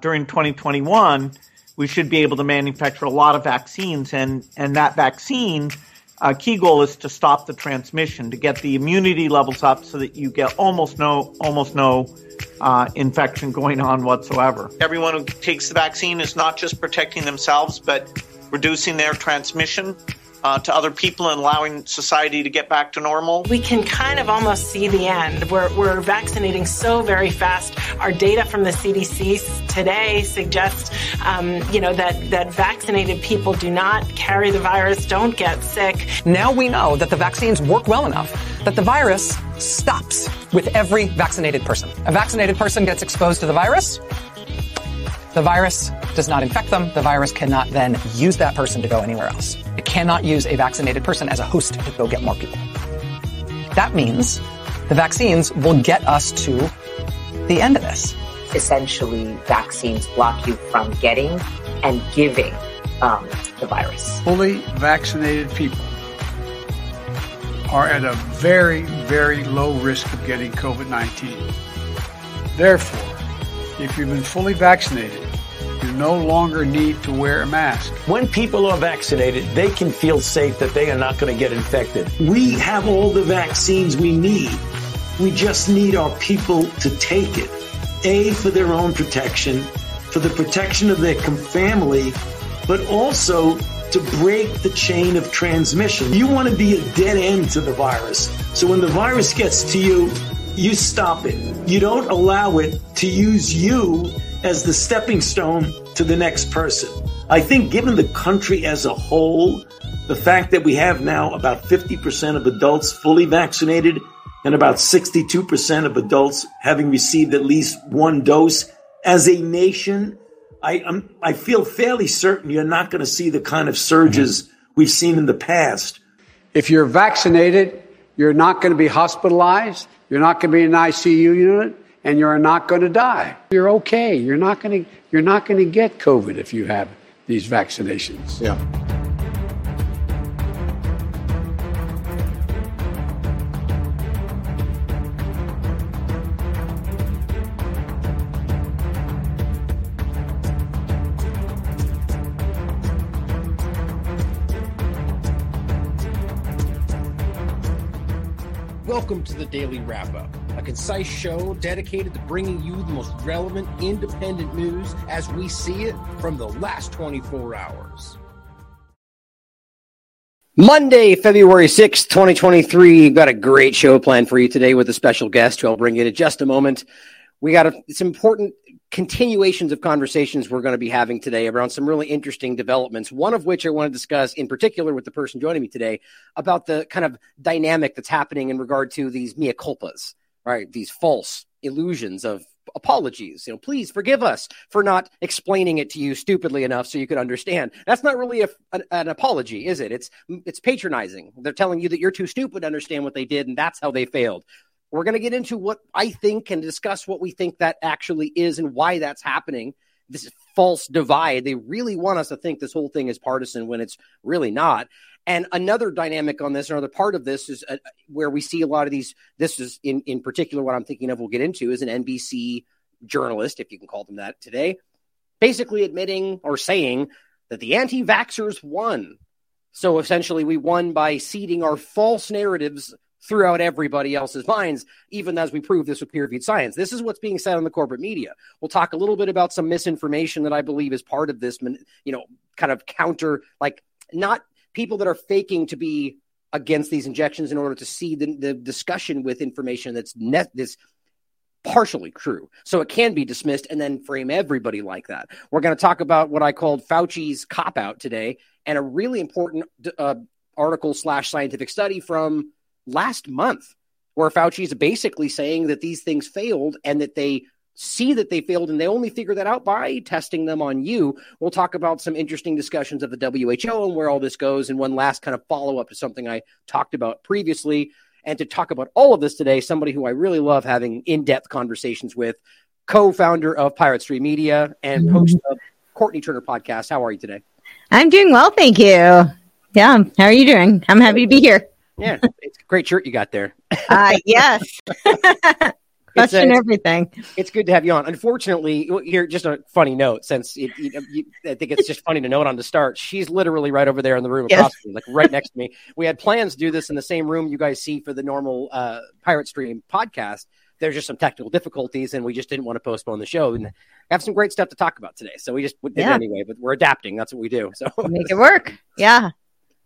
during 2021, we should be able to manufacture a lot of vaccines, and, and that vaccine uh, key goal is to stop the transmission, to get the immunity levels up so that you get almost no almost no uh, infection going on whatsoever. Everyone who takes the vaccine is not just protecting themselves, but reducing their transmission uh, to other people and allowing society to get back to normal? We can kind of almost see the end. We're, we're vaccinating so very fast. Our data from the CDC today suggests, um, you know, that, that vaccinated people do not carry the virus, don't get sick. Now we know that the vaccines work well enough that the virus stops with every vaccinated person. A vaccinated person gets exposed to the virus. The virus does not infect them. The virus cannot then use that person to go anywhere else. It cannot use a vaccinated person as a host to go get more people. That means the vaccines will get us to the end of this. Essentially, vaccines block you from getting and giving um, the virus. Fully vaccinated people are at a very, very low risk of getting COVID 19. Therefore, if you've been fully vaccinated, you no longer need to wear a mask. When people are vaccinated, they can feel safe that they are not going to get infected. We have all the vaccines we need. We just need our people to take it. A, for their own protection, for the protection of their family, but also to break the chain of transmission. You want to be a dead end to the virus. So when the virus gets to you, you stop it. You don't allow it to use you as the stepping stone to the next person. I think given the country as a whole, the fact that we have now about 50% of adults fully vaccinated and about 62% of adults having received at least one dose as a nation, I, I'm, i feel fairly certain you're not going to see the kind of surges mm-hmm. we've seen in the past. If you're vaccinated, you're not going to be hospitalized. You're not going to be in an ICU unit and you're not going to die. You're okay. You're not going to you're not going to get COVID if you have these vaccinations. Yeah. Welcome to the Daily Wrap Up, a concise show dedicated to bringing you the most relevant independent news as we see it from the last 24 hours. Monday, February 6th, 2023. We've got a great show planned for you today with a special guest who I'll bring in in just a moment. We got a, some important continuations of conversations we're going to be having today around some really interesting developments. One of which I want to discuss in particular with the person joining me today about the kind of dynamic that's happening in regard to these mea culpas, right? These false illusions of apologies. You know, please forgive us for not explaining it to you stupidly enough so you could understand. That's not really a, an, an, apology, is it? It's it's patronizing. They're telling you that you're too stupid to understand what they did, and that's how they failed. We're going to get into what I think and discuss what we think that actually is and why that's happening. This false divide. They really want us to think this whole thing is partisan when it's really not. And another dynamic on this, another part of this is uh, where we see a lot of these. This is in, in particular what I'm thinking of. We'll get into is an NBC journalist, if you can call them that today, basically admitting or saying that the anti vaxxers won. So essentially, we won by seeding our false narratives throughout everybody else's minds, even as we prove this with peer reviewed science. This is what's being said on the corporate media. We'll talk a little bit about some misinformation that I believe is part of this, you know, kind of counter, like not people that are faking to be against these injections in order to see the, the discussion with information that's net this partially true. So it can be dismissed and then frame everybody like that. We're going to talk about what I called Fauci's cop out today and a really important uh, article slash scientific study from last month, where Fauci is basically saying that these things failed and that they see that they failed and they only figure that out by testing them on you. We'll talk about some interesting discussions of the WHO and where all this goes. And one last kind of follow up to something I talked about previously. And to talk about all of this today, somebody who I really love having in depth conversations with, co founder of Pirate Stream Media and host of Courtney Turner Podcast. How are you today? I'm doing well, thank you. Yeah. How are you doing? I'm happy to be here. Yeah, it's a great shirt you got there. uh, yes. Question everything. It's good to have you on. Unfortunately, here just a funny note, since it, you, you, I think it's just funny to note on the start. She's literally right over there in the room across yes. me, like right next to me. We had plans to do this in the same room you guys see for the normal uh, Pirate Stream podcast. There's just some technical difficulties, and we just didn't want to postpone the show. And have some great stuff to talk about today, so we just did yeah. anyway. But we're adapting. That's what we do. So make it work. Yeah.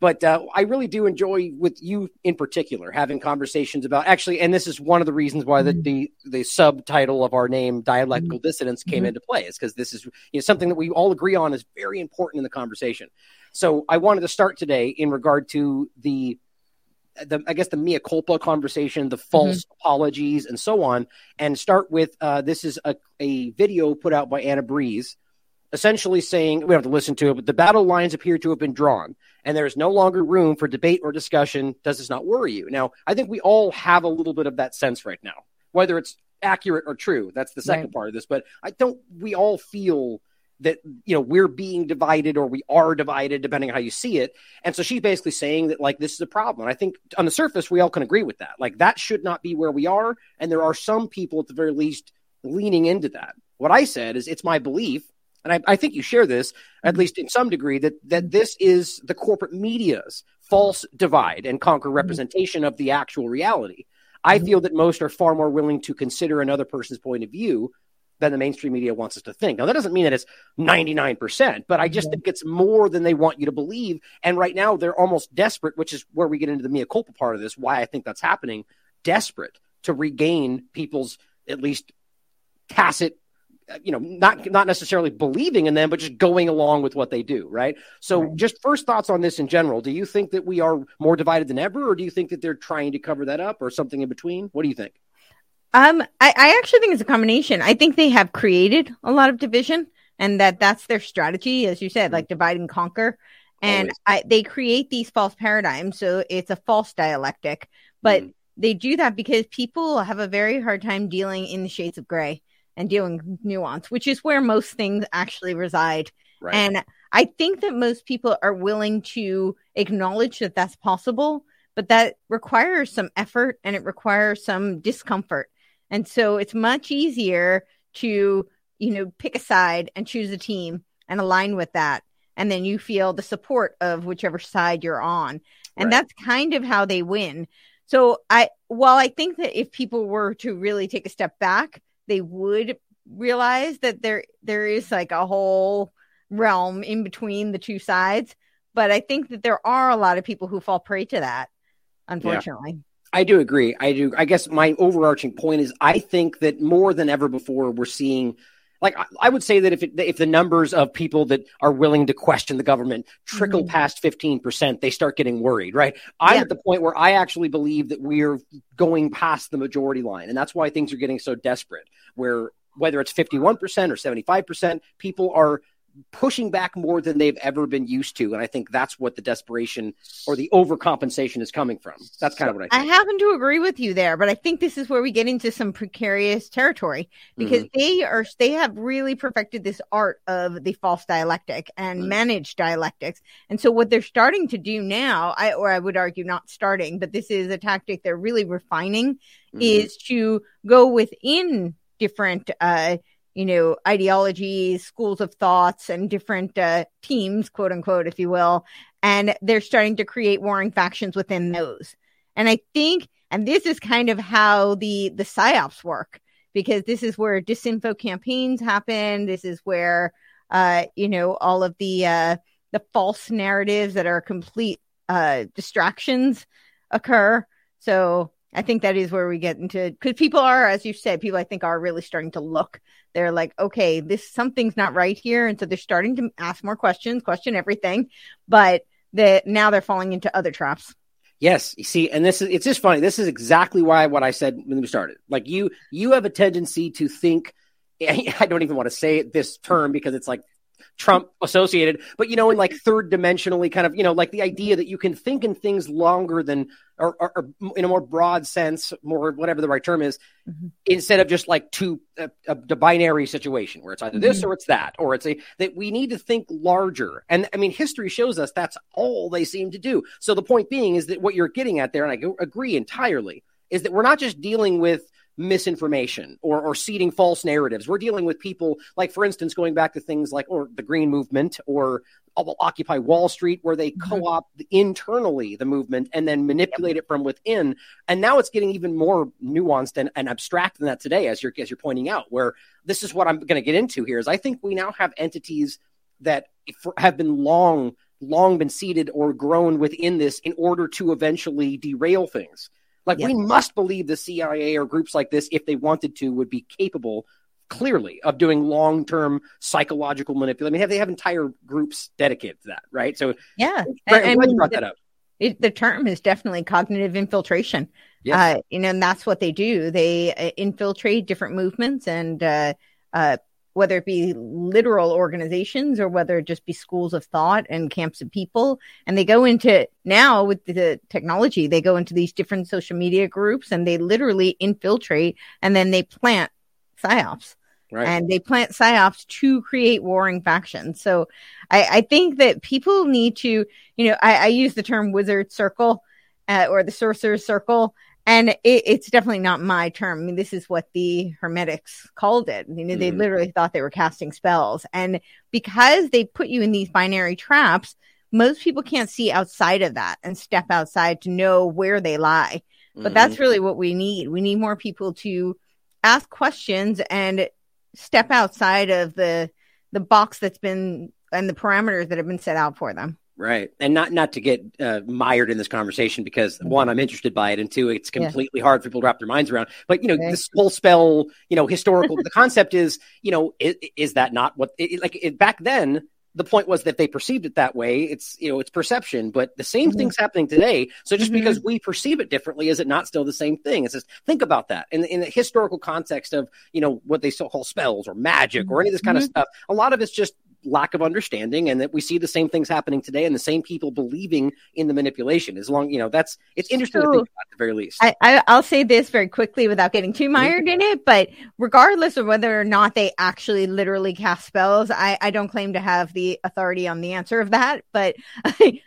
But uh, I really do enjoy with you in particular having conversations about actually, and this is one of the reasons why the mm-hmm. the, the subtitle of our name, dialectical mm-hmm. dissidence, came mm-hmm. into play. Is because this is you know something that we all agree on is very important in the conversation. So I wanted to start today in regard to the the I guess the mea culpa conversation, the false mm-hmm. apologies, and so on, and start with uh, this is a, a video put out by Anna Brees essentially saying we have to listen to it, but the battle lines appear to have been drawn, and there is no longer room for debate or discussion. Does this not worry you? Now, I think we all have a little bit of that sense right now, whether it's accurate or true. That's the second right. part of this, but I don't. We all feel that you know we're being divided or we are divided depending on how you see it and so she's basically saying that like this is a problem and i think on the surface we all can agree with that like that should not be where we are and there are some people at the very least leaning into that what i said is it's my belief and I, I, think you share this at mm-hmm. least in some degree that that this is the corporate media's false divide and conquer mm-hmm. representation of the actual reality. I mm-hmm. feel that most are far more willing to consider another person's point of view than the mainstream media wants us to think. Now that doesn't mean that it's 99%, but I just think it's more than they want you to believe. And right now they're almost desperate, which is where we get into the mea culpa part of this, why I think that's happening, desperate to regain people's at least tacit you know not not necessarily believing in them but just going along with what they do right? So right. just first thoughts on this in general. Do you think that we are more divided than ever or do you think that they're trying to cover that up or something in between? What do you think? Um i, I actually think it's a combination. I think they have created a lot of division and that that's their strategy as you said like divide and conquer. And I, they create these false paradigms so it's a false dialectic. But mm. they do that because people have a very hard time dealing in the shades of gray and dealing with nuance, which is where most things actually reside. Right. And I think that most people are willing to acknowledge that that's possible, but that requires some effort and it requires some discomfort. And so it's much easier to, you know, pick a side and choose a team and align with that. And then you feel the support of whichever side you're on. And right. that's kind of how they win. So I, while I think that if people were to really take a step back, they would realize that there there is like a whole realm in between the two sides but i think that there are a lot of people who fall prey to that unfortunately yeah. I do agree. I do. I guess my overarching point is I think that more than ever before, we're seeing like I would say that if it, if the numbers of people that are willing to question the government trickle mm-hmm. past 15%, they start getting worried, right? I'm yeah. at the point where I actually believe that we're going past the majority line. And that's why things are getting so desperate, where whether it's 51% or 75%, people are pushing back more than they've ever been used to. And I think that's what the desperation or the overcompensation is coming from. That's kind of what I think. I happen to agree with you there, but I think this is where we get into some precarious territory because mm-hmm. they are they have really perfected this art of the false dialectic and mm-hmm. managed dialectics. And so what they're starting to do now, I or I would argue not starting, but this is a tactic they're really refining mm-hmm. is to go within different uh you know, ideologies, schools of thoughts, and different uh, teams, quote unquote, if you will. And they're starting to create warring factions within those. And I think, and this is kind of how the the psyops work, because this is where disinfo campaigns happen. This is where, uh, you know, all of the uh, the false narratives that are complete uh, distractions occur. So I think that is where we get into because people are, as you said, people I think are really starting to look. They're like, okay, this something's not right here, and so they're starting to ask more questions, question everything, but that now they're falling into other traps. Yes, you see, and this is it's just funny. This is exactly why what I said when we started. Like you, you have a tendency to think. I don't even want to say this term because it's like Trump associated, but you know, in like third dimensionally, kind of, you know, like the idea that you can think in things longer than, or, or, or in a more broad sense, more whatever the right term is, mm-hmm. instead of just like two, a, a, a, binary situation where it's either this mm-hmm. or it's that, or it's a, that we need to think larger. And I mean, history shows us that's all they seem to do. So the point being is that what you're getting at there, and I agree entirely, is that we're not just dealing with misinformation or, or seeding false narratives. We're dealing with people like, for instance, going back to things like or the Green Movement or Occupy Wall Street, where they mm-hmm. co-opt internally the movement and then manipulate it from within. And now it's getting even more nuanced and, and abstract than that today, as you're as you're pointing out. Where this is what I'm going to get into here is I think we now have entities that have been long long been seeded or grown within this in order to eventually derail things. Like we must believe the CIA or groups like this, if they wanted to, would be capable clearly of doing long-term psychological manipulation. I mean, have they have entire groups dedicated to that, right? So yeah, and, and brought that up. It, the term is definitely cognitive infiltration. Yes. Uh, you know, and that's what they do. They uh, infiltrate different movements and uh, uh, whether it be literal organizations or whether it just be schools of thought and camps of people. And they go into now with the technology, they go into these different social media groups and they literally infiltrate and then they plant psyops. Right. And they plant psyops to create warring factions. So I, I think that people need to, you know, I, I use the term wizard circle uh, or the sorcerer's circle and it, it's definitely not my term. I mean, this is what the Hermetics called it. You know, mm. they literally thought they were casting spells. And because they put you in these binary traps, most people can't see outside of that and step outside to know where they lie. But mm-hmm. that's really what we need. We need more people to ask questions and step outside of the the box that's been and the parameters that have been set out for them. Right. And not not to get uh, mired in this conversation because mm-hmm. one, I'm interested by it, and two, it's completely yeah. hard for people to wrap their minds around. But you know, this whole spell, you know, historical. the concept is, you know, is, is that not what? It, like it, back then, the point was that they perceived it that way. It's you know, it's perception. But the same mm-hmm. thing's happening today. So just mm-hmm. because we perceive it differently, is it not still the same thing? It's just think about that in in the historical context of you know what they so call spells or magic or any of this kind of mm-hmm. stuff. A lot of it's just lack of understanding and that we see the same things happening today and the same people believing in the manipulation as long you know that's it's interesting so, to think about at the very least. I, I will say this very quickly without getting too mired in it but regardless of whether or not they actually literally cast spells i i don't claim to have the authority on the answer of that but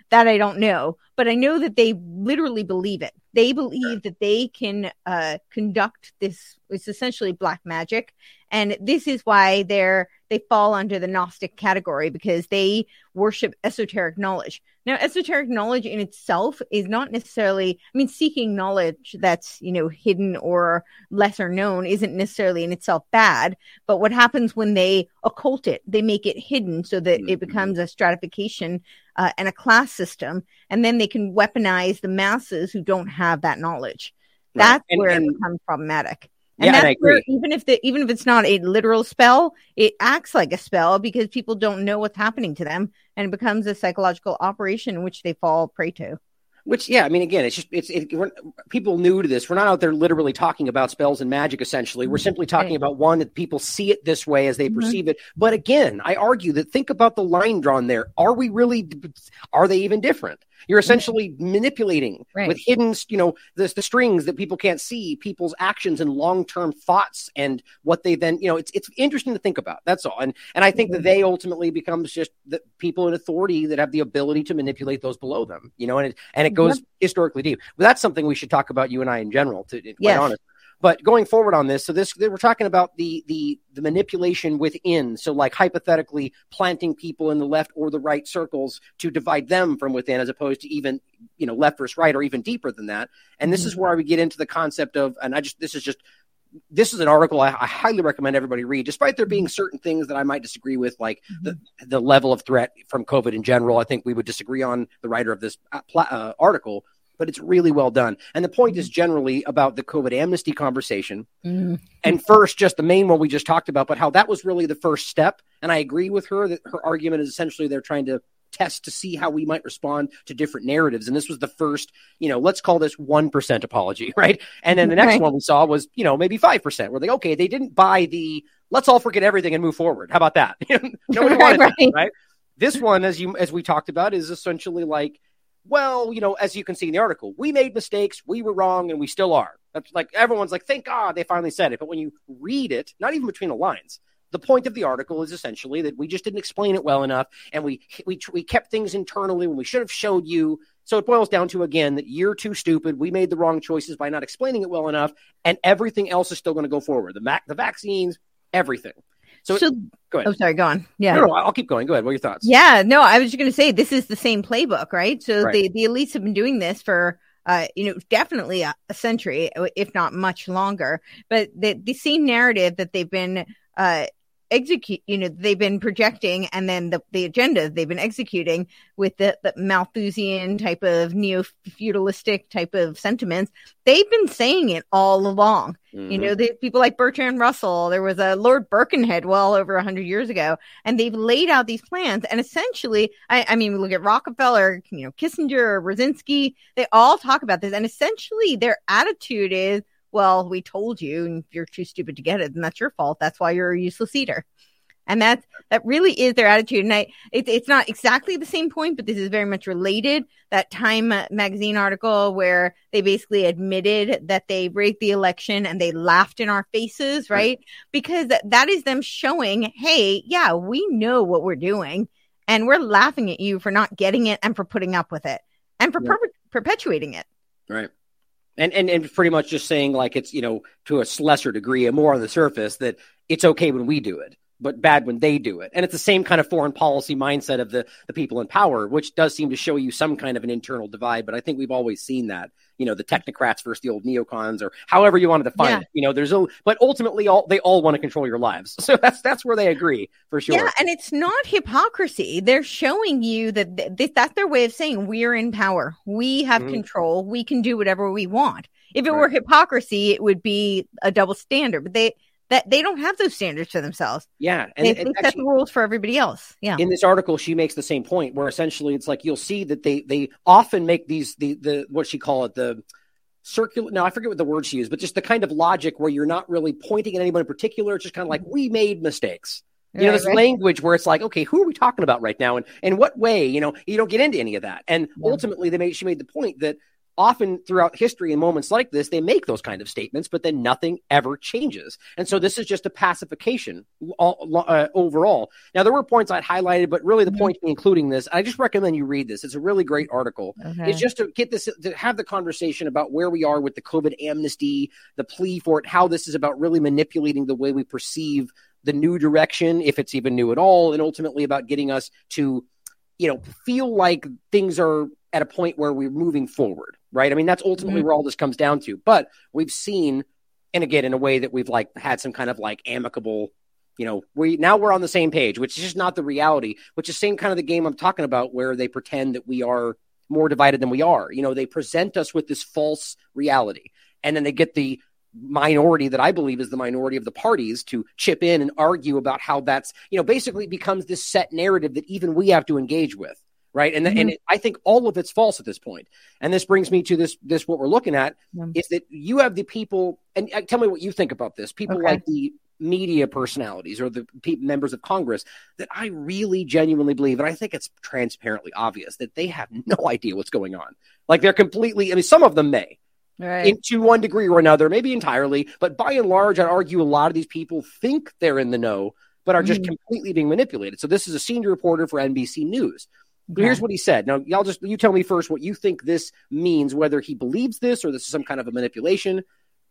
that i don't know. But i know that they literally believe it. They believe that they can uh, conduct this it's essentially black magic and this is why they're they fall under the Gnostic category because they worship esoteric knowledge. Now, esoteric knowledge in itself is not necessarily, I mean, seeking knowledge that's, you know, hidden or lesser known isn't necessarily in itself bad. But what happens when they occult it, they make it hidden so that mm-hmm. it becomes a stratification uh, and a class system. And then they can weaponize the masses who don't have that knowledge. That's and, where and- it becomes problematic. And yeah, that's and where even if the even if it's not a literal spell, it acts like a spell because people don't know what's happening to them and it becomes a psychological operation in which they fall prey to. Which, yeah, I mean, again, it's just it's it, people new to this. We're not out there literally talking about spells and magic. Essentially, we're simply talking about one that people see it this way as they mm-hmm. perceive it. But again, I argue that think about the line drawn there. Are we really? Are they even different? You're mm-hmm. essentially manipulating right. with hidden, you know, the, the strings that people can't see, people's actions and long term thoughts and what they then, you know, it's it's interesting to think about. That's all. And and I think that mm-hmm. they ultimately becomes just the people in authority that have the ability to manipulate those below them, you know, and it and it goes yep. historically deep. But that's something we should talk about you and I in general, to be yes. honest. But going forward on this, so this we're talking about the the the manipulation within. So like hypothetically planting people in the left or the right circles to divide them from within, as opposed to even you know left versus right or even deeper than that. And this mm-hmm. is where we get into the concept of, and I just this is just this is an article I, I, highly recommend everybody read, despite there being mm-hmm. certain things that I might disagree with, like mm-hmm. the, the level of threat from COVID in general. I think we would disagree on the writer of this uh, uh article but it's really well done. And the point is generally about the COVID amnesty conversation. Mm-hmm. And first, just the main one we just talked about, but how that was really the first step. And I agree with her that her argument is essentially they're trying to test to see how we might respond to different narratives. And this was the first, you know, let's call this 1% apology, right? And then the next right. one we saw was, you know, maybe 5%. Where they, okay, they didn't buy the let's all forget everything and move forward. How about that? Nobody wanted right. that, right? This one, as you as we talked about, is essentially like well, you know, as you can see in the article, we made mistakes, we were wrong, and we still are. That's like everyone's like, thank God they finally said it. But when you read it, not even between the lines, the point of the article is essentially that we just didn't explain it well enough, and we we we kept things internally when we should have showed you So it boils down to again that you're too stupid. We made the wrong choices by not explaining it well enough, and everything else is still going to go forward. The mac, the vaccines, everything. So, So- go ahead. Oh, sorry, go on. Yeah. No, no, I'll keep going. Go ahead. What are your thoughts? Yeah, no, I was just going to say this is the same playbook, right? So Right. the the elites have been doing this for uh, you know, definitely a, a century, if not much longer. But the the same narrative that they've been uh execute, you know, they've been projecting, and then the the agenda they've been executing with the, the Malthusian type of neo feudalistic type of sentiments. They've been saying it all along. Mm-hmm. You know, the people like Bertrand Russell, there was a Lord Birkenhead well over a hundred years ago, and they've laid out these plans. And essentially, I, I mean, look at Rockefeller, you know, Kissinger, or Brzezinski, they all talk about this. And essentially, their attitude is, well, we told you, and if you're too stupid to get it, then that's your fault. That's why you're a useless eater. And that's that really is their attitude. And I, it, it's not exactly the same point, but this is very much related. That Time magazine article where they basically admitted that they rigged the election and they laughed in our faces, right? Because that, that is them showing, hey, yeah, we know what we're doing, and we're laughing at you for not getting it and for putting up with it and for perpe- perpetuating it. Right. And, and and pretty much just saying like it's you know to a lesser degree and more on the surface that it's okay when we do it but bad when they do it. And it's the same kind of foreign policy mindset of the the people in power which does seem to show you some kind of an internal divide but i think we've always seen that you know the technocrats versus the old neocons or however you want to define Yeah. it you know there's a but ultimately all they all want to control your lives so that's that's where they agree for sure Yeah, and it's not hypocrisy. They're showing you that th- th- that's their way of saying we're in power. We have Mhm. control. We can do whatever we want. If it Right. were hypocrisy, it would be a double standard. But they that they don't have those standards for themselves. yeah and they it- they it set actually- the rules for everybody else. Yeah. in this article she makes the same point where essentially it's like you'll see that they they often make these the the what she call it the circular no i forget what the word she used but just the kind of logic where you're not really pointing at anyone in particular it's just kind of like we made mistakes you know Right, this right. language where it's like okay who are we talking about right now and in what way you know you don't get into any of that and Yeah. ultimately they made she made the point that often throughout history in moments like this they make those kind of statements but then nothing ever changes and so this is just a pacification all, uh, overall now there were points i'd highlighted but really the Mhm. point including this i just recommend you read this it's a really great article Okay. is just to get this to have the conversation about where we are with the COVID amnesty, the plea for it, how this is about really manipulating the way we perceive the new direction, if it's even new at all, and ultimately about getting us to, you know, feel like things are at a point where we're moving forward, right? I mean, that's ultimately mm-hmm. where all this comes down to. But we've seen, and again, in a way that we've like had some kind of like amicable you know, we now we're on the same page, which is just not the reality, which is same kind of the game I'm talking about where they pretend that we are more divided than we are. You know, they present us with this false reality. And then they get the minority that I believe is the minority of the parties to chip in and argue about how that's, you know, basically becomes this set narrative that even we have to engage with. Right. And, and it, I think all of it's false at this point. And this brings me to this, this, what we're looking at is that you have the people, and uh, tell me what you think about this. People Okay. like the media personalities or the pe- members of Congress that I really genuinely believe, and I think it's transparently obvious that they have no idea what's going on. Like they're completely, I mean, some of them may, right. in, to one degree or another, maybe entirely, but by and large, I'd argue a lot of these people think they're in the know, but are just Mhm. completely being manipulated. So this is a senior reporter for NBC News. Okay. Here's what he said. Now, y'all just you tell me first what you think this means, whether he believes this or this is some kind of a manipulation.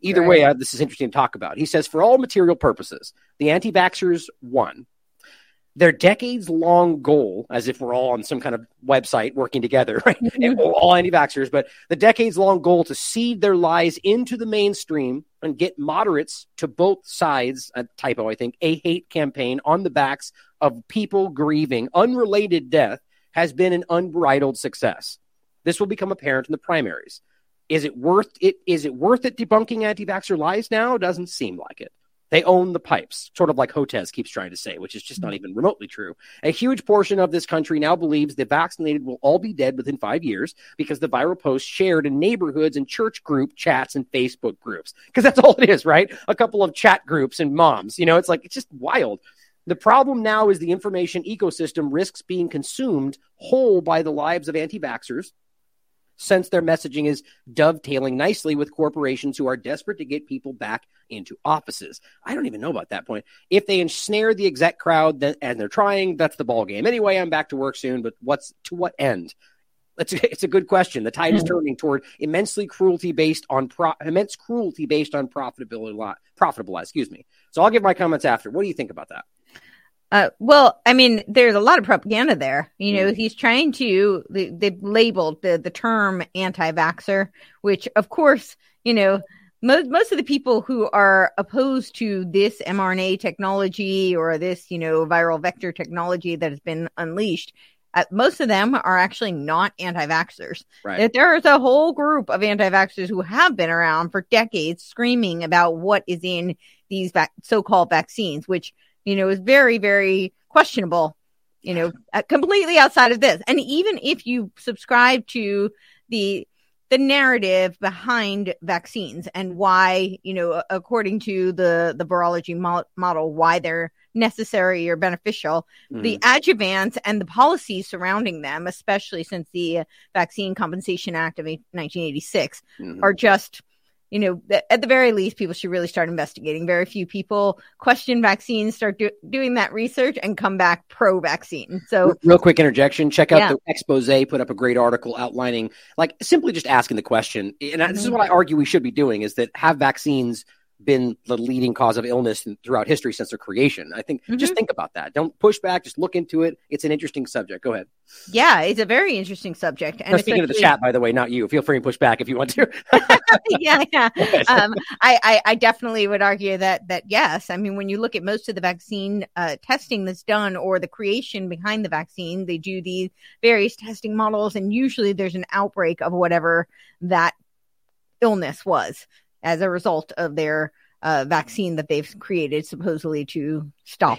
Either Right. way, uh, this is interesting to talk about. He says, for all material purposes, the anti vaxxers won. Their decades long goal, as if we're all on some kind of website working together, right? We're all anti vaxxers, but the decades long goal to seed their lies into the mainstream and get moderates to both sides, a typo, I think, a hate campaign on the backs of people grieving unrelated death has been an unbridled success. This will become apparent in the primaries. Is it worth it? Is it worth it debunking anti-vaxxer lies now? Doesn't seem like it. They own the pipes, sort of like Hotez keeps trying to say, which is just not mm-hmm. even remotely true. A huge portion of this country now believes the vaccinated will all be dead within five years because the viral posts shared in neighborhoods and church group chats and Facebook groups. Because that's all it is, right? A couple of chat groups and moms. You know, it's like, it's just wild. The problem now is the information ecosystem risks being consumed whole by the lives of anti vaxxers since their messaging is dovetailing nicely with corporations who are desperate to get people back into offices. I don't even know about that point. If they ensnare the exec crowd then, and they're trying, that's the ball game. Anyway, I'm back to work soon, but what's to what end? It's a, it's a good question. The tide is hmm. turning toward immensely cruelty based on pro, immense cruelty based on profitability. Profitable, excuse me. So I'll give my comments after. What do you think about that? Uh, well, I mean, there's a lot of propaganda there. You know, he's trying to, they, they've labeled the, the term anti vaxxer, which, of course, you know, most, most of the people who are opposed to this mRNA technology or this, you know, viral vector technology that has been unleashed, uh, most of them are actually not anti-vaxxers. Right. There's a whole group of anti-vaxxers who have been around for decades screaming about what is in these vac- so-called vaccines, which, you know, is very, very questionable, you know, uh, completely outside of this. And even if you subscribe to the the narrative behind vaccines and why, you know, according to the the virology mo- model, why they're necessary or beneficial. Mm. The adjuvants and the policies surrounding them, especially since the Vaccine Compensation Act of 1986, mm. are just you know, at the very least, people should really start investigating. Very few people question vaccines, start do- doing that research, and come back pro vaccine. So, real quick interjection check out yeah. the expose, put up a great article outlining, like, simply just asking the question. And mm-hmm. this is mm-hmm. what I argue we should be doing is that have vaccines been the leading cause of illness throughout history since their creation. I think mm-hmm. just think about that. Don't push back. Just look into it. It's an interesting subject. Go ahead. Yeah, it's a very interesting subject. And speaking of the chat, by the way, not you. Feel free to push back if you want to. yeah, yeah. Um, I, I, I, definitely would argue that that yes. I mean, when you look at most of the vaccine uh, testing that's done or the creation behind the vaccine, they do these various testing models, and usually there's an outbreak of whatever that illness was as a result of their uh, vaccine that they've created supposedly to stop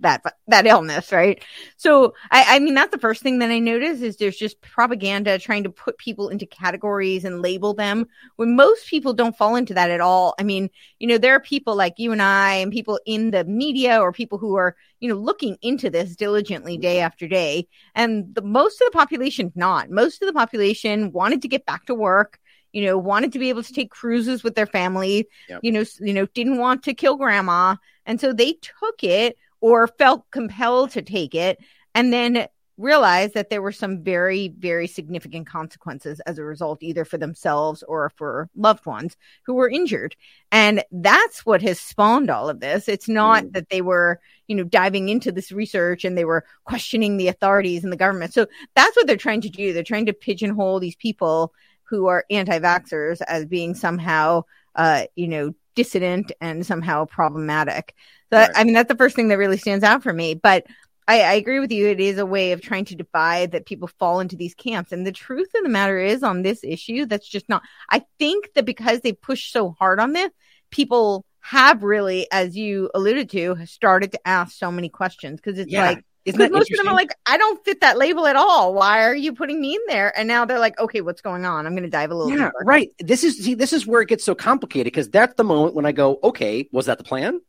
that that illness, right? So I, I mean that's the first thing that I notice is there's just propaganda trying to put people into categories and label them when most people don't fall into that at all. I mean, you know, there are people like you and I and people in the media or people who are, you know, looking into this diligently day after day. And the most of the population not. Most of the population wanted to get back to work you know, wanted to be able to take cruises with their family, yep. you know, you know, didn't want to kill grandma. And so they took it or felt compelled to take it and then realized that there were some very, very significant consequences as a result, either for themselves or for loved ones who were injured. And that's what has spawned all of this. It's not mm. that they were, you know, diving into this research and they were questioning the authorities and the government. So that's what they're trying to do. They're trying to pigeonhole these people who are anti-vaxxers as being somehow, uh, you know, dissident and somehow problematic. So, right. I mean, that's the first thing that really stands out for me. But I, I, agree with you. It is a way of trying to divide that people fall into these camps. And the truth of the matter is, on this issue, that's just not. I think that because they push so hard on this, people have really, as you alluded to, started to ask so many questions because it's yeah. like, because most of them are like, I don't fit that label at all. Why are you putting me in there? And now they're like, okay, what's going on? I'm going to dive a little yeah, deeper. Right. This is see, this is where it gets so complicated because that's the moment when I go, okay, was that the plan?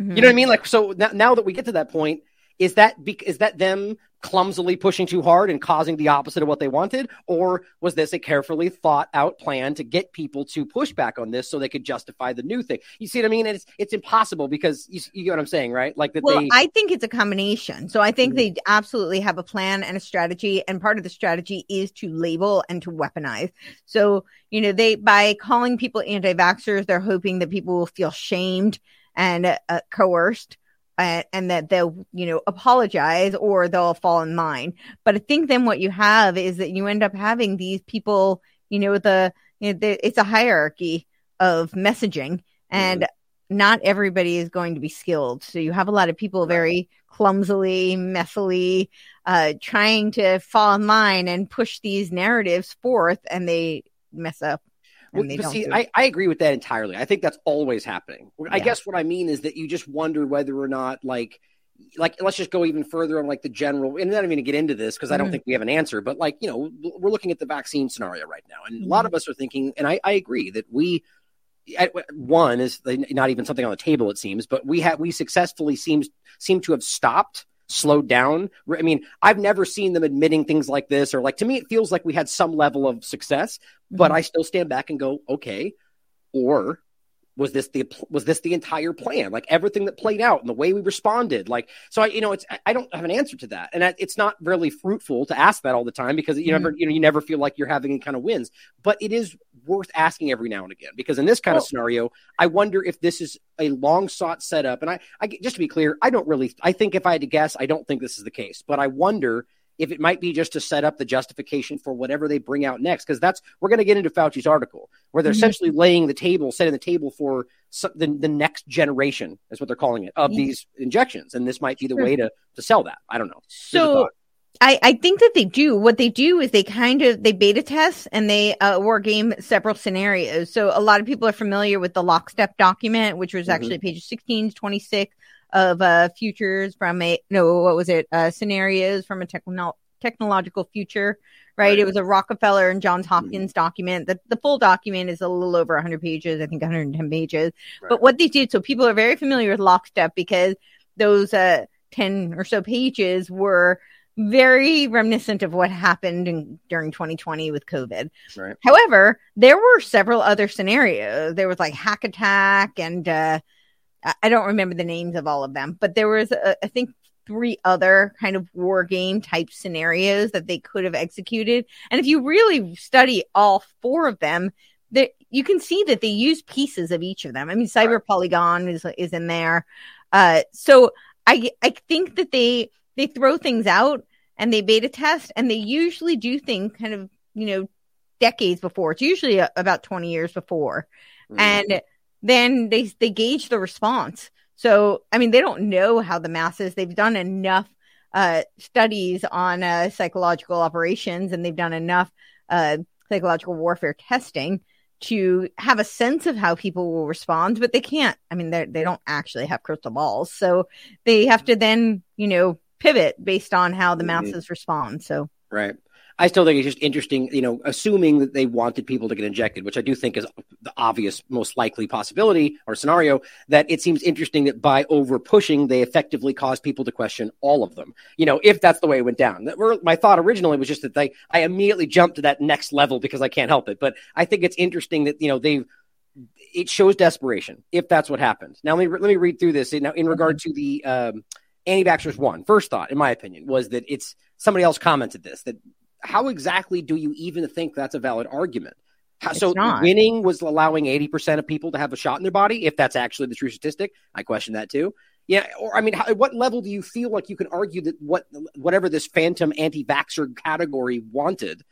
Mm-hmm. You know what I mean? Like, so now, now that we get to that point, is that be- is that them clumsily pushing too hard and causing the opposite of what they wanted, or was this a carefully thought out plan to get people to push back on this so they could justify the new thing? You see what I mean? And it's it's impossible because you, you get what I'm saying, right? Like that. Well, they... I think it's a combination. So I think mm-hmm. they absolutely have a plan and a strategy, and part of the strategy is to label and to weaponize. So you know, they by calling people anti-vaxxers, they're hoping that people will feel shamed and uh, coerced and, and that they'll, you know, apologize or they'll fall in line. But I think then what you have is that you end up having these people, you know, the, you know, the, it's a hierarchy of messaging and mm-hmm. not everybody is going to be skilled. So you have a lot of people very clumsily, messily, uh, trying to fall in line and push these narratives forth and they mess up well, see, I, I agree with that entirely. I think that's always happening. Yeah. I guess what I mean is that you just wonder whether or not, like, like let's just go even further on like the general and not even to get into this because mm-hmm. I don't mm-hmm. think we have an answer, but like, you know, we're looking at the vaccine scenario right now. And mm-hmm. a lot mm-hmm. of us are thinking, and I, I agree that we one is not even something on the table, it seems, but we have we successfully seems seem to have stopped slowed down. I mean, I've never seen them admitting things like this, or like to me, it feels like we had some level of success, mm-hmm. but I still stand back and go, okay. Or was this the was this the entire plan? Like everything that played out and the way we responded. Like so, I you know, it's I don't have an answer to that, and it's not really fruitful to ask that all the time because you mm-hmm. never you know you never feel like you're having any kind of wins. But it is worth asking every now and again because in this kind of scenario, I wonder if this is a long sought setup. And I, I just to be clear, I don't really. I think if I had to guess, I don't think this is the case, but I wonder if it might be just to set up the justification for whatever they bring out next. Because that's we're going to get into Fauci's article where they're mm-hmm. essentially laying the table, setting the table for some, the, the next generation, is what they're calling it, of these injections. And this might be the way to, to sell that. I don't know. So I, I think that they do. What they do is they kind of they beta test and they uh, war game several scenarios. So a lot of people are familiar with the lockstep document, which was mm-hmm. actually pages 16 to 26 of uh, futures from a no, what was it? Uh, scenarios from a techno- technological future. Right? right? It was a Rockefeller and Johns mm-hmm. Hopkins mm-hmm. document. The the full document is a little over 100 pages. I think 110 pages. Right. But what they did, so people are very familiar with lockstep because those uh 10 or so pages were very reminiscent of what happened in, during 2020 with COVID. Right. However, there were several other scenarios. There was like hack attack and uh, I don't remember the names of all of them, but there was, uh, I think, three other kind of war game type scenarios that they could have executed. And if you really study all four of them, that you can see that they use pieces of each of them. I mean, Cyber right. Polygon is is in there. Uh, so I I think that they they throw things out and they beta test, and they usually do things kind of you know decades before. It's usually a, about twenty years before, mm. and then they they gauge the response. So I mean, they don't know how the masses. They've done enough uh, studies on uh, psychological operations, and they've done enough uh, psychological warfare testing to have a sense of how people will respond, but they can't. I mean, they they don't actually have crystal balls, so they have to then you know pivot based on how the mm-hmm. masses respond. So right. I still think it's just interesting, you know, assuming that they wanted people to get injected, which I do think is the obvious, most likely possibility or scenario, that it seems interesting that by over pushing, they effectively caused people to question all of them. You know, if that's the way it went down. My thought originally was just that they, I immediately jumped to that next level because I can't help it. But I think it's interesting that, you know, they've, it shows desperation if that's what happened. Now, let me, let me read through this. Now, in regard to the, um, anti-vaxxers one, first thought, in my opinion, was that it's somebody else commented this that how exactly do you even think that's a valid argument? How, so not. winning was allowing 80% of people to have a shot in their body, if that's actually the true statistic. I question that too. Yeah, or I mean, how, what level do you feel like you can argue that what whatever this phantom anti-vaxxer category wanted,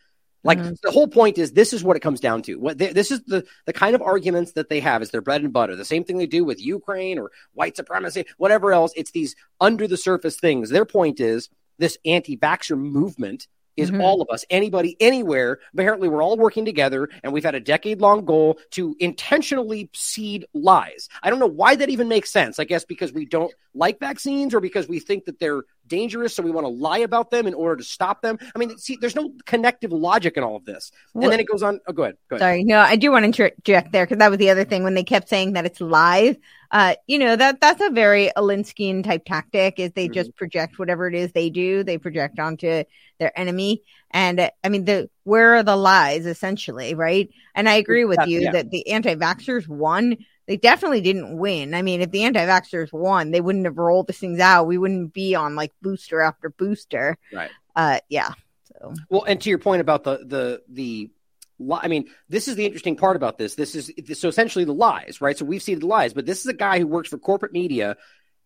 like mm-hmm. the whole point is this is what it comes down to. What they, this is the the kind of arguments that they have is their bread and butter. The same thing they do with Ukraine or white supremacy, whatever else. It's these under the surface things. Their point is this anti-vaxxer movement is mm-hmm. all of us, anybody, anywhere. Apparently, we're all working together, and we've had a decade long goal to intentionally seed lies. I don't know why that even makes sense. I guess because we don't like vaccines or because we think that they're dangerous, so we want to lie about them in order to stop them. I mean, see, there's no connective logic in all of this. And well, then it goes on. Oh, go ahead. Go ahead. Sorry. No, I do want to interject there because that was the other thing when they kept saying that it's lies. Uh, you know, that that's a very Alinskyan type tactic is they mm-hmm. just project whatever it is they do, they project onto their enemy. And uh, I mean, the where are the lies essentially, right? And I agree with you yeah. that the anti-vaxxers won they definitely didn't win. I mean, if the anti-vaxxers won, they wouldn't have rolled these things out. We wouldn't be on like booster after booster. Right. Uh, yeah. So. Well, and to your point about the the the I mean, this is the interesting part about this. This is so essentially the lies, right? So we've seen the lies, but this is a guy who works for corporate media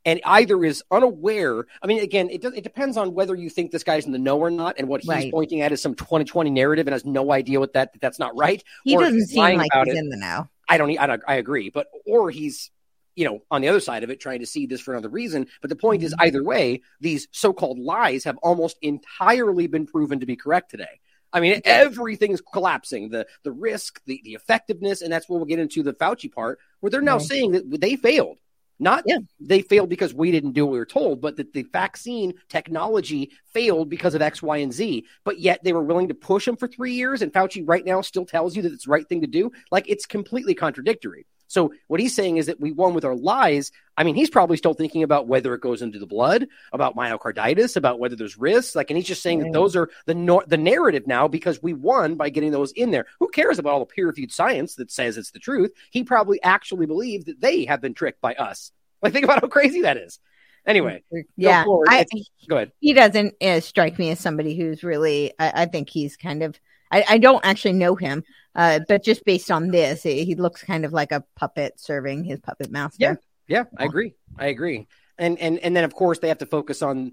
and either is unaware. I mean, again, it does, it depends on whether you think this guy's in the know or not, and what he's right. pointing at is some 2020 narrative and has no idea what that that's not right. He doesn't seem like he's it. in the know. I don't, I don't, I agree, but or he's you know on the other side of it trying to see this for another reason. But the point is, mm-hmm. either way, these so-called lies have almost entirely been proven to be correct today. I mean, everything's collapsing. The the risk, the, the effectiveness, and that's where we'll get into the Fauci part, where they're now saying that they failed. Not yeah. they failed because we didn't do what we were told, but that the vaccine technology failed because of X, Y, and Z. But yet they were willing to push them for three years, and Fauci right now still tells you that it's the right thing to do. Like it's completely contradictory. So what he's saying is that we won with our lies. I mean, he's probably still thinking about whether it goes into the blood, about myocarditis, about whether there's risks. Like, and he's just saying that those are the no- the narrative now because we won by getting those in there. Who cares about all the peer reviewed science that says it's the truth? He probably actually believes that they have been tricked by us. Like, think about how crazy that is. Anyway, yeah, go, I, go ahead. He doesn't uh, strike me as somebody who's really. I, I think he's kind of. I, I, don't actually know him, uh, but just based on this, he looks kind of like a puppet serving his puppet master. Yeah, yeah, I agree. I agree. And and and then of course they have to focus on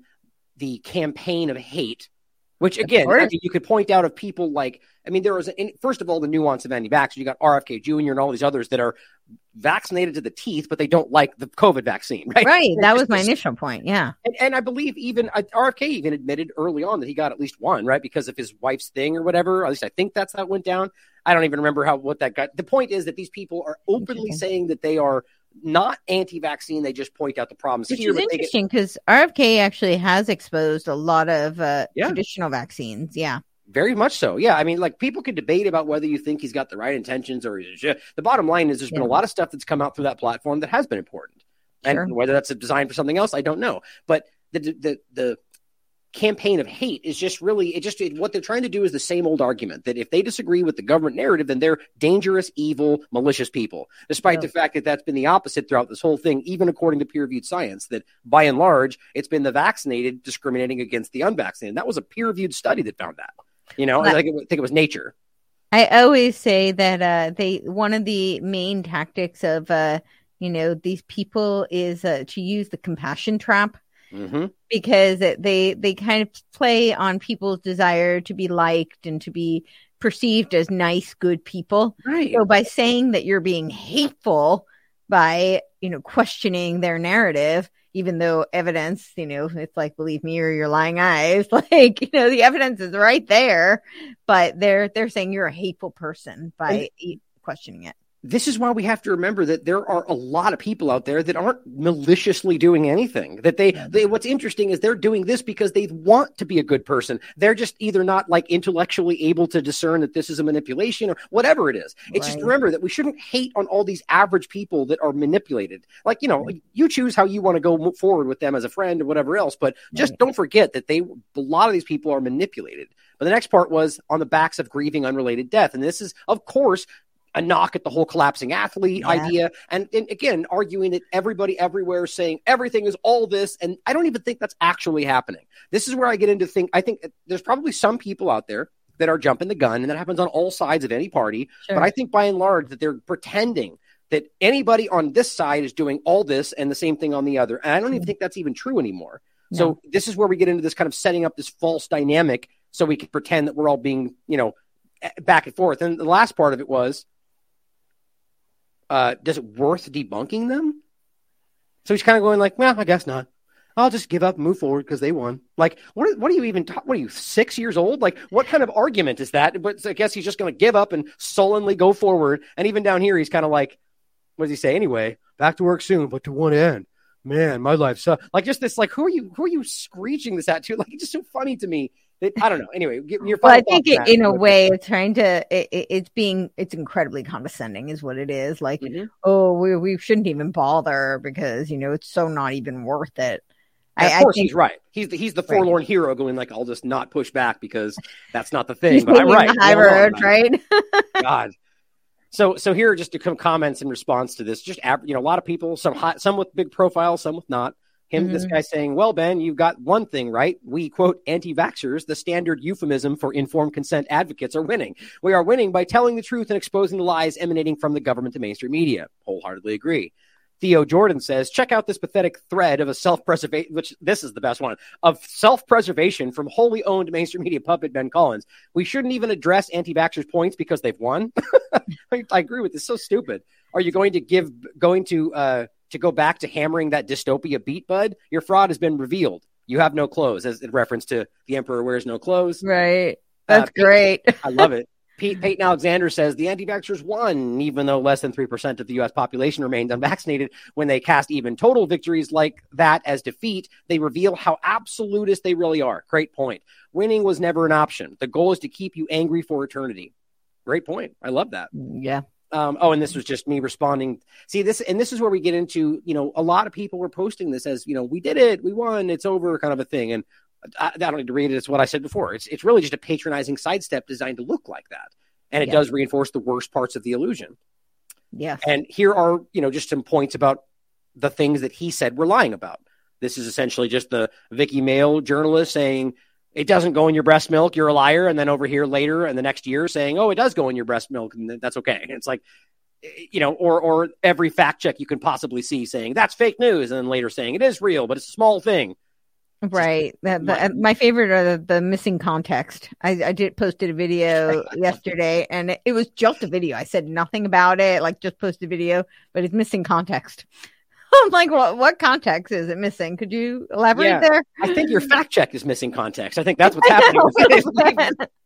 the campaign of hate, which again, I mean, you could point out of people like I mean, there was first of all the nuance of anti-vax. You got RFK Jr. and all these others that are vaccinated to the teeth, but they don't like the COVID vaccine, right? Right. That was my initial point. Yeah. And, and I believe even uh, RFK even admitted early on that he got at least one, right? Because of his wife's thing or whatever. At least I think that's how it went down. I don't even remember how what that got. The point is that these people are openly saying that they are not anti-vaccine. They just point out the problems Which is interesting because RFK actually has exposed a lot of uh, Yeah. traditional vaccines. Yeah. Very much so. Yeah. I mean, like people could debate about whether you think he's got the right intentions or he's just, the bottom line is there's been a lot of stuff that's come out through that platform that has been important. Sure. And whether that's designed for something else, I don't know. But the, the, the campaign of hate is just really, it just, it, what they're trying to do is the same old argument that if they disagree with the government narrative, then they're dangerous, evil, malicious people, despite the fact that that's been the opposite throughout this whole thing, even according to peer reviewed science, that by and large, it's been the vaccinated discriminating against the unvaccinated. That was a peer reviewed study that found that. You know, Well, I think it, I think it was Nature. I always say that uh, they one of the main tactics of uh, you know these people is uh, to use the compassion trap Mm-hmm. because it- they they kind of play on people's desire to be liked and to be perceived as nice, good people. Right. So by saying that you're being hateful by you know questioning their narrative, even though evidence, you know, it's like believe me or your lying eyes, like you know the evidence is right there, but they're they're saying you're a hateful person by e- questioning it. This is why we have to remember that there are a lot of people out there that aren't maliciously doing anything. That they, they what's interesting is they're doing this because they want to be a good person. They're just either not like intellectually able to discern that this is a manipulation or whatever it is. It's just remember that we shouldn't hate on all these average people that are manipulated. Like, you know, you choose how you want to go forward with them as a friend or whatever else, but just don't forget that they a lot of these people are manipulated. But the next part was on the backs of grieving unrelated death. And this is, of course, a knock at the whole collapsing athlete Yeah. idea. And, and again, arguing that everybody everywhere is saying everything is all this. And I don't even think that's actually happening. This is where I get into think. I think there's probably some people out there that are jumping the gun, and that happens on all sides of any party. Sure. But I think by and large that they're pretending that anybody on this side is doing all this and the same thing on the other. And I don't even mm-hmm. think that's even true anymore. So this is where we get into this kind of setting up this false dynamic so we can pretend that we're all being, you know, back and forth. And the last part of it was, uh, does it worth debunking them? So he's kind of going like, well, I guess not. I'll just give up and move forward because they won. Like, what? What are you even? Ta- what are you? Six years old? Like, what kind of argument is that? But I guess he's just going to give up and sullenly go forward. And even down here, he's kind of like, what does he say anyway? Back to work soon, but to one end? Man, my life sucks. Like, just this. Like, who are you? Who are you screeching this at? To like, it's just so funny to me. I don't know. Anyway, your Well, I think it, in a way, it's trying to. It, it- it's being. It's incredibly condescending, is what it is. Like, Mm-hmm. oh, we we shouldn't even bother because you know it's so not even worth it. And of course, I think he's right. He's the, he's the Right. forlorn hero going like, I'll just not push back because that's not the thing. But I'm right. high Well, no, I'm road, right? God. So so here are just to come comments in response to this. Just you know, a lot of people, some hot, some with big profiles, some with not. Him, this Mhm. guy saying, "Well, Ben, you've got one thing right. We quote anti-vaxxers, the standard euphemism for informed consent advocates, are winning. We are winning by telling the truth and exposing the lies emanating from the government to mainstream media. Wholeheartedly agree." Theo Jordan says, check out this pathetic thread of a self-preservation, which this is the best one, of self-preservation from wholly owned mainstream media puppet Ben Collins. We shouldn't even address anti-vaxxers points because they've won. I, I agree with this. So stupid. Are you going to give, going to, uh, to go back to hammering that dystopia beat, bud? Your fraud has been revealed. You have no clothes, as in reference to the emperor wears no clothes. right. Uh, That's great. I love it. Pete, Peyton Alexander says the anti-vaxxers won, even though less than 3% of the U.S. population remained unvaccinated. When they cast even total victories like that as defeat, they reveal how absolutist they really are. Great point. Winning was never an option. The goal is to keep you angry for eternity. Great point. I love that. Yeah. Um, oh, and this was just me responding. See this, and this is where we get into you know a lot of people were posting this as you know we did it, we won, it's over, kind of a thing. And I, I don't need to read it. It's what I said before. It's it's really just a patronizing sidestep designed to look like that, and it Yeah. does reinforce the worst parts of the illusion. Yeah. And here are, you know, just some points about the things that he said we're lying about. This is essentially just the Vicky Mail journalist saying it doesn't go in your breast milk, you're a liar, and then over here later and the next year saying, oh, it does go in your breast milk, and that's okay. It's like, eh, you know, or or every fact check you can possibly see saying that's fake news, and then later saying it is real, but it's a small thing. Right. The, the, uh, my favorite are the, the missing context. I, I did posted a video yesterday and it, it was just a video. I said nothing about it, like just posted a video, but it's missing context. I'm like, what what context is it missing? Could you elaborate Yeah. there? I think your fact check is missing context. I think that's what's happening. It's like,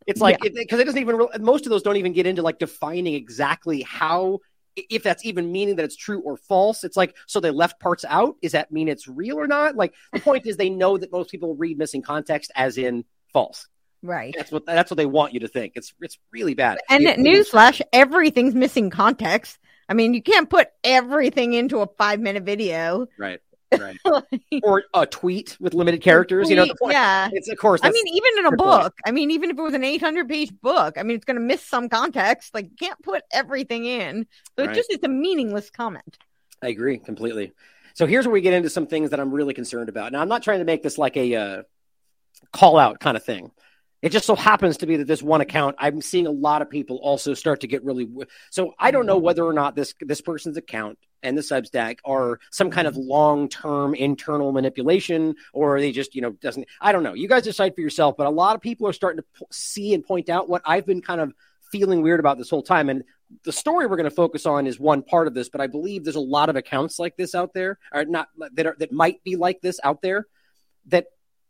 it's like because it, doesn't even re- most of those don't even get into like defining exactly how if that's even meaning that it's true or false. It's like so they left parts out. Is that mean it's real or not? Like the point is they know that most people read missing context as in false. Right. That's what that's what they want you to think. It's it's really bad. And It- newsflash, everything's missing context. I mean, you can't put everything into a five minute video. right. Right. or a tweet with limited characters. You know, the point. yeah. It's of course. I mean, even in a the point. book, I mean, even if it was an 800 page book, I mean, it's going to miss some context. Like, you can't put everything in. So Right. it just it's a meaningless comment. I agree completely. So here's where we get into some things that I'm really concerned about. Now, I'm not trying to make this like a uh, call out kind of thing. It just so happens to be that this one account, I'm seeing a lot of people also start to get really. So I don't know whether or not this this person's account and the Substack are some kind of long term internal manipulation, or they just you know doesn't. I don't know. You guys decide for yourself. But a lot of people are starting to see and point out what I've been kind of feeling weird about this whole time. And the story we're going to focus on is one part of this, but I believe there's a lot of accounts like this out there, or not that are that might be like this out there, that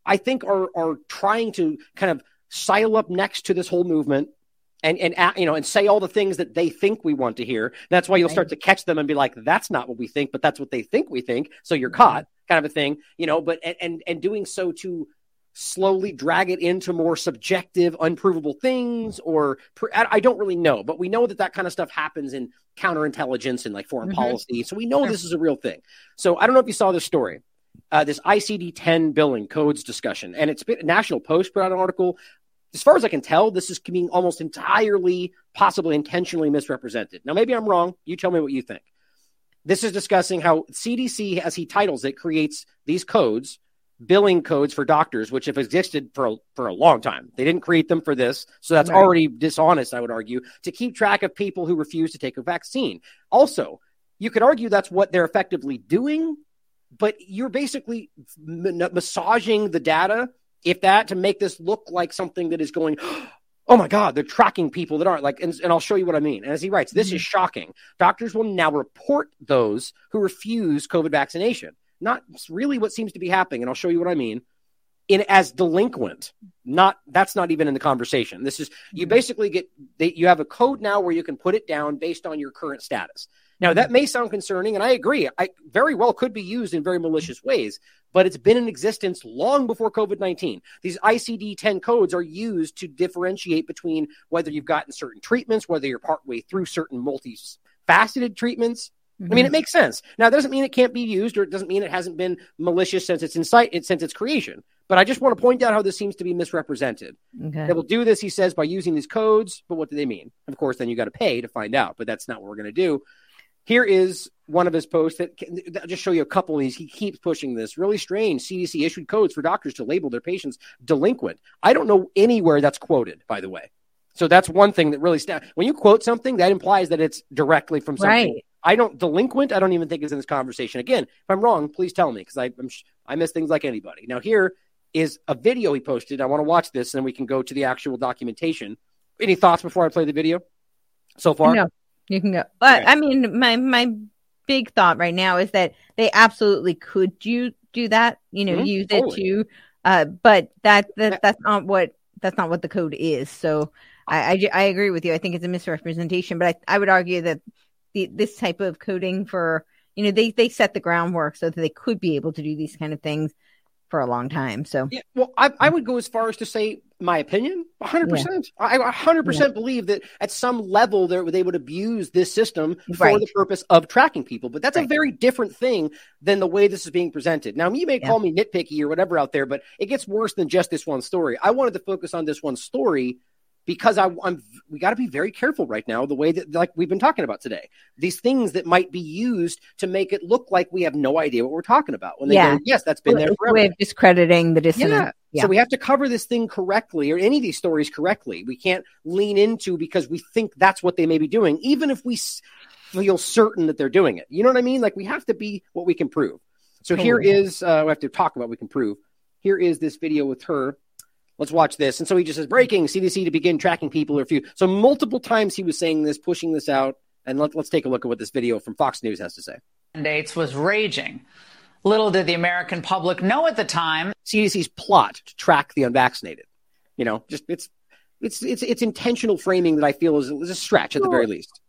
I think are are trying to kind of sile up next to this whole movement. And, and you know and say all the things that they think we want to hear. That's why you'll start to catch them and be like, "That's not what we think," but that's what they think we think. So you're caught, kind of a thing, you know. But and and, doing so to slowly drag it into more subjective, unprovable things, or I don't really know, but we know that that kind of stuff happens in counterintelligence and like foreign Mhm. policy. So we know this is a real thing. So I don't know if you saw this story, uh, this ICD 10 billing codes discussion, and it's been National Post put out an article. As far as I can tell, this is being almost entirely, possibly intentionally misrepresented. Now, maybe I'm wrong. You tell me what you think. This is discussing how CDC, as he titles it, creates these codes, billing codes for doctors, which have existed for a, for a long time. They didn't create them for this, so that's Right. already dishonest, I would argue, to keep track of people who refuse to take a vaccine. Also, you could argue that's what they're effectively doing, but you're basically m- massaging the data, if that, to make this look like something that is going. Oh my God, they're tracking people that aren't like, and, and I'll show you what I mean. And as he writes, this is mm-hmm. shocking. Doctors will now report those who refuse COVID vaccination. Not really what seems to be happening, and I'll show you what I mean. In as delinquent, not that's not even in the conversation. This is you mm-hmm. basically get they, you have a code now where you can put it down based on your current status. Now that may sound concerning, and I agree. I very well could be used in very malicious ways, but it's been in existence long before COVID nineteen. These ICD ten codes are used to differentiate between whether you've gotten certain treatments, whether you're partway through certain multi-faceted treatments. I mean, it mm-hmm. makes sense. Now, it doesn't mean it can't be used, or it doesn't mean it hasn't been malicious since its insight, since its creation. But I just want to point out how this seems to be misrepresented. Okay. They will do this, he says, by using these codes. But what do they mean? Of course, then you got to pay to find out. But that's not what we're going to do. Here is one of his posts that I'll just show you a couple of these. He keeps pushing this. Really strange. CDC issued codes for doctors to label their patients delinquent. I don't know anywhere that's quoted, by the way. So that's one thing that really stands. When you quote something, that implies that it's directly from something. Right. I don't delinquent. I don't even think is in this conversation. Again, if I'm wrong, please tell me because I'm I miss things like anybody. Now here is a video he posted. I want to watch this, and then we can go to the actual documentation. Any thoughts before I play the video? So far, No, you can go. But. I mean, my my big thought right now is that they absolutely could you do that. You know, Mhm, use totally. it to. Uh, but that that that's not what that's not what the code is. So I, I, I agree with you. I think it's a misrepresentation. But I, I would argue that the this type of coding for you know they they set the groundwork so that they could be able to do these kind of things for a long time. So Yeah, well, I, I would go as far as to say my opinion 100% yeah. i 100% yeah. believe that at some level they would abuse this system for right. the purpose of tracking people but that's right. a very different thing than the way this is being presented now you may yeah. call me nitpicky or whatever out there but it gets worse than just this one story i wanted to focus on this one story because I, am we got to be very careful right now the way that like we've been talking about today. These things that might be used to make it look like we have no idea what we're talking about. When they yeah. go yes that's been there forever. of discrediting the dissonance yeah. yeah. so we have to cover this thing correctly or any of these stories correctly. We can't lean into because we think that's what they may be doing even if we feel certain that they're doing it. You know what I mean? Like we have to be what we can prove. So here is uh, we have to talk about we can prove. Here is this video with her Let's watch this. And so he just says, breaking CDC to begin tracking people or few. So multiple times he was saying this, pushing this out. And let, us take a look at what this video from Fox News has to say. Mandates was raging. Little did the American public know at the time. CDC's plot to track the unvaccinated. You know, just it's it's it's it's intentional framing that I feel is, is a stretch at the very least.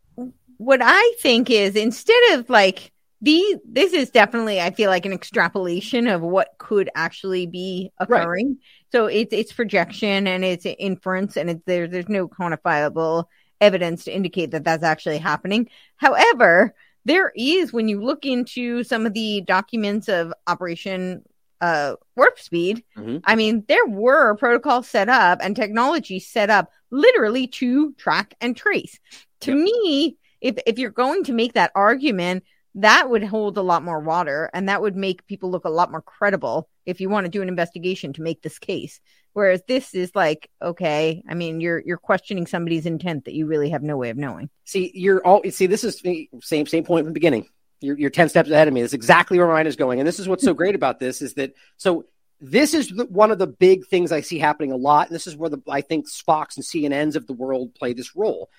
What I think is instead of like the this is definitely I feel like an extrapolation of what could actually be occurring. Right. So it's it's projection and it's inference and it's there there's no quantifiable evidence to indicate that that's actually happening. However, there is when you look into some of the documents of Operation uh, Warp Speed. Mm-hmm. I mean, there were protocols set up and technology set up literally to track and trace. To yep. me, if if you're going to make that argument, that would hold a lot more water and that would make people look a lot more credible if you want to do an investigation to make this case whereas this is like okay i mean you're you're questioning somebody's intent that you really have no way of knowing see you're all see this is same same point from the beginning you're, you're 10 steps ahead of me that's exactly where mine is going and this is what's so great about this is that so this is the, one of the big things i see happening a lot and this is where the i think fox and cnn's of the world play this role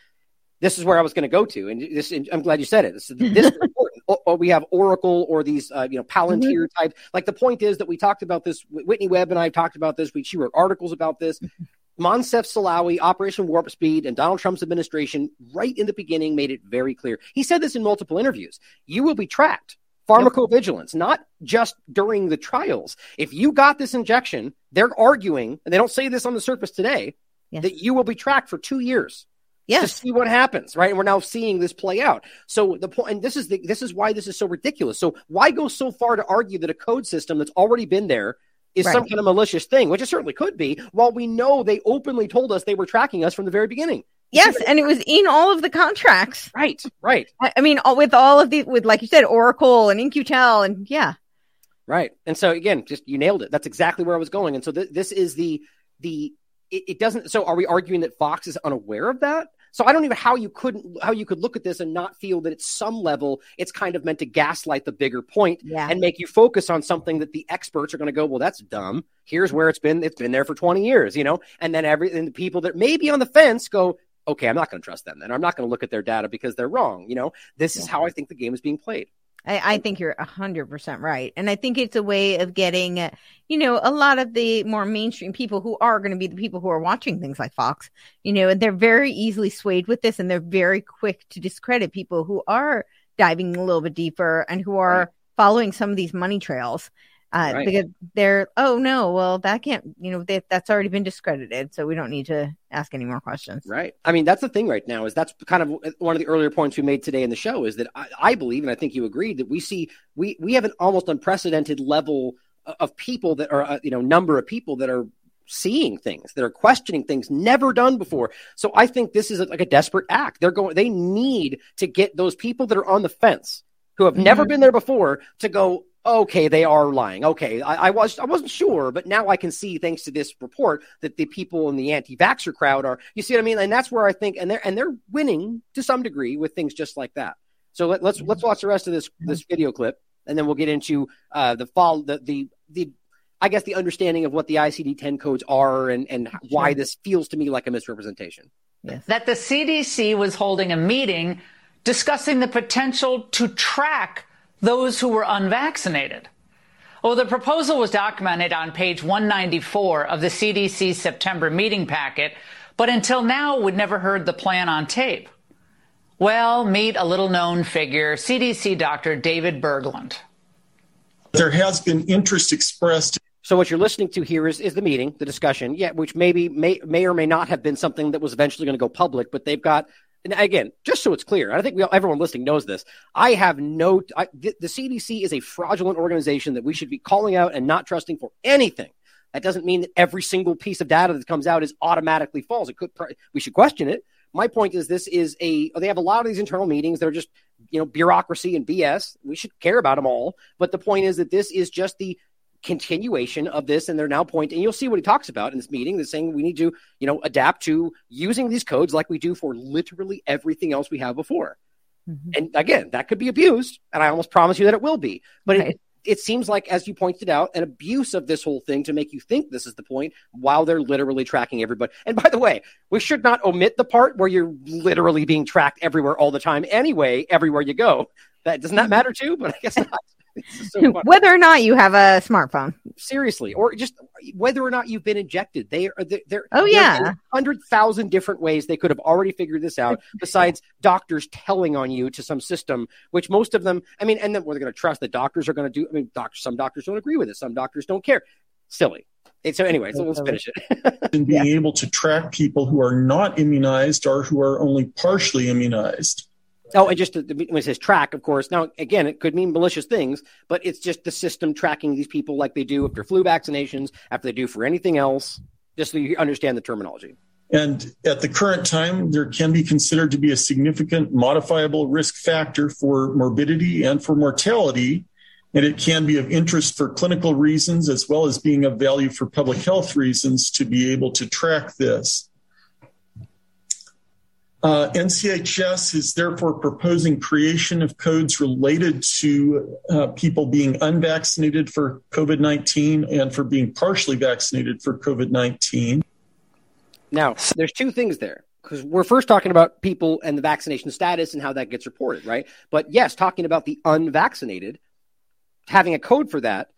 this is where I was going to go to, and this. And I'm glad you said it. This, this. Or we have Oracle or these, uh, you know, Palantir mm-hmm. type. Like the point is that we talked about this. Whitney Webb and I talked about this. We she wrote articles about this. Moncef Slaoui, Operation Warp Speed, and Donald Trump's administration, right in the beginning, made it very clear. He said this in multiple interviews. You will be tracked. Pharmacovigilance, not just during the trials. If you got this injection, they're arguing, and they don't say this on the surface today, yes. that you will be tracked for two years yes. to see what happens, right? And we're now seeing this play out. So the point, and this is the, this is why this is so ridiculous. So why go so far to argue that a code system that's already been there is right. some kind of malicious thing, which it certainly could be, while we know they openly told us they were tracking us from the very beginning. Yes, and it was in all of the contracts. Right, right. I mean, all, with all of the, with like you said, Oracle and In-Q-Tel, and yeah. Right, and so again, just you nailed it. That's exactly where I was going. And so th- this is the the it, it, doesn't. So are we arguing that Fox is unaware of that? So I don't even how you couldn't how you could look at this and not feel that at some level it's kind of meant to gaslight the bigger point yeah. and make you focus on something that the experts are going to go, well, that's dumb. Here's where it's been. It's been there for 20 years, you know. And then every and the people that may be on the fence go, okay, I'm not going to trust them. Then I'm not going to look at their data because they're wrong. You know, this yeah. is how I think the game is being played. I, I think you're a hundred percent right. And I think it's a way of getting, uh, you know, a lot of the more mainstream people who are going to be the people who are watching things like Fox, you know, and they're very easily swayed with this and they're very quick to discredit people who are diving a little bit deeper and who are right. following some of these money trails uh, right. because they're oh no well that can't you know that, that's already been discredited so we don't need to ask any more questions right i mean that's the thing right now is that's kind of one of the earlier points we made today in the show is that i, I believe and i think you agreed that we see we we have an almost unprecedented level of people that are uh, you know number of people that are seeing things that are questioning things never done before so i think this is like a desperate act they're going they need to get those people that are on the fence who have mm-hmm. never been there before to go okay, they are lying. Okay, I, I, was I wasn't sure, but now I can see thanks to this report that the people in the anti-vaxxer crowd are. You see what I mean? And that's where I think, and they're and they're winning to some degree with things just like that. So let, us let's, let's watch the rest of this this video clip, and then we'll get into uh, the fall the the the. I guess the understanding of what the ICD 10 codes are and, and sure. why this feels to me like a misrepresentation. Yes. That the CDC was holding a meeting discussing the potential to track those who were unvaccinated. Well, the proposal was documented on page 194 of the CDC's September meeting packet, but until now, we'd never heard the plan on tape. Well, meet a little known figure, CDC Dr. David Berglund. There has been interest expressed So what you're listening to here is, is the meeting, the discussion, yeah, which maybe may may or may not have been something that was eventually going to go public, but they've got and again, just so it's clear, I think we all, everyone listening knows this. I have no, I, the, the CDC is a fraudulent organization that we should be calling out and not trusting for anything. That doesn't mean that every single piece of data that comes out is automatically false. It could, we should question it. My point is, this is a, they have a lot of these internal meetings that are just, you know, bureaucracy and BS. We should care about them all. But the point is that this is just the continuation of this and they're now pointing and you'll see what he talks about in this meeting they're saying we need to you know adapt to using these codes like we do for literally everything else we have before. Mm-hmm. and again that could be abused and i almost promise you that it will be. But right. it, it seems like as you pointed out an abuse of this whole thing to make you think this is the point while they're literally tracking everybody. And by the way we should not omit the part where you're literally being tracked everywhere all the time anyway everywhere you go. That doesn't that matter too? But i guess not so whether or not you have a smartphone seriously or just whether or not you've been injected they are they're oh yeah 100000 different ways they could have already figured this out besides doctors telling on you to some system which most of them i mean and then we're going to trust that doctors are going to do i mean doctors some doctors don't agree with it some doctors don't care silly so anyway, so let's finish it. and being yeah. able to track people who are not immunized or who are only partially immunized. Oh, and just when it says track, of course. Now, again, it could mean malicious things, but it's just the system tracking these people like they do after flu vaccinations, after they do for anything else, just so you understand the terminology. And at the current time, there can be considered to be a significant modifiable risk factor for morbidity and for mortality. And it can be of interest for clinical reasons as well as being of value for public health reasons to be able to track this. Uh, NCHS is therefore proposing creation of codes related to uh, people being unvaccinated for COVID 19 and for being partially vaccinated for COVID 19. Now, there's two things there because we're first talking about people and the vaccination status and how that gets reported, right? But yes, talking about the unvaccinated, having a code for that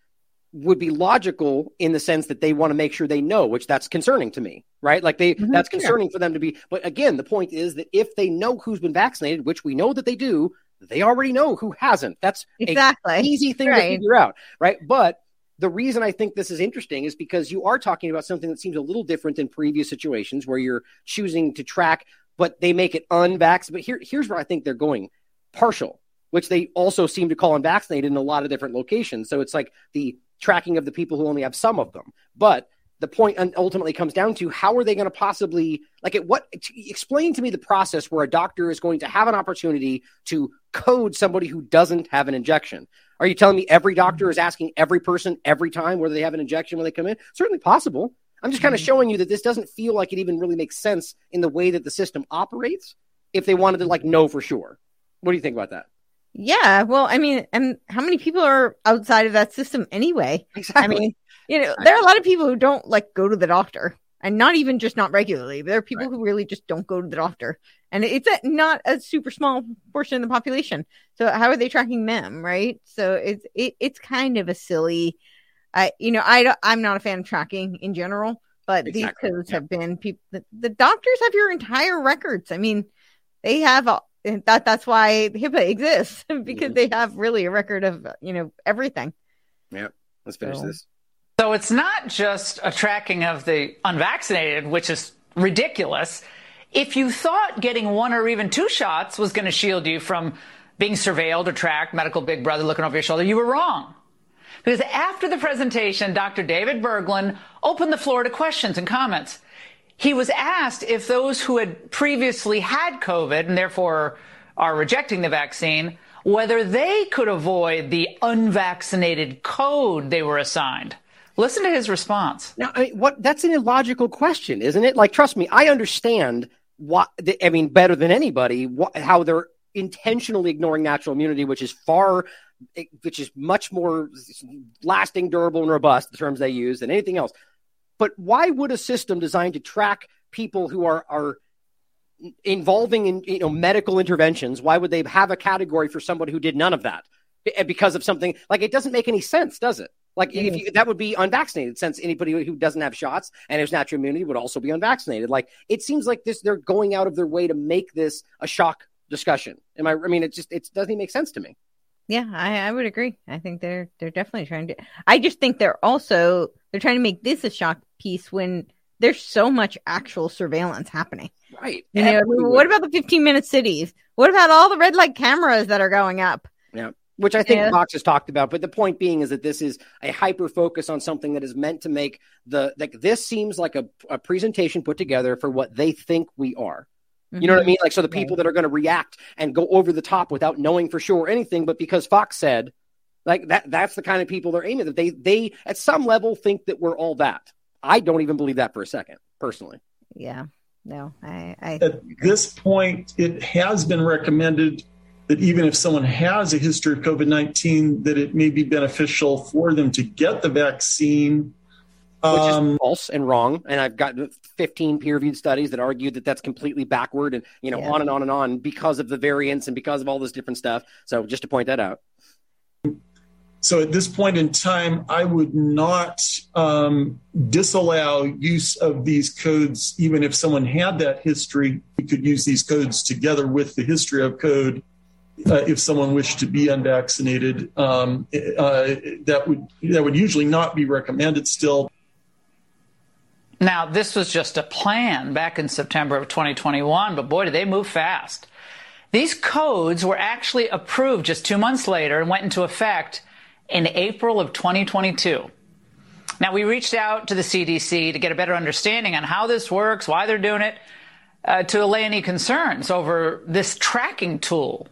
would be logical in the sense that they want to make sure they know, which that's concerning to me, right? Like they mm-hmm, that's concerning yeah. for them to be. But again, the point is that if they know who's been vaccinated, which we know that they do, they already know who hasn't. That's exactly easy thing right. to figure out, right? But the reason I think this is interesting is because you are talking about something that seems a little different than previous situations where you're choosing to track, but they make it unvaccinated. But here, here's where I think they're going partial, which they also seem to call unvaccinated in a lot of different locations. So it's like the tracking of the people who only have some of them. But the point ultimately comes down to how are they going to possibly like it what explain to me the process where a doctor is going to have an opportunity to code somebody who doesn't have an injection. Are you telling me every doctor is asking every person every time whether they have an injection when they come in? Certainly possible. I'm just kind of mm-hmm. showing you that this doesn't feel like it even really makes sense in the way that the system operates if they wanted to like know for sure. What do you think about that yeah, well, I mean, and how many people are outside of that system anyway? Exactly. I mean, you know, there are a lot of people who don't like go to the doctor, and not even just not regularly. But there are people right. who really just don't go to the doctor, and it's a, not a super small portion of the population. So how are they tracking them, right? So it's it, it's kind of a silly. I you know I I'm not a fan of tracking in general, but exactly. these codes yeah. have been people. The, the doctors have your entire records. I mean, they have that that's why HIPAA exists because mm-hmm. they have really a record of you know everything. Yeah, let's finish so. this. So it's not just a tracking of the unvaccinated, which is ridiculous. If you thought getting one or even two shots was going to shield you from being surveilled or tracked, medical big brother looking over your shoulder, you were wrong. Because after the presentation, Dr. David Berglund opened the floor to questions and comments. He was asked if those who had previously had COVID and therefore are rejecting the vaccine, whether they could avoid the unvaccinated code they were assigned. Listen to his response. Now, I mean, what that's an illogical question, isn't it? Like, trust me, I understand what I mean better than anybody what, how they're intentionally ignoring natural immunity, which is far, which is much more lasting, durable, and robust. The terms they use than anything else. But why would a system designed to track people who are are involving in you know medical interventions? Why would they have a category for somebody who did none of that eh, because of something like it doesn't make any sense, does it? Like if you, that would be unvaccinated, since anybody who doesn't have shots and has natural immunity would also be unvaccinated. Like it seems like this, they're going out of their way to make this a shock discussion. Am I? I mean, it just it doesn't make sense to me. Yeah, I, I would agree. I think they're they're definitely trying to. I just think they're also they're trying to make this a shock piece when there's so much actual surveillance happening. Right. You know, what about the 15 minute cities? What about all the red light cameras that are going up? Yeah. Which I think Yeah. Fox has talked about, but the point being is that this is a hyper focus on something that is meant to make the like this seems like a, a presentation put together for what they think we are. You know what I Mhm. mean? Like, so the people that are going to react and go over the top without knowing for sure anything, but because Fox said, like that, that's the kind of people they're aiming at. They, they at some level think that we're all that. I don't even believe that for a second, personally. Yeah. No, I, I At this point, it has been recommended that even if someone has a history of COVID 19, that it may be beneficial for them to get the vaccine. Which Um, is false and wrong. And I've got 15 peer reviewed studies that argue that that's completely backward and, you know, Yeah. on and on and on because of the variants and because of all this different stuff. So just to point that out. So at this point in time, I would not um, disallow use of these codes, even if someone had that history. We could use these codes together with the history of code. Uh, if someone wished to be unvaccinated, um, uh, that would that would usually not be recommended. Still, Now, this was just a plan back in September of 2021, but boy, did they move fast. These codes were actually approved just two months later and went into effect in April of 2022. Now, we reached out to the CDC to get a better understanding on how this works, why they're doing it, uh, to allay any concerns over this tracking tool.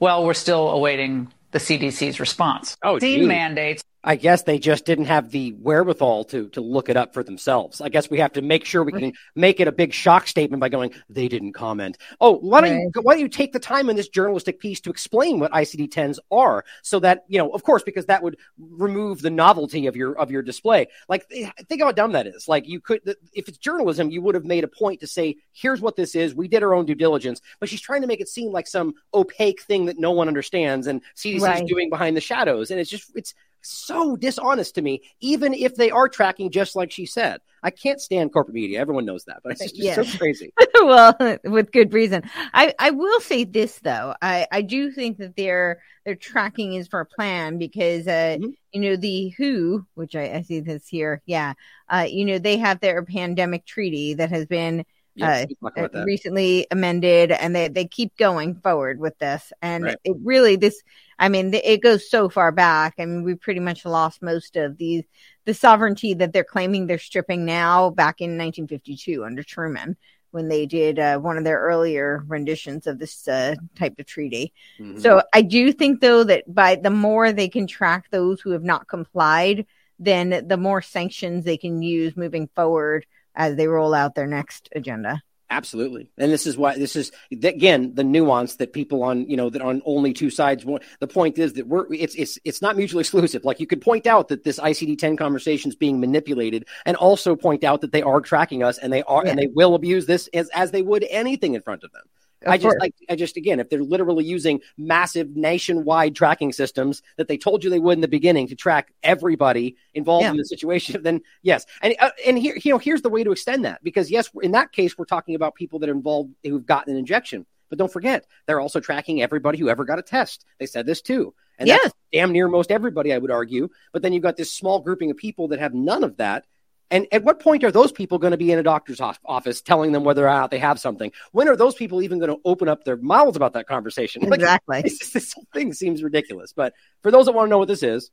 Well, we're still awaiting the CDC's response. Oh, Vaccine mandates I guess they just didn't have the wherewithal to to look it up for themselves. I guess we have to make sure we can make it a big shock statement by going, they didn't comment. Oh, why don't you why don't you take the time in this journalistic piece to explain what ICD-10s are, so that you know, of course, because that would remove the novelty of your of your display. Like, eh, think how dumb that is. Like, you could, if it's journalism, you would have made a point to say, here's what this is. We did our own due diligence, but she's trying to make it seem like some opaque thing that no one understands, and CDC is Right. doing behind the shadows, and it's just it's so dishonest to me, even if they are tracking just like she said. I can't stand corporate media. Everyone knows that, but it's just, Yeah. so crazy. well, with good reason. I, I will say this though. I, I do think that their their tracking is for a plan because uh Mm-hmm. you know the WHO, which I, I see this here, yeah. Uh you know they have their pandemic treaty that has been Yes, uh, we talked about that. recently amended and they, they keep going forward with this and Right. it really this i mean it goes so far back i mean we pretty much lost most of these the sovereignty that they're claiming they're stripping now back in 1952 under truman when they did uh, one of their earlier renditions of this uh, type of treaty Mhm. so i do think though that by the more they can track those who have not complied then the more sanctions they can use moving forward as they roll out their next agenda Absolutely, and this is why this is again the nuance that people on you know that on only two sides want. The point is that we're it's it's it's not mutually exclusive. Like you could point out that this ICD ten conversation is being manipulated, and also point out that they are tracking us, and they are and they will abuse this as as they would anything in front of them. I just like I just again if they're literally using massive nationwide tracking systems that they told you they would in the beginning to track everybody involved Yeah. in the situation, then yes. And uh, and here you know here's the way to extend that because yes, in that case we're talking about people that are involved who've gotten an injection, but don't forget they're also tracking everybody who ever got a test. They said this too, and Yes. that's damn near most everybody I would argue. But then you've got this small grouping of people that have none of that. And at what point are those people going to be in a doctor's office telling them whether or not they have something? When are those people even going to open up their mouths about that conversation? Exactly. it's just- this whole thing seems ridiculous. But for those that want to know what this is,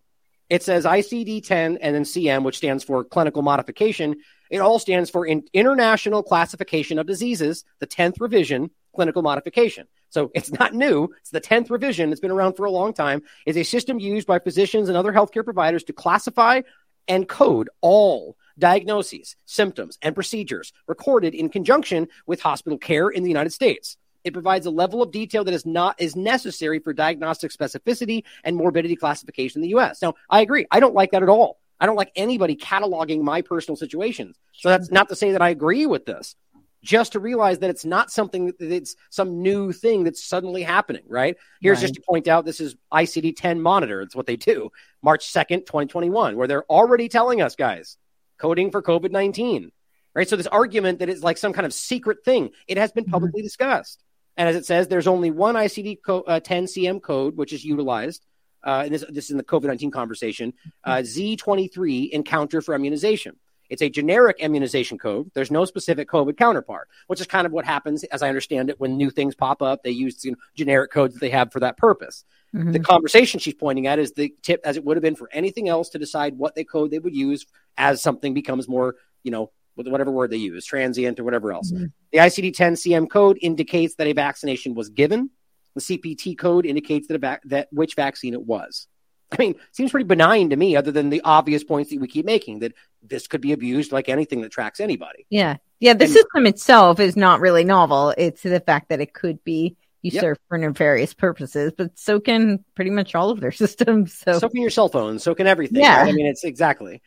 it says ICD 10 and then CM, which stands for clinical modification. It all stands for in- International Classification of Diseases, the 10th revision, clinical modification. So it's not new. It's the 10th revision. It's been around for a long time. It's a system used by physicians and other healthcare providers to classify and code all diagnoses, symptoms, and procedures recorded in conjunction with hospital care in the United States. It provides a level of detail that is not is necessary for diagnostic specificity and morbidity classification in the US. Now, I agree. I don't like that at all. I don't like anybody cataloging my personal situations. So that's not to say that I agree with this. Just to realize that it's not something that it's some new thing that's suddenly happening, right? Here's just to point out this is ICD 10 monitor. It's what they do. March 2nd, 2021, where they're already telling us, guys, coding for COVID 19, right? So this argument that it's like some kind of secret thing, it has been publicly discussed. And as it says, there's only one ICD uh, 10 CM code, which is utilized. uh, and this, this is in the COVID 19 conversation, uh, Z23 encounter for immunization. It's a generic immunization code. There's no specific COVID counterpart, which is kind of what happens, as I understand it, when new things pop up. They use you know, generic codes that they have for that purpose. Mm-hmm. The conversation she's pointing at is the tip, as it would have been for anything else, to decide what they code they would use as something becomes more, you know, whatever word they use, transient or whatever else. Mm-hmm. The ICD 10 CM code indicates that a vaccination was given. The CPT code indicates that, va- that which vaccine it was. I mean, seems pretty benign to me, other than the obvious points that we keep making that this could be abused like anything that tracks anybody. Yeah. Yeah. The and, system itself is not really novel. It's the fact that it could be usurped yep. for nefarious purposes, but so can pretty much all of their systems. So, so can your cell phone. So can everything. Yeah. Right? I mean, it's exactly.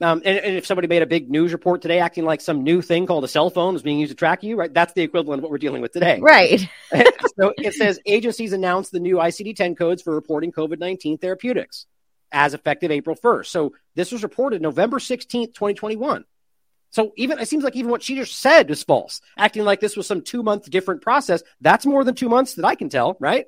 Um, and, and, if somebody made a big news report today acting like some new thing called a cell phone is being used to track you, right? That's the equivalent of what we're dealing with today. Right. so it says agencies announced the new ICD 10 codes for reporting COVID 19 therapeutics as effective April 1st. So this was reported November 16th, 2021. So even it seems like even what she just said was false, acting like this was some two month different process. That's more than two months that I can tell, right?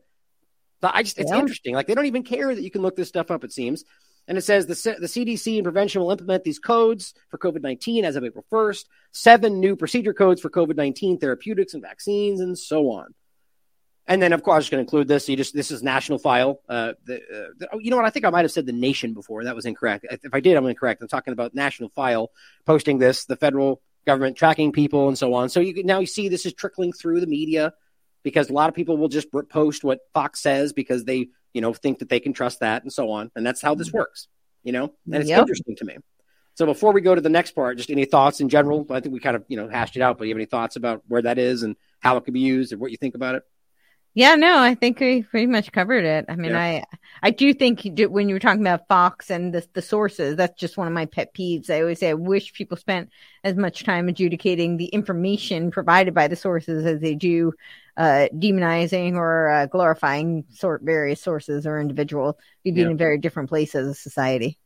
So I just, it's yeah. interesting. Like they don't even care that you can look this stuff up, it seems. And it says the, the CDC and prevention will implement these codes for COVID 19 as of April 1st, seven new procedure codes for COVID 19 therapeutics and vaccines, and so on. And then, of course, I'm just going to include this. You just this is national file. Uh, the, uh, the, oh, you know what? I think I might have said the nation before. That was incorrect. If I did, I'm incorrect. I'm talking about national file posting this, the federal government tracking people, and so on. So you now you see this is trickling through the media because a lot of people will just post what Fox says because they you know, think that they can trust that and so on. And that's how this mm-hmm. works, you know, and it's yep. interesting to me. So before we go to the next part, just any thoughts in general? I think we kind of, you know, hashed it out, but you have any thoughts about where that is and how it could be used and what you think about it? Yeah, no, I think we pretty much covered it. I mean, yeah. I I do think when you were talking about Fox and the the sources, that's just one of my pet peeves. I always say I wish people spent as much time adjudicating the information provided by the sources as they do uh, demonizing or uh, glorifying sort various sources or individuals. We'd be yeah. in very different places as a society.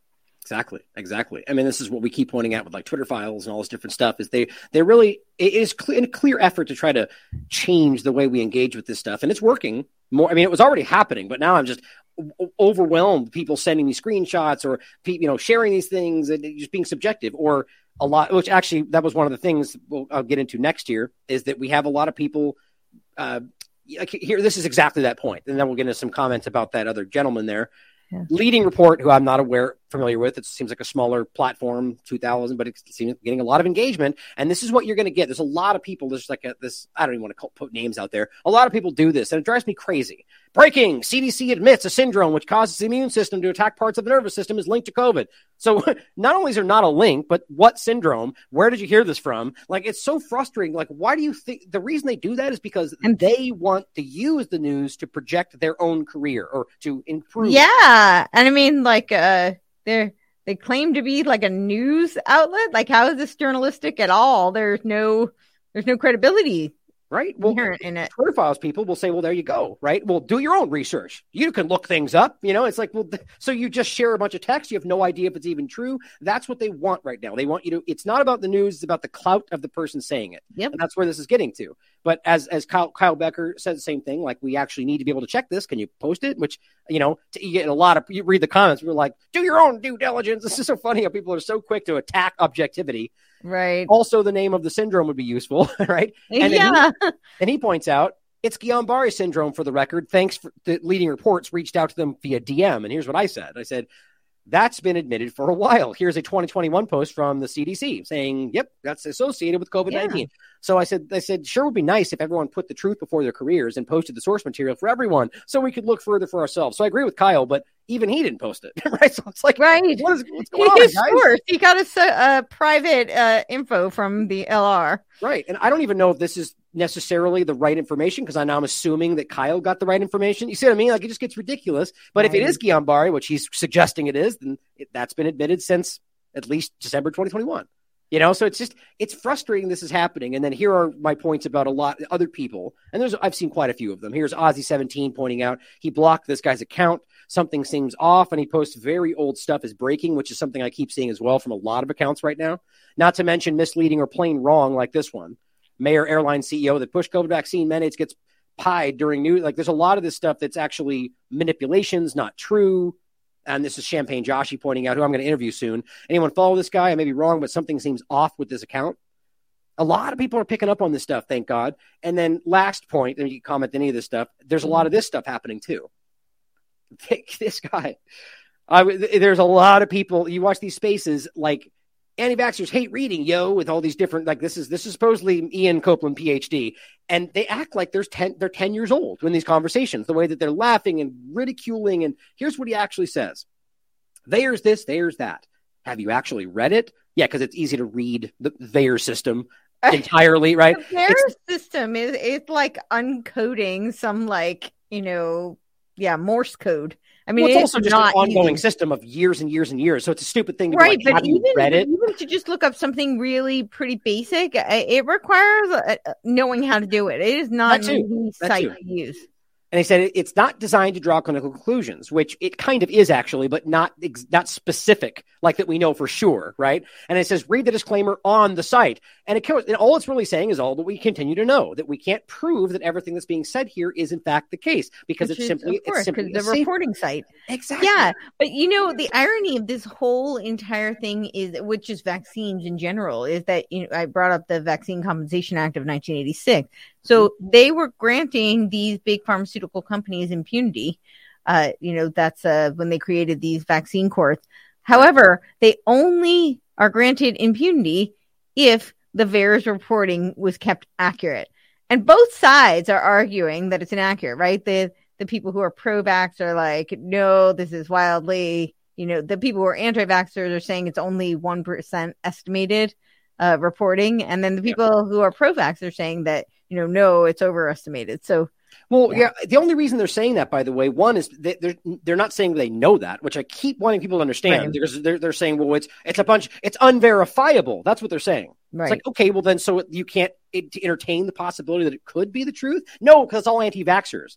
Exactly, exactly. I mean, this is what we keep pointing out with like Twitter files and all this different stuff. Is they they really it is clear, a clear effort to try to change the way we engage with this stuff, and it's working. More, I mean, it was already happening, but now I'm just overwhelmed. People sending me screenshots or you know sharing these things and just being subjective or a lot. Which actually, that was one of the things we'll, I'll get into next year. Is that we have a lot of people. Uh, here, this is exactly that point, and then we'll get into some comments about that other gentleman there yeah. Leading Report, who I'm not aware familiar with, it seems like a smaller platform, 2000, but it seems getting a lot of engagement. And this is what you're going to get. There's a lot of people. There's like a, this. I don't even want to put names out there. A lot of people do this, and it drives me crazy. Breaking: CDC admits a syndrome which causes the immune system to attack parts of the nervous system is linked to COVID. So not only is there not a link, but what syndrome? Where did you hear this from? Like it's so frustrating. Like why do you think the reason they do that is because and they want to use the news to project their own career or to improve. Yeah, and I mean like uh, they're they claim to be like a news outlet. Like how is this journalistic at all? There's no there's no credibility right? Well, in it. Twitter files people will say, well, there you go, right? Well, do your own research. You can look things up. You know, it's like, well, th- so you just share a bunch of text. You have no idea if it's even true. That's what they want right now. They want you to, it's not about the news, it's about the clout of the person saying it. Yep. And that's where this is getting to. But as, as Kyle, Kyle Becker said the same thing, like we actually need to be able to check this. Can you post it? Which, you know, you get a lot of, you read the comments, we're like, do your own due diligence. This is so funny how people are so quick to attack objectivity Right. Also, the name of the syndrome would be useful, right? And yeah. He, and he points out it's Guillain-Barré syndrome for the record. Thanks for the leading reports reached out to them via DM. And here's what I said. I said, that's been admitted for a while. Here's a 2021 post from the CDC saying, "Yep, that's associated with COVID-19." Yeah. So I said, I said, sure would be nice if everyone put the truth before their careers and posted the source material for everyone, so we could look further for ourselves. So I agree with Kyle, but even he didn't post it, right? So it's like, right, what is what's going on, guys? He got a uh, private uh, info from the LR, right? And I don't even know if this is necessarily the right information because I now I'm assuming that Kyle got the right information. You see what I mean? Like it just gets ridiculous. But right. if it is Guillain-Barré, which he's suggesting it is, then it, that's been admitted since at least December 2021. You know, so it's just it's frustrating this is happening. And then here are my points about a lot other people. And there's I've seen quite a few of them. Here's Ozzy17 pointing out he blocked this guy's account. Something seems off, and he posts very old stuff as breaking, which is something I keep seeing as well from a lot of accounts right now. Not to mention misleading or plain wrong like this one. Mayor airline CEO that pushed COVID vaccine mandates gets pied during new. Like there's a lot of this stuff that's actually manipulations, not true. And this is Champagne Joshi pointing out, who I'm going to interview soon. Anyone follow this guy? I may be wrong, but something seems off with this account. A lot of people are picking up on this stuff, thank God. And then last point, and you comment any of this stuff. There's a lot of this stuff happening too. This guy, I, there's a lot of people. You watch these spaces like anti-vaxxers hate reading, yo, with all these different like this is this is supposedly Ian Copeland, PhD, and they act like there's ten they're ten years old in these conversations. The way that they're laughing and ridiculing, and here's what he actually says: "There's this, there's that." Have you actually read it? Yeah, because it's easy to read the VAERS system entirely, right? The VAERS system is it's like uncoding some like you know yeah Morse code. I mean, well, it's, it's also just an ongoing easy. system of years and years and years. So it's a stupid thing to right like, but even, read it? even to just look up something really pretty basic it requires uh, uh, knowing how to do it it is not an easy site to use And they said it's not designed to draw clinical conclusions, which it kind of is actually, but not ex- not specific, like that we know for sure, right? And it says read the disclaimer on the site, and it and all it's really saying is all that we continue to know that we can't prove that everything that's being said here is in fact the case because Which it's simply course, it's simply the reporting site. Exactly. Yeah but you know the irony of this whole entire thing is which is vaccines in general is that you know i brought up the vaccine compensation act of 1986 so they were granting these big pharmaceutical companies impunity. Uh you know that's uh when they created these vaccine courts. However they only are granted impunity if the VAERS reporting was kept accurate. And both sides are arguing that it's inaccurate right? The the people who are pro-vax are like, no, this is wildly, you know, the people who are anti-vaxxers are saying it's only 1% estimated uh, reporting. And then the people who are pro-vax are saying that, you know, no, it's overestimated. So, Well, yeah. The only reason they're saying that, by the way, one is they, they're they're not saying they know that, which I keep wanting people to understand Right. because they're they're saying, well, it's it's a bunch, it's unverifiable. That's what they're saying. Right. It's like, okay, well then, so you can't it, entertain the possibility that it could be the truth? No, because it's all anti-vaxxers.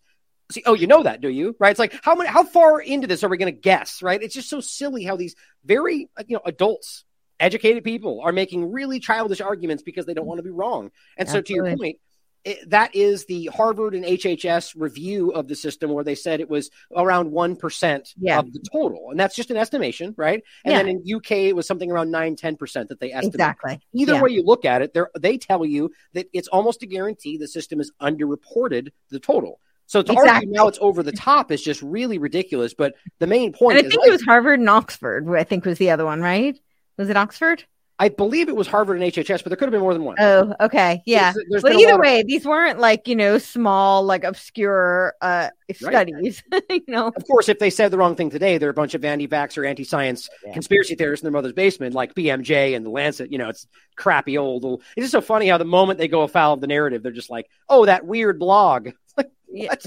See, oh, you know that, do you? Right? It's like how many, how far into this are we going to guess? Right? It's just so silly how these very uh, you know adults, educated people are making really childish arguments because they don't want to be wrong. And so, to your point, it, that is the Harvard and HHS review of the system where they said it was around 1% Yeah. of the total. And that's just an estimation, right? And Yeah. then in UK, it was something around 9 10% that they estimate. exactly. Either Yeah. way you look at it, they they tell you that it's almost a guarantee the system is underreported the total. So to Exactly. argue now it's over the top is just really ridiculous. But the main point And I think it was Harvard and Oxford, I think was the other one, right? Was it Oxford? I believe it was Harvard and HHS, but there could have been more than one. Oh, okay. Yeah. There's- there's But either lot of- way, these weren't like, you know, small, like obscure uh studies. you know. Of course, if they said the wrong thing today, they're a bunch of anti-vax or anti-science conspiracy theorists in their mother's basement, like BMJ and the Lancet. You know, it's crappy old. It's just so funny how the moment they go afoul of the narrative, they're just like, "Oh, that weird blog." Like, what?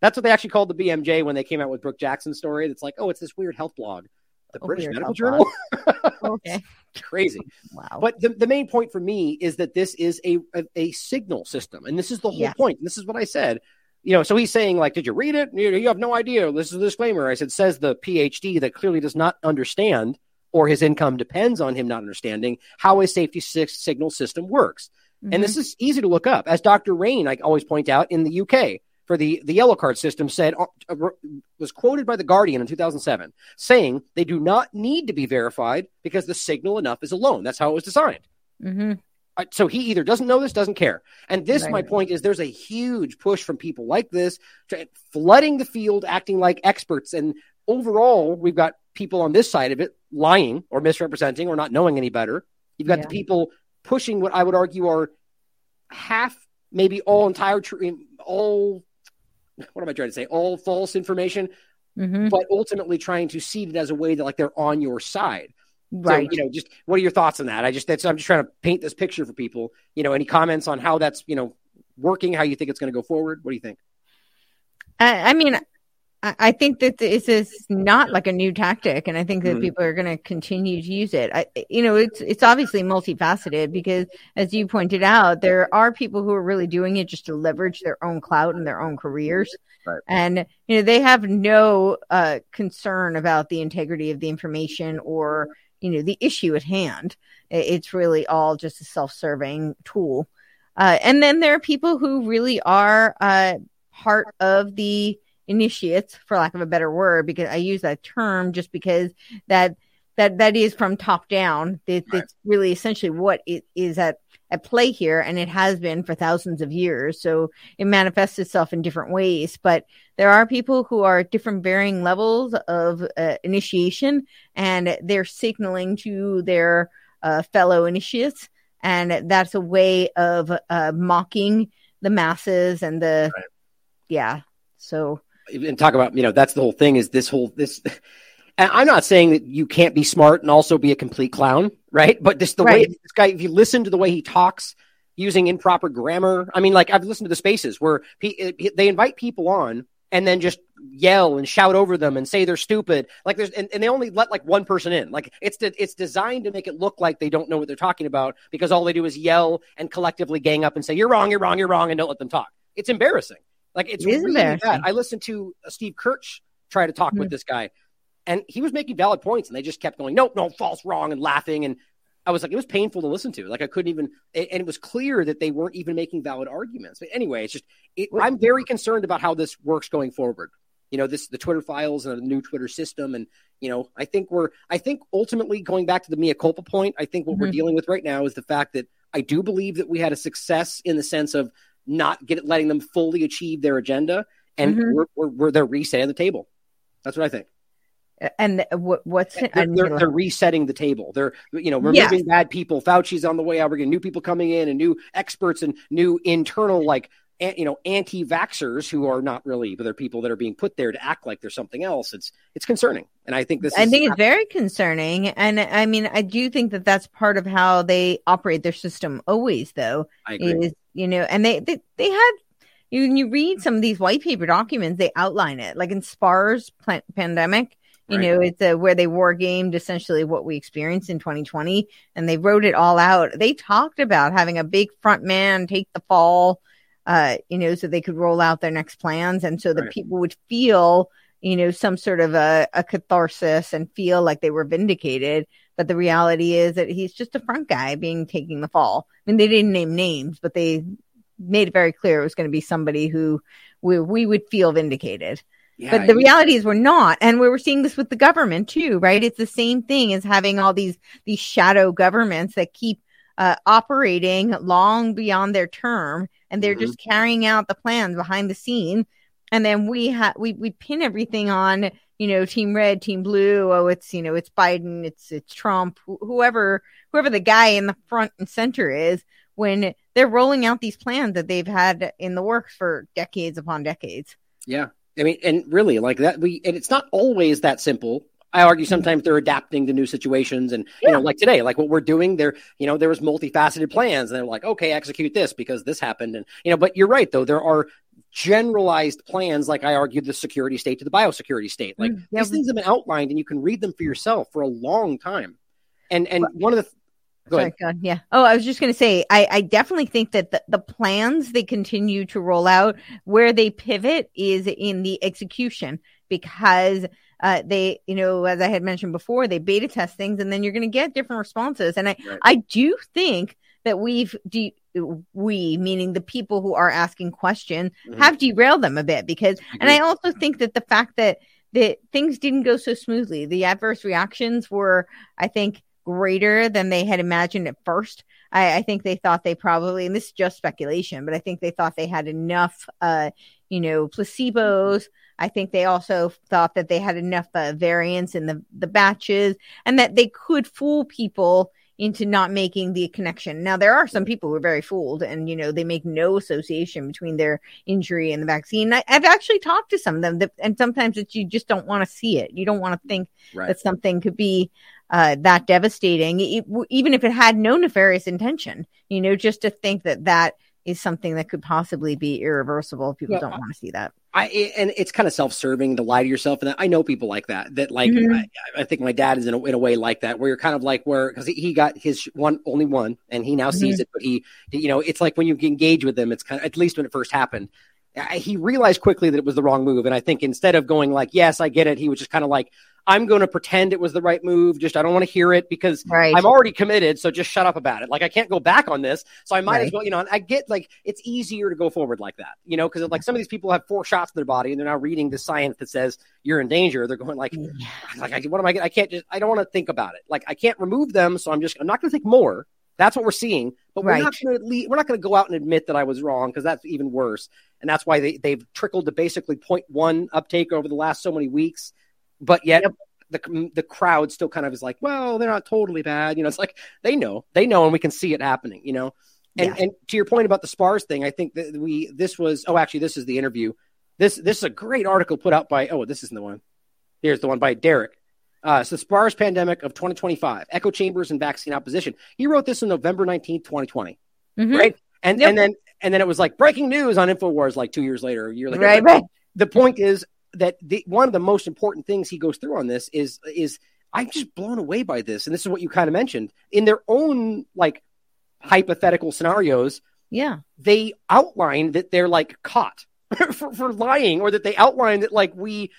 That's what they actually called the BMJ when they came out with Brook Jackson's story. It's like, "Oh, it's this weird health blog." The A British Medical Journal. Okay. Crazy. Wow. But the, the main point for me is that this is a, a, a signal system. And this is the whole Yeah. point. This is what I said. You know, so he's saying, like, did you read it? You, you have no idea. This is a disclaimer. I said, says the PhD that clearly does not understand or his income depends on him not understanding how a safety si- signal system works. And this mm-hmm. is easy to look up. As Dr. Rain, I always point out in the UK for the, the yellow card system said, uh, was quoted by the Guardian in 2007 saying they do not need to be verified because the signal enough is alone. That's how it was designed. hmm Uh, So he either doesn't know this, doesn't care. And this, my point is, there's a huge push from people like this to flooding the field, acting like experts. And overall, we've got people on this side of it lying or misrepresenting or not knowing any better. You've got Yeah. the people pushing what I would argue are half, maybe all entire, tr- all, what am I trying to say? All false information, hmm but ultimately trying to seed it as a way that like they're on your side. Right. So, you know, just what are your thoughts on that? I just that's I'm just trying to paint this picture for people. You know, any comments on how that's you know working, how you think it's going to go forward? What do you think? I, I mean, I, think that this is not like a new tactic, and I think that Mhm. people are going to continue to use it. I, you know, it's it's obviously multifaceted because, as you pointed out, there are people who are really doing it just to leverage their own clout and their own careers, Right. and you know they have no uh, concern about the integrity of the information or you know the issue at hand. It's really all just a self-serving tool. Uh, and then there are people who really are, uh, part of the initiates, for lack of a better word, because I use that term just because that that that is from top down. It, right. It's really essentially what it is at at play here, and it has been for thousands of years. So it manifests itself in different ways. But there are people who are at different varying levels of uh, initiation, and they're signaling to their uh, fellow initiates, and that's a way of uh, mocking the masses and the right. yeah. So and talk about you know that's the whole thing is this whole this and I'm not saying that you can't be smart and also be a complete clown, right? But just the right. way this guy, if you listen to the way he talks, using improper grammar. I mean, like I've listened to the spaces where he, eh, they invite people on and then just yell and shout over them and say they're stupid. Like there's and, and they only let like one person in. Like it's de- it's designed to make it look like they don't know what they're talking about because all they do is yell and collectively gang up and say you're wrong, you're wrong, you're wrong, and don't let them talk. It's embarrassing. Like it's it really bad. I listened to Steve Kirsch try to talk mm-hmm. with this guy and he was making valid points, and they just kept going, nope, no, false, wrong, and laughing. And I was like, it was painful to listen to. Like I couldn't even, and it was clear that they weren't even making valid arguments. But anyway, it's just, it, I'm very concerned about how this works going forward. You know, this the Twitter files and the new Twitter system, and you know, I think we're, I think ultimately going back to the mea culpa point, I think what mm-hmm. we're dealing with right now is the fact that I do believe that we had a success in the sense of not get letting them fully achieve their agenda, and mm-hmm. we're, we're, we're they're resetting the table. That's what I think. And what, what's? They're, they're, they're, resetting the table. They're you know removing yes. bad people. Fauci's on the way out. We're getting new people coming in and new experts and new internal like you know anti-vaxxers who are not really, but they're people that are being put there to act like they're something else. It's it's concerning, and I think this. I think it's very concerning, and I mean I do think that that's part of how they operate their system. Always though, I is you know, and they they they had you, when you read some of these white paper documents, they outline it. Like in SPARS pandemic, you right. know, it's a, where they war gamed essentially what we experienced in 2020 and they wrote it all out. They talked about having a big front man take the fall, uh, you know, so they could roll out their next plans. And so that right. people would feel, you know, some sort of a, a catharsis and feel like they were vindicated. But the reality is that he's just a front guy being taking the fall. I mean, they didn't name names, but they made it very clear it was going to be somebody who we, we would feel vindicated. Yeah, but the reality is we're not. And we were seeing this with the government too, right? It's the same thing as having all these, these shadow governments that keep uh, operating long beyond their term and they're mm-hmm. just carrying out the plans behind the scene. And then we have, we, we pin everything on, you know, team red, team blue. Oh, it's, you know, it's Biden, it's, it's Trump, wh- whoever, whoever the guy in the front and center is when they're rolling out these plans that they've had in the works for decades upon decades. Yeah. I mean, and really, like that, we and it's not always that simple. I argue sometimes they're adapting to new situations, and yeah. you know, like today, like what we're doing, there, you know, there was multifaceted plans, and they're like, okay, execute this because this happened, and you know, but you're right though, there are generalized plans, like I argued, the security state to the biosecurity state. Like mm, these things have been outlined, and you can read them for yourself for a long time. And and one of the Go Sorry, ahead. Yeah. Oh, I was just going to say, I, I definitely think that the, the plans they continue to roll out, where they pivot is in the execution because uh, they, you know, as I had mentioned before, they beta test things and then you're going to get different responses. And I, right. I do think that we've, de- we, meaning the people who are asking questions, mm-hmm. have derailed them a bit because, and I also think that the fact that, that things didn't go so smoothly, the adverse reactions were, I think, greater than they had imagined at first. I, I, think they thought they probably, and this is just speculation, but I think they thought they had enough, uh, you know, placebos. I think they also thought that they had enough uh, variance in the, the batches and that they could fool people into not making the connection. Now, there are some people who are very fooled and, you know, they make no association between their injury and the vaccine. I, have actually talked to some of them that, and sometimes it's, you just don't want to see it. You don't want to think right. that something could be uh, that devastating, it, even if it had no nefarious intention, you know, just to think that that is something that could possibly be irreversible. People well, don't want to see that. I and it's kind of self-serving to lie to yourself, and I know people like that. That like mm-hmm. I, I, think my dad is in a, in a way like that, where you're kind of like where because he, he, got his one only one, and he now mm-hmm. sees it, but he you know it's like when you engage with them, it's kind of at least when it first happened. He realized quickly that it was the wrong move. And I think instead of going like, yes, I get it, he was just kind of like, I'm going to pretend it was the right move. Just, I don't want to hear it because right. I'm already committed. So just shut up about it. Like, I can't go back on this. So I might Right. as well, you know, I get like, it's easier to go forward like that, you know, because like some of these people have four shots in their body and they're now reading the science that says you're in danger. They're going like, like, I, what am I, I can't just, I don't want to think about it. Like, I can't remove them. So I'm just, I'm not going to think more. That's what we're seeing, but we're not going to we're not going to go out and admit that I was wrong because that's even worse. And that's why they they've trickled to basically 0.1 uptake over the last so many weeks, but yet the the crowd still kind of is like, well, they're not totally bad. You know, it's like they know, they know, and we can see it happening. You know, and Yeah. and to your point about the spars thing, I think that we this was oh actually this is the interview. This this is a great article put out by oh this isn't the one. Here's the one by Derek. Uh, it's the SPARS pandemic of 2025, echo chambers and vaccine opposition. He wrote this on November 19th, 2020. Mhm. Right. And Yep. and then and then it was like breaking news on InfoWars like two years later, a year later. Right, right. The point is that the, one of the most important things he goes through on this is is I'm just blown away by this. And this is what you kind of mentioned. In their own like hypothetical scenarios, Yeah. they outline that they're like caught for, for lying or that they outline that like we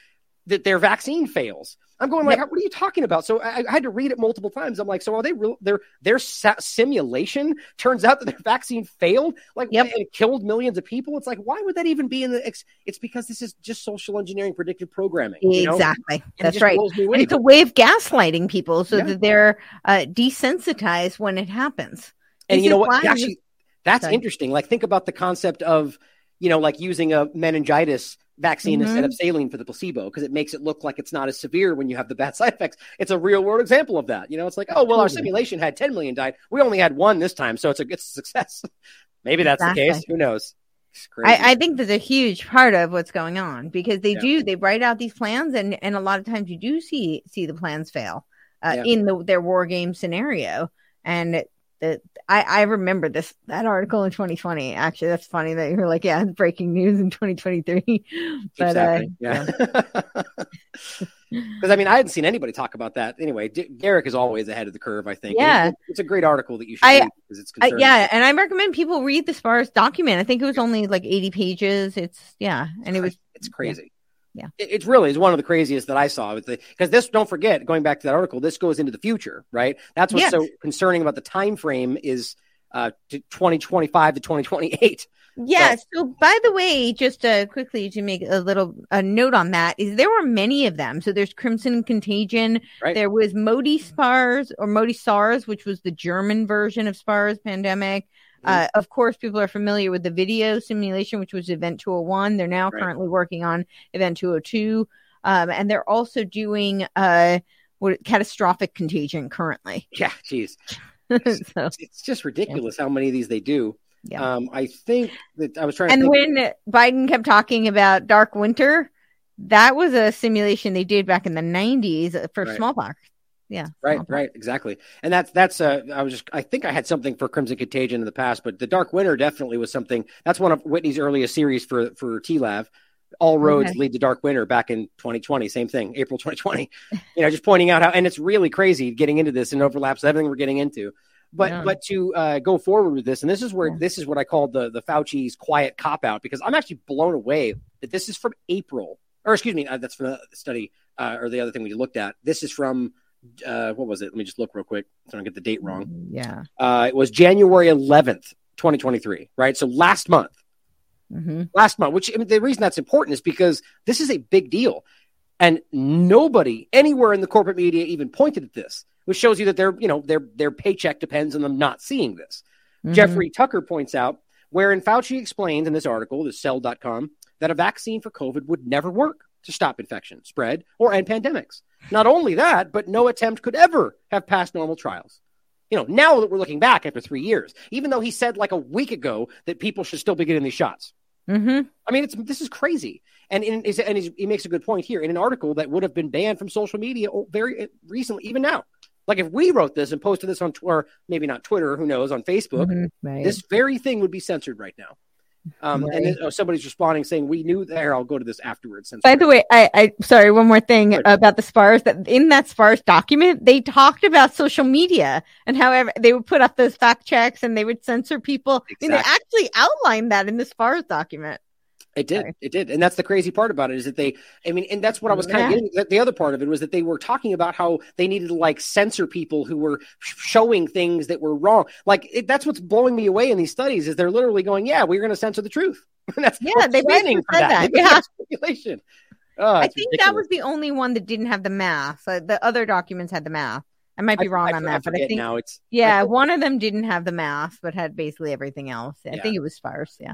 that their vaccine fails. I'm going like, what are you talking about? So I, I had to read it multiple times. I'm like, so are they real? Their their sa- simulation turns out that their vaccine failed, like and it killed millions of people. It's like, why would that even be in the? Ex- it's because this is just social engineering, predictive programming. you? Exactly. And That's right. blows me away. And it's a way of gaslighting people so Yeah. that they're uh, desensitized when it happens. And This you know what? Actually, that's Sorry. interesting. Like, think about the concept of, you know, like using a meningitis vaccine Mhm. instead of saline for the placebo because it makes it look like it's not as severe when you have the bad side effects. It's a real world example of that. You know, it's like, oh well, our simulation had 10 million died. We only had one this time, so it's a it's a success. Maybe that's the case. Who knows? I, I think that's a huge part of what's going on because they Yeah. do they write out these plans and and a lot of times you do see see the plans fail uh, Yeah. in the their war game scenario and the I I remember this that article in 2020 actually that's funny that you're like yeah it's breaking news in 2023 but uh, yeah. Because I mean, I hadn't seen anybody talk about that. Anyway, D- Derek is always ahead of the curve. I think. Yeah. it- it's a great article that you should I- read because it's I, yeah, and I recommend people read the Spars document. I think it was only like 80 pages. It's yeah, and it was it's crazy. Yeah. It, it's really is one of the craziest that I saw because this. Don't forget, going back to that article, this goes into the future, right? That's what's Yes. so concerning about the time frame is uh, to 2025 to 2028. Yeah. So, by the way, just uh, quickly to make a little a note on that is there were many of them. So there's Crimson Contagion. Right. There was Modi SPARS or Modi SARS, which was the German version of SPARS pandemic. Uh, of course, people are familiar with the video simulation, which was Event 201. They're now Right. currently working on Event 202. Um, and they're also doing uh, what catastrophic contagion currently. Yeah, geez, so, it's, just ridiculous how many of these they do. Yeah. Um, I think that I was trying. to and when Biden kept talking about dark winter, that was a simulation they did back in the 90s for Right. smallpox. Yeah. Right, right, exactly. And that's that's uh I was just I think I had something for Crimson Contagion in the past, but the Dark Winter definitely was something that's one of Whitney's earliest series for for TLAV. All roads Okay. lead to Dark Winter back in 2020, same thing, April 2020. you know, just pointing out how and it's really crazy getting into this and overlaps everything we're getting into. But Yeah. but to uh, go forward with this, and this is where this is what I call the the Fauci's quiet cop out because I'm actually blown away that this is from April, or excuse me, uh, that's from the study uh, or the other thing we looked at. This is from uh, what was it? Let me just look real quick so I don't get the date wrong. Yeah. Uh, it was January 11th, 2023, right? So last month, hmm last month, which I mean, the reason that's important is because this is a big deal. And nobody anywhere in the corporate media even pointed at this, which shows you that their, you know, their their paycheck depends on them not seeing this. Mhm. Jeffrey Tucker points out, wherein Fauci explains in this article, this cell.com, that a vaccine for COVID would never work to stop infection, spread, or end pandemics. Not only that, but no attempt could ever have passed normal trials. You know, now that we're looking back after three years, even though he said like a week ago that people should still be getting these shots. hmm I mean, it's this is crazy. And in, and he's- he makes a good point here in an article that would have been banned from social media very recently, even now. Like if we wrote this and posted this on Twitter, maybe not Twitter, who knows, on Facebook, Mhm. Right. this very thing would be censored right now. Um, And then, oh, somebody's responding saying, "We knew there." I'll go to this afterwards. Since By the way, I, I sorry, one more thing about the SPARS that in that SPARS document, they talked about social media and however they would put up those fact checks and they would censor people. I mean, they actually outlined that in the SPARS document. It did. Sorry. It did. And that's the crazy part about it is that they, I mean, and that's what I was kind yeah. of getting. The other part of it was that they were talking about how they needed to like censor people who were showing things that were wrong. Like it, that's what's blowing me away in these studies is they're literally going, yeah, we're going to censor the truth. that's yeah, they basically said that. that. Yeah. Speculation. Oh, I think ridiculous. that was the only one that didn't have the math. Uh, the other documents had the math. I might be wrong I, on I, that, but I think now it's yeah, one of them didn't have the math, but had basically everything else. I yeah. think it was SPARS. Yeah.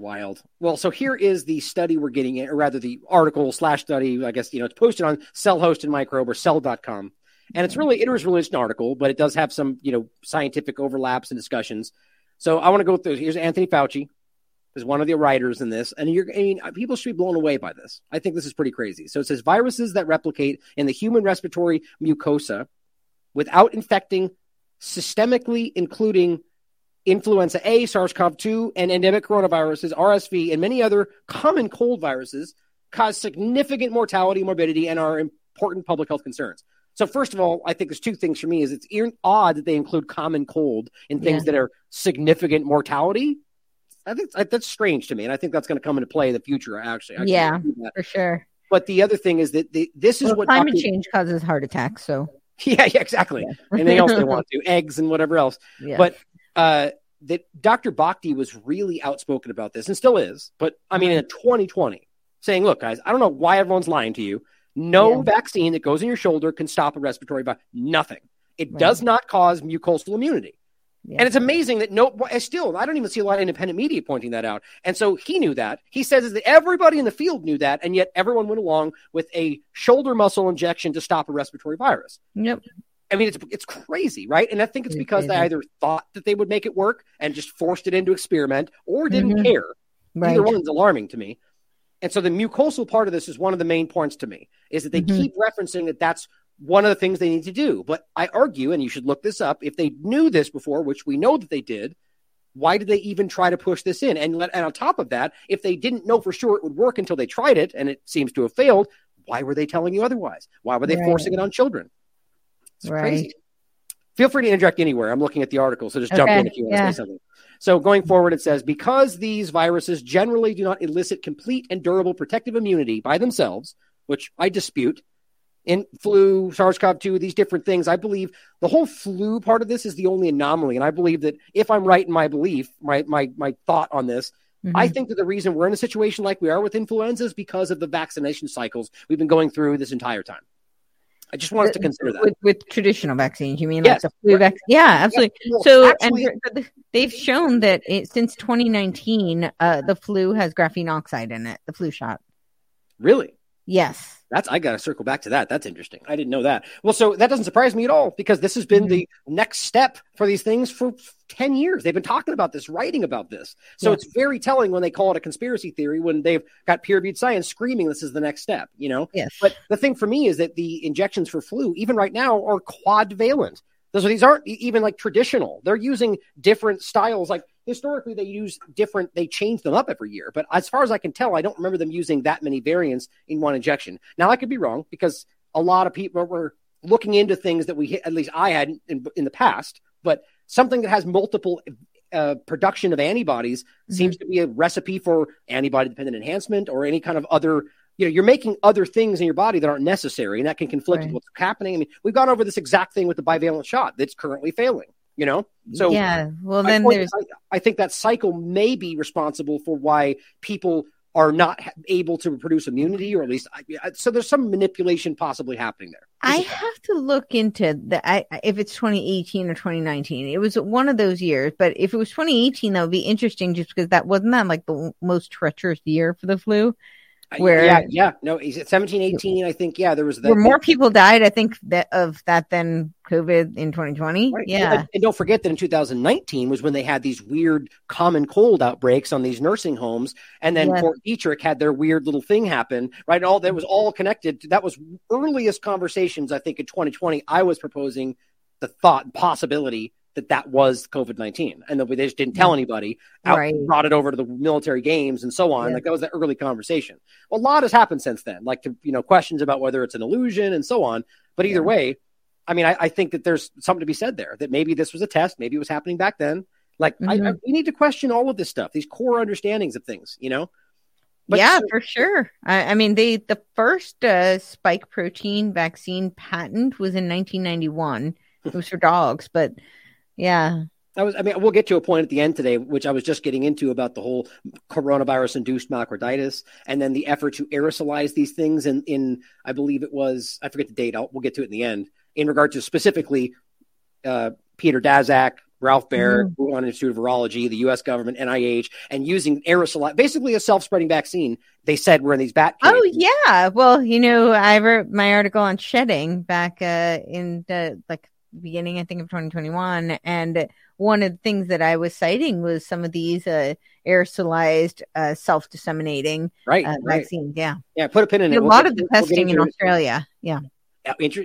Wild. Well, so here is the study we're getting, in, or rather the article slash study. I guess you know it's posted on Cell Host and Microbe or Cell.com, and it's really it was really an article, but it does have some you know scientific overlaps and discussions. So I want to go through. Here's Anthony Fauci, is one of the writers in this, and you're I mean people should be blown away by this. I think this is pretty crazy. So it says viruses that replicate in the human respiratory mucosa without infecting systemically, including influenza A, SARS CoV 2, and endemic coronaviruses, RSV, and many other common cold viruses, cause significant mortality, morbidity, and are important public health concerns. So, first of all, I think there's two things for me: is it's odd that they include common cold in things yeah. that are significant mortality. I think that's strange to me, and I think that's going to come into play in the future. Actually, actually yeah, for sure. But the other thing is that the, this is well, what climate Dr. change causes heart attacks. So Yeah, yeah, exactly. Yeah. Anything else they want to, eggs and whatever else. Yeah. But uh, that Dr. Bhakdi was really outspoken about this and still is. But I mean, in 2020, saying, look, guys, I don't know why everyone's lying to you. No yeah. vaccine that goes in your shoulder can stop a respiratory virus. Nothing. It right. does not cause mucosal immunity. Yeah. And it's amazing that no, still, I don't even see a lot of independent media pointing that out. And so he knew that. He says that everybody in the field knew that, and yet everyone went along with a shoulder muscle injection to stop a respiratory virus. Yep. I mean, it's it's crazy, right? And I think it's because they either thought that they would make it work and just forced it into experiment, or didn't mm-hmm. care. Right. Either one's alarming to me. And so the mucosal part of this is one of the main points to me is that they mm-hmm. keep referencing that that's one of the things they need to do. But I argue, and you should look this up, if they knew this before, which we know that they did, why did they even try to push this in? And, let, and on top of that, if they didn't know for sure it would work until they tried it and it seems to have failed, why were they telling you otherwise? Why were they right. forcing it on children? It's right. crazy. Feel free to interject anywhere. I'm looking at the article, so just okay. jump in if you want yeah. to say something. So going forward, it says because these viruses generally do not elicit complete and durable protective immunity by themselves, which I dispute in flu, SARS-CoV-2, these different things. I believe the whole flu part of this is the only anomaly, and I believe that if I'm right in my belief, my my my thought on this, mm-hmm. I think that the reason we're in a situation like we are with influenza is because of the vaccination cycles we've been going through this entire time. I just wanted to consider that with, with traditional vaccines. You mean yes. like the flu vaccine? Yeah, absolutely. Well, so, actually, and they've shown that it, since 2019, uh, the flu has graphene oxide in it. The flu shot. Really? Yes. That's I got to circle back to that. That's interesting. I didn't know that. Well, so that doesn't surprise me at all because this has been mm-hmm. the next step for these things for 10 years. They've been talking about this, writing about this. So it's very telling when they call it a conspiracy theory when they've got peer-reviewed science screaming this is the next step, you know? Yes. But the thing for me is that the injections for flu even right now are quadvalent. So these aren't even like traditional. They're using different styles like historically they use different they change them up every year but as far as i can tell i don't remember them using that many variants in one injection now i could be wrong because a lot of people were looking into things that we at least i had in, in the past but something that has multiple uh, production of antibodies mm-hmm. seems to be a recipe for antibody dependent enhancement or any kind of other you know you're making other things in your body that aren't necessary and that can conflict right. with what's happening. I mean we've gone over this exact thing with the bivalent shot that's currently failing you know? So yeah well then there's I, I, think that cycle may be responsible for why people are not able to produce immunity or at least so there's some manipulation possibly happening there. I have to look into the I, if it's 2018 or 2019 it was one of those years but if it was 2018 that would be interesting just because that wasn't that like the most treacherous year for the flu Uh, where yeah yeah no he's at 17 18 i think yeah there was that more people died i think that of that than covid in 2020 right. yeah and, and, don't forget that in 2019 was when they had these weird common cold outbreaks on these nursing homes and then yeah. fort detrick had their weird little thing happen right all that was all connected that was earliest conversations i think in 2020 i was proposing the thought possibility that that was COVID 19 and that they just didn't tell anybody, out, right. brought it over to the military games and so on. Yeah. Like that was the early conversation. Well, a lot has happened since then, like, to, you know, questions about whether it's an illusion and so on. But either yeah. way, I mean, I, I, think that there's something to be said there that maybe this was a test, maybe it was happening back then. Like, mm-hmm. I, I, we need to question all of this stuff, these core understandings of things, you know? But yeah, for sure. I, I mean, they the first uh, spike protein vaccine patent was in 1991. it was for dogs, but yeah, I was. I mean, we'll get to a point at the end today, which I was just getting into about the whole coronavirus-induced myocarditis, and then the effort to aerosolize these things. In, in I believe it was, I forget the date. I'll, we'll get to it in the end. In regard to specifically uh, Peter Daszak, Ralph Baric, Mhm. Wuhan Institute of Virology, the U.S. government, NIH, and using aerosol, basically a self-spreading vaccine. They said we're in these bat. Oh yeah. Well, you know, I wrote my article on shedding back uh, in the like beginning, I think, of 2021, and one of the things that I was citing was some of these uh, aerosolized, uh, self-disseminating Right, uh, right. vaccines. Yeah, Yeah, put a pin in it. a We'll lot get- of the we'll testing in into it. Australia. Yeah.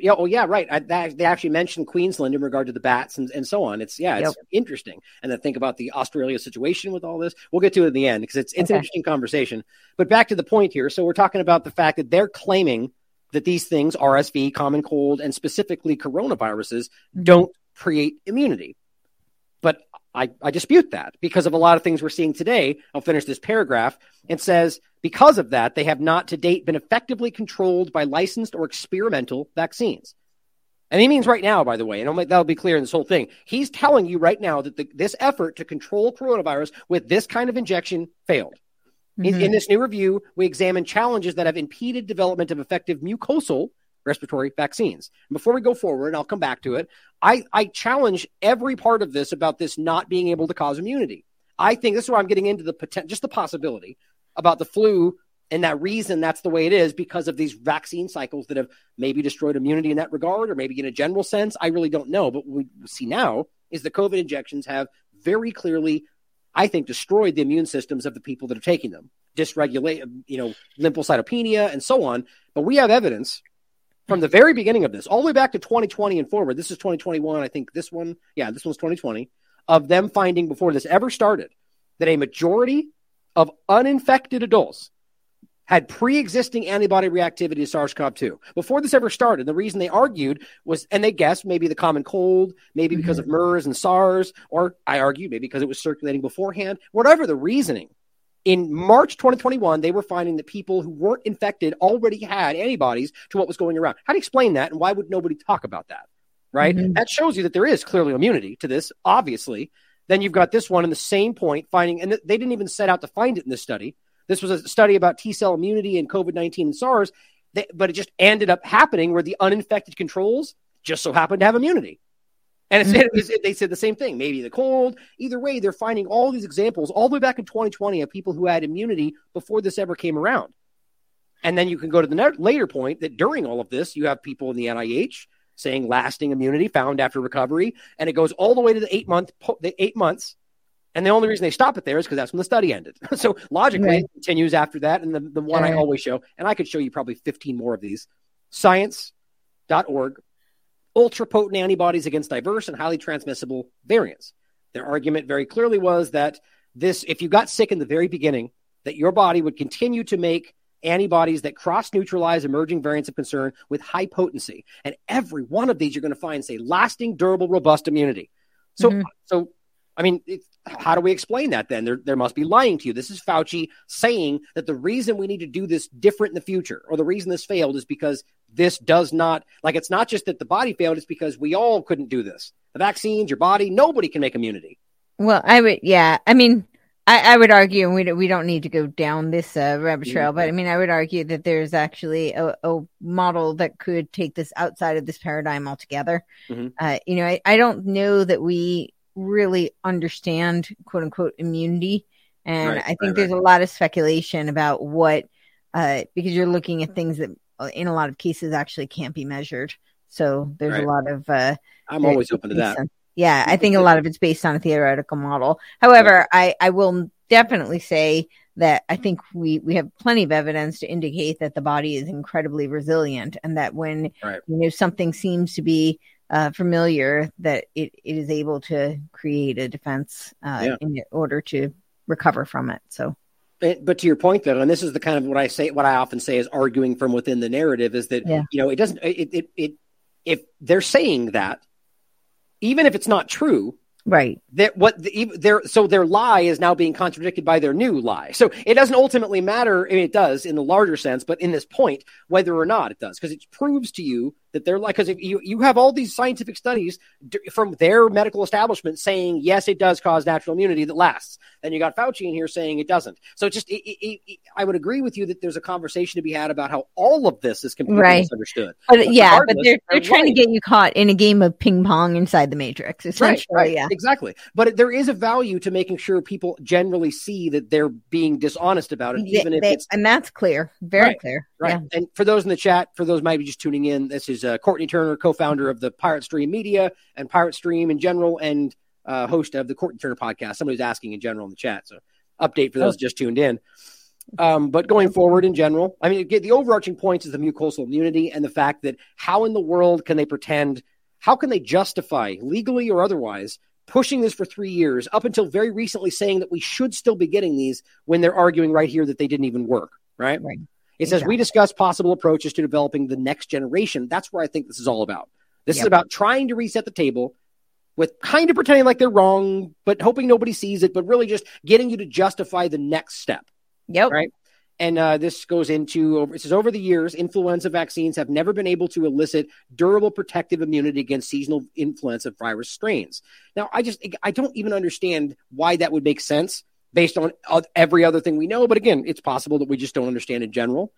Yeah, oh yeah, right. I, that, they actually mentioned Queensland in regard to the bats and, and so on. It's yeah, it's interesting. And then think about the Australia situation with all this. We'll get to it in the end because it's it's an interesting conversation. But back to the point here. So we're talking about the fact that they're claiming that these things, RSV, common cold, and specifically coronaviruses, mm-hmm. don't create immunity. But I, I dispute that because of a lot of things we're seeing today. I'll finish this paragraph. It says, because of that, they have not to date been effectively controlled by licensed or experimental vaccines. And he means right now, by the way, and I'll make, that'll be clear in this whole thing. He's telling you right now that the, this effort to control coronavirus with this kind of injection failed. In, Mhm. in this new review, we examine challenges that have impeded development of effective mucosal respiratory vaccines. And before we go forward, and I'll come back to it, I, I challenge every part of this about this not being able to cause immunity. I think this is where I'm getting into the potential, just the possibility about the flu and that reason that's the way it is because of these vaccine cycles that have maybe destroyed immunity in that regard, or maybe in a general sense. I really don't know. But what we see now is the COVID injections have very clearly, I think, destroyed the immune systems of the people that are taking them, dysregulate, you know, lymphocytopenia and so on. But we have evidence from the very beginning of this, all the way back to 2020 and forward. This is 2021. I think this one, yeah, this one's 2020, of them finding before this ever started that a majority of uninfected adults had pre-existing antibody reactivity to SARS-CoV-2 before this ever started. The reason they argued was, and they guessed maybe the common cold, maybe mm-hmm. because of MERS and SARS, or I argued maybe because it was circulating beforehand. Whatever the reasoning, in March 2021, they were finding that people who weren't infected already had antibodies to what was going around. How do you explain that, and why would nobody talk about that? Right? Mm-hmm. That shows you that there is clearly immunity to this, obviously. Then you've got this one in the same point, finding, and they didn't even set out to find it in this study. This was a study about T cell immunity and COVID 19 and SARS, they, but it just ended up happening where the uninfected controls just so happened to have immunity. And it said, it- they said the same thing. Maybe the cold. Either way, they're finding all these examples all the way back in 2020 of people who had immunity before this ever came around. And then you can go to the ne- later point that during all of this, you have people in the NIH saying lasting immunity found after recovery, and it goes all the way to the eight month po- the eight months. And the only reason they stop it there is because that's when the study ended. so logically, Right. it continues after that. And the, the one I always show, and I could show you probably 15 more of these science.org ultra potent antibodies against diverse and highly transmissible variants. Their argument very clearly was that this, if you got sick in the very beginning, that your body would continue to make antibodies that cross neutralize emerging variants of concern with high potency. And every one of these you're going to find say lasting, durable, robust immunity. So, mm-hmm. so I mean, how do we explain that then? There, there must be lying to you. This is Fauci saying that the reason we need to do this different in the future, or the reason this failed, is because this does not, like, it's not just that the body failed, it's because we all couldn't do this. The vaccines, your body, nobody can make immunity. Well, I would, yeah. I mean, I, I would argue, and we don't, we don't need to go down this uh, rabbit trail, but I mean, I would argue that there's actually a, a model that could take this outside of this paradigm altogether. Mhm. Uh, you know, I, I don't know that we really understand quote unquote immunity. And Right, I think right, there's right. a lot of speculation about what, uh, because you're looking at things that uh, in a lot of cases actually can't be measured. So there's a lot of, uh, I'm always open to that. yeah, I think a lot of it's based on a theoretical model. However, I, I will definitely say that I think we, we have plenty of evidence to indicate that the body is incredibly resilient and that when you know something seems to be uh, familiar, that it, it is able to create a defense uh, Yeah. in order to recover from it. So But, but to your point, though, and this is the kind of what I say, what I often say is arguing from within the narrative is that Yeah. you know it doesn't it, it it if they're saying that, even if it's not true, Right. That what the, their so their lie is now being contradicted by their new lie. So it doesn't ultimately matter. I mean, it does in the larger sense, but in this point, whether or not it does, because it proves to you that they're like because you you have all these scientific studies d- from their medical establishment saying yes, it does cause natural immunity that lasts. Then you got Fauci in here saying it doesn't. So just it, it, it, I would agree with you that there's a conversation to be had about how all of this is completely Right. misunderstood. But, yeah, but they're they're trying to get you caught in a game of ping pong inside the matrix. Right, Essentially, right, yeah. exactly. But there is a value to making sure people generally see that they're being dishonest about it, They- even if they- it's and that's clear, very Right, clear. Right. Yeah. And for those in the chat, for those maybe just tuning in, this is uh, Courtney Turner, co-founder of the Pirate Stream Media and Pirate Stream in general, and uh, host of the Courtney Turner podcast. Somebody's asking in general in the chat, so update for those Oh. just tuned in. Um, but going forward in general, I mean, again, the overarching points is the mucosal immunity and the fact that how in the world can they pretend, how can they justify legally or otherwise pushing this for three years up until very recently saying that we should still be getting these when they're arguing right here that they didn't even work, right? Right. It says we discuss possible approaches to developing the next generation. That's where I think this is all about. This is about trying to reset the table with kind of pretending like they're wrong, but hoping nobody sees it, but really just getting you to justify the next step. Yep. Right. And uh, this goes into it says over the years, influenza vaccines have never been able to elicit durable protective immunity against seasonal influenza virus strains. Now, I just I don't even understand why that would make sense based on every other thing we know. But again, it's possible that we just don't understand in general.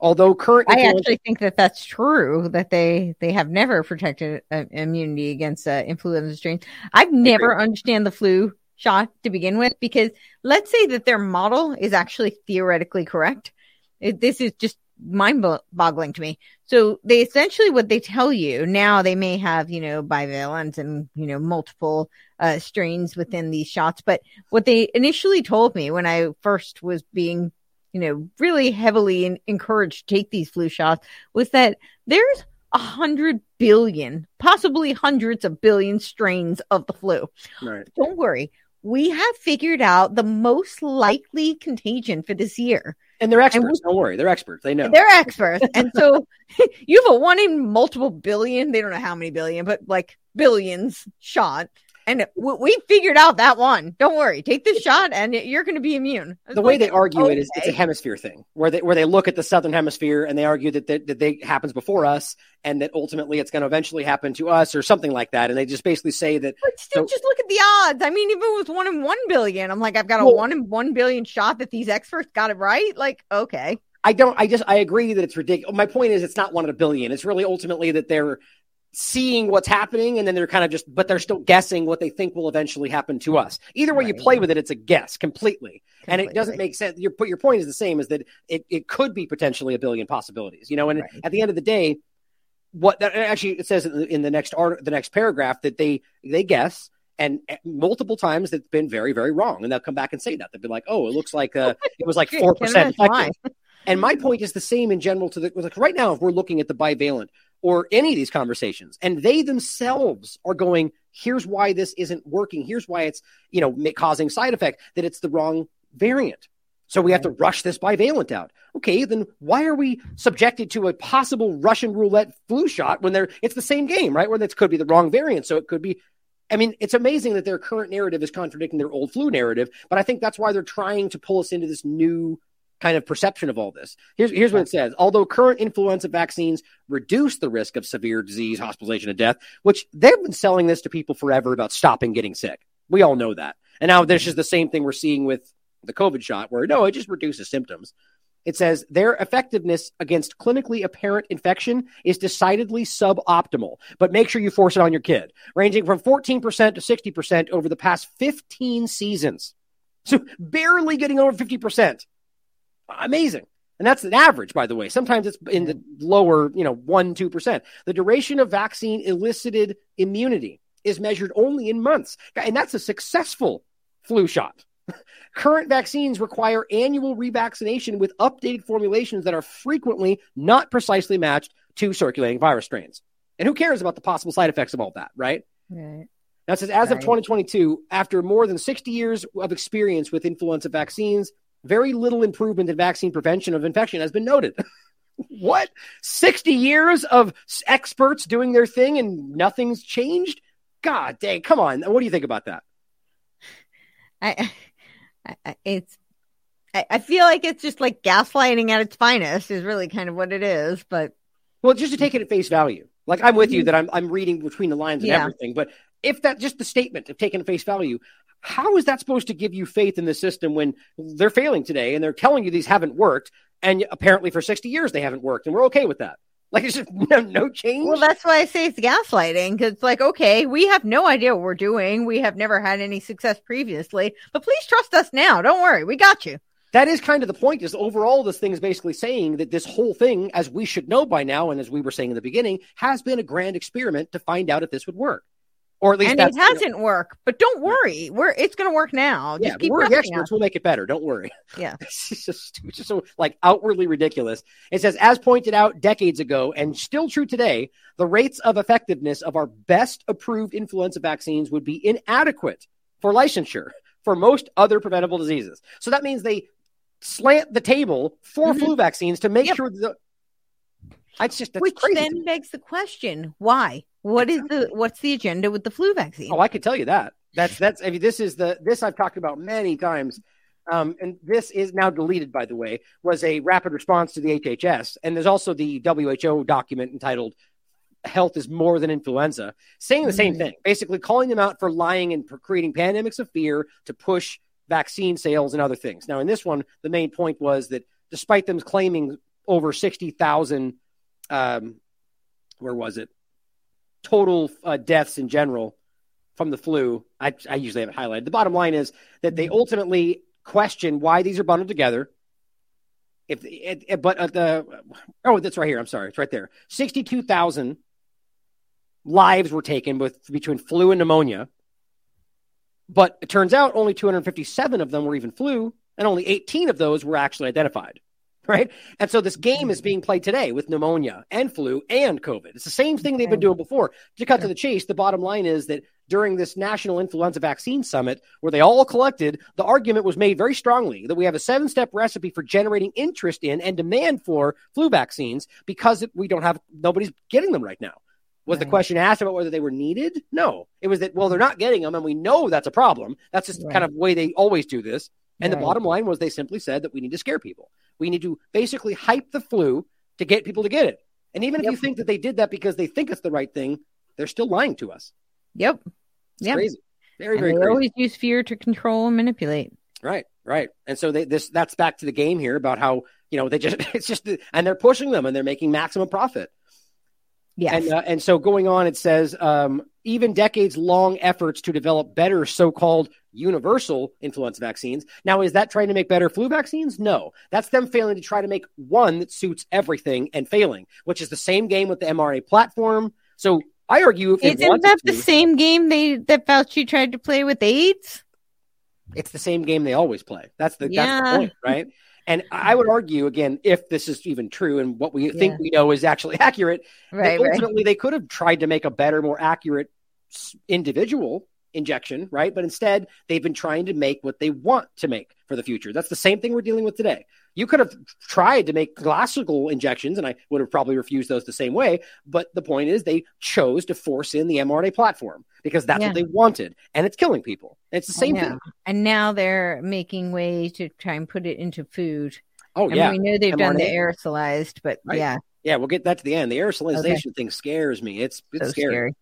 Although current I actually think that that's true. That they they have never protected uh, immunity against uh, influenza strains. I've never understand the flu shot to begin with because let's say that their model is actually theoretically correct. It, this is just mind boggling to me. So they essentially what they tell you now they may have you know bivalent and you know multiple uh, strains within these shots, but what they initially told me when I first was being you know, really heavily in, encouraged to take these flu shots was that there's a hundred billion, possibly hundreds of billion strains of the flu. Right. Don't worry. We have figured out the most likely contagion for this year. And they're experts. Don't worry. They're experts. They know. They're experts. and so you have a one in multiple billion, they don't know how many billion, but like billions shot. And we, we figured out that one. Don't worry. Take this shot and you're going to be immune. The way they argue it is it's a hemisphere thing where they where they look at the southern hemisphere and they argue that that, that they happens before us and that ultimately it's going to eventually happen to us or something like that and they just basically say that But still, just look at the odds. I mean, if it was one in one billion, I'm like, I've got a Well- one in one billion shot that these experts got it right. Like, okay, I don't I just I agree that it's ridiculous. My point is it's not one in a billion. It's really ultimately that they're seeing what's happening and then they're kind of just but they're still guessing what they think will eventually happen to us. Either way you play with it it's a guess completely. And it doesn't make sense. Your your point is the same is that it, it could be potentially a billion possibilities, you know, and at the end of the day what that actually it says in the, in the next art the next paragraph that they they guess and multiple times it's been very very wrong and they'll come back and say that they'll be like oh it looks like uh it was like four can't percent imagine why. effective and my point is the same in general to the like right now if we're looking at the bivalent or any of these conversations. And they themselves are going here's why this isn't working. Here's why it's you know causing side effect that it's the wrong variant. So we have to rush this bivalent out. Okay then why are we subjected to a possible russian roulette flu shot when they're it's the same game right? Where this could be the wrong variant. So it could be I mean, it's amazing that their current narrative is contradicting their old flu narrative, but I think that's why they're trying to pull us into this new kind of perception of all this. Here's, here's what it says. Although current influenza vaccines reduce the risk of severe disease, hospitalization, and death, which they've been selling this to people forever about stopping getting sick. We all know that. And now this is the same thing we're seeing with the COVID shot, where no, it just reduces symptoms. It says their effectiveness against clinically apparent infection is decidedly suboptimal, but make sure you force it on your kid, ranging from 14% to 60% over the past 15 seasons. So barely getting over 50%. Amazing. And that's an average, by the way. Sometimes it's in the lower, you know, 1%, 2%. The duration of vaccine elicited immunity is measured only in months. And that's a successful flu shot. Current vaccines require annual revaccination with updated formulations that are frequently not precisely matched to circulating virus strains. And who cares about the possible side effects of all that, right? Right. Now it says, as of 2022, after more than 60 years of experience with influenza vaccines, very little improvement in vaccine prevention of infection has been noted. what? 60 years of experts doing their thing and nothing's changed? God dang, come on. What do you think about that? I, I it's I, I feel like it's just like gaslighting at its finest is really kind of what it is. But well, just to take it at face value, like I'm with you mm-hmm. that I'm I'm reading between the lines and Yeah. everything. But if that just the statement of taking at face value, how is that supposed to give you faith in the system when they're failing today and they're telling you these haven't worked, and apparently for 60 years they haven't worked, and we're okay with that? Like it's just no, no change. Well, that's why I say it's gaslighting because it's like, okay, we have no idea what we're doing. We have never had any success previously, but please trust us now. Don't worry, we got you. that is kind of the point is overall this thing is basically saying that this whole thing as we should know by now and as we were saying in the beginning has been a grand experiment to find out if this would work or at least And it hasn't worked, but don't worry, we're it's going to work now. yeah Just keep we're experts us. we'll make it better don't worry Yeah. it's just it's just so like outwardly ridiculous it says as pointed out decades ago and still true today the rates of effectiveness of our best approved influenza vaccines would be inadequate for licensure for most other preventable diseases so that means they slant the table for Mhm. flu vaccines to make Yep. sure that it's just that's Which crazy. then begs the question: Why? What is the what's the agenda with the flu vaccine? Oh, I can tell you that. That's that's. I mean, this is the this I've talked about many times, um, and this is now deleted. By the way, was a rapid response to the HHS, and there's also the WHO document entitled "Health is More Than Influenza," saying the same Mhm. thing, basically calling them out for lying and for creating pandemics of fear to push vaccine sales and other things. Now, in this one, the main point was that despite them claiming over sixty thousand, um, where was it? Total uh, deaths in general from the flu. I, I usually have it highlighted. The bottom line is that they ultimately question why these are bundled together. If it, it- but uh, the oh, that's right here. I'm sorry, it's right there. Sixty-two thousand lives were taken with between flu and pneumonia, but it turns out only 257 of them were even flu, and only 18 of those were actually identified. Right, and so this game is being played today with pneumonia and flu and COVID. It's the same thing they've been doing before. To cut to the chase, the bottom line is that during this National Influenza Vaccine Summit, where they all collected, the argument was made very strongly that we have a seven step recipe for generating interest in and demand for flu vaccines because we don't have, nobody's getting them right now. Was the question asked about whether they were needed? No. It was that, well, they're not getting them, and we know that's a problem. That's just Right. kind of way they always do this. And the bottom line was they simply said that we need to scare people. We need to basically hype the flu to get people to get it. And even if you think that they did that because they think it's the right thing, they're still lying to us. Yep. It's Yep. crazy. Very, And very they crazy. always use fear to control and manipulate. Right, right. And so they, this that's back to the game here about how you know they just it's just and they're pushing them and they're making maximum profit. Yes. And uh, and so going on, it says um, even decades long efforts to develop better so called universal influenza vaccines. Now, is that trying to make better flu vaccines? No, that's them failing to try to make one that suits everything and failing, which is the same game with the mRNA platform. So I argue if Isn't that the same game they that Fauci tried to play with AIDS? it's the same game they always play. That's the that's Yeah. the point, right? And I would argue again, if this is even true and what we think we know is actually accurate, Right, right. ultimately they could have tried to make a better, more accurate individual injection, right? But instead, they've been trying to make what they want to make for the future. That's the same thing we're dealing with today. You could have tried to make classical injections, and I would have probably refused those the same way. But the point is, they chose to force in the mRNA platform because that's Yeah. what they wanted, and it's killing people. It's the same thing. And now they're making way to try and put it into food. Oh, I mean, yeah. we know they've done the aerosolized, but Right. yeah, Yeah, we'll get that to the end. The aerosolization thing scares me. It's it's so scary. scary.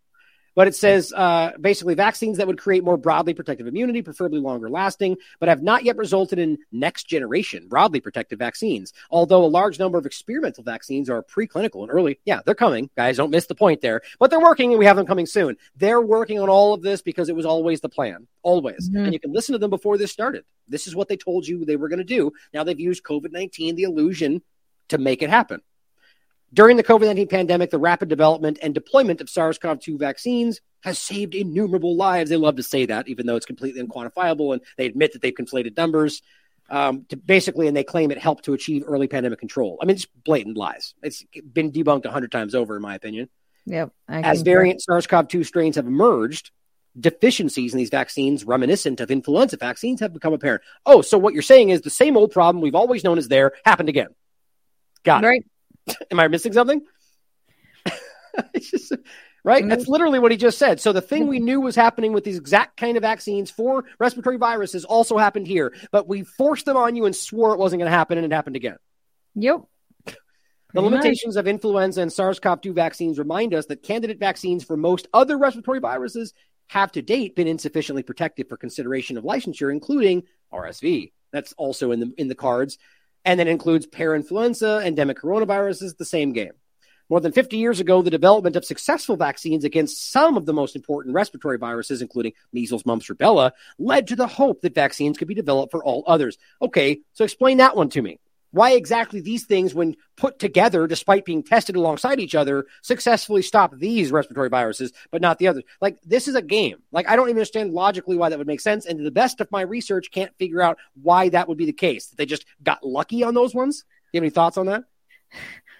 But it says uh, basically vaccines that would create more broadly protective immunity, preferably longer lasting, but have not yet resulted in next generation broadly protective vaccines. Although a large number of experimental vaccines are preclinical and early, yeah, they're coming. Guys, don't miss the point there. But they're working and we have them coming soon. They're working on all of this because it was always the plan, always. Mhm. And you can listen to them before this started. This is what they told you they were going to do. Now they've used COVID 19, the illusion, to make it happen. During the COVID 19 pandemic, the rapid development and deployment of SARS CoV 2 vaccines has saved innumerable lives. They love to say that, even though it's completely unquantifiable, and they admit that they've conflated numbers. Um, to basically, and they claim it helped to achieve early pandemic control. I mean, it's blatant lies. It's been debunked a hundred times over, in my opinion. Yep. As variant SARS CoV 2 strains have emerged, deficiencies in these vaccines, reminiscent of influenza vaccines, have become apparent. Oh, so what you're saying is the same old problem we've always known is there happened again. Got it. Am I missing something? just, right? That's mm-hmm. literally what he just said. So the thing we mm-hmm. knew was happening with these exact kind of vaccines for respiratory viruses also happened here, but we forced them on you and swore it wasn't going to happen, and it happened again. Yep. The limitations of influenza and SARS CoV 2 vaccines remind us that candidate vaccines for most other respiratory viruses have to date been insufficiently protective for consideration of licensure, including RSV. That's also in the in the cards. And that includes parainfluenza, endemic coronaviruses, the same game. More than 50 years ago, the development of successful vaccines against some of the most important respiratory viruses, including measles, mumps, rubella, led to the hope that vaccines could be developed for all others. Okay, so explain that one to me. Why exactly these things, when put together, despite being tested alongside each other, successfully stop these respiratory viruses, but not the others? Like, this is a game. Like, I don't even understand logically why that would make sense. And to the best of my research, can't figure out why that would be the case. That they just got lucky on those ones? Do you have any thoughts on that?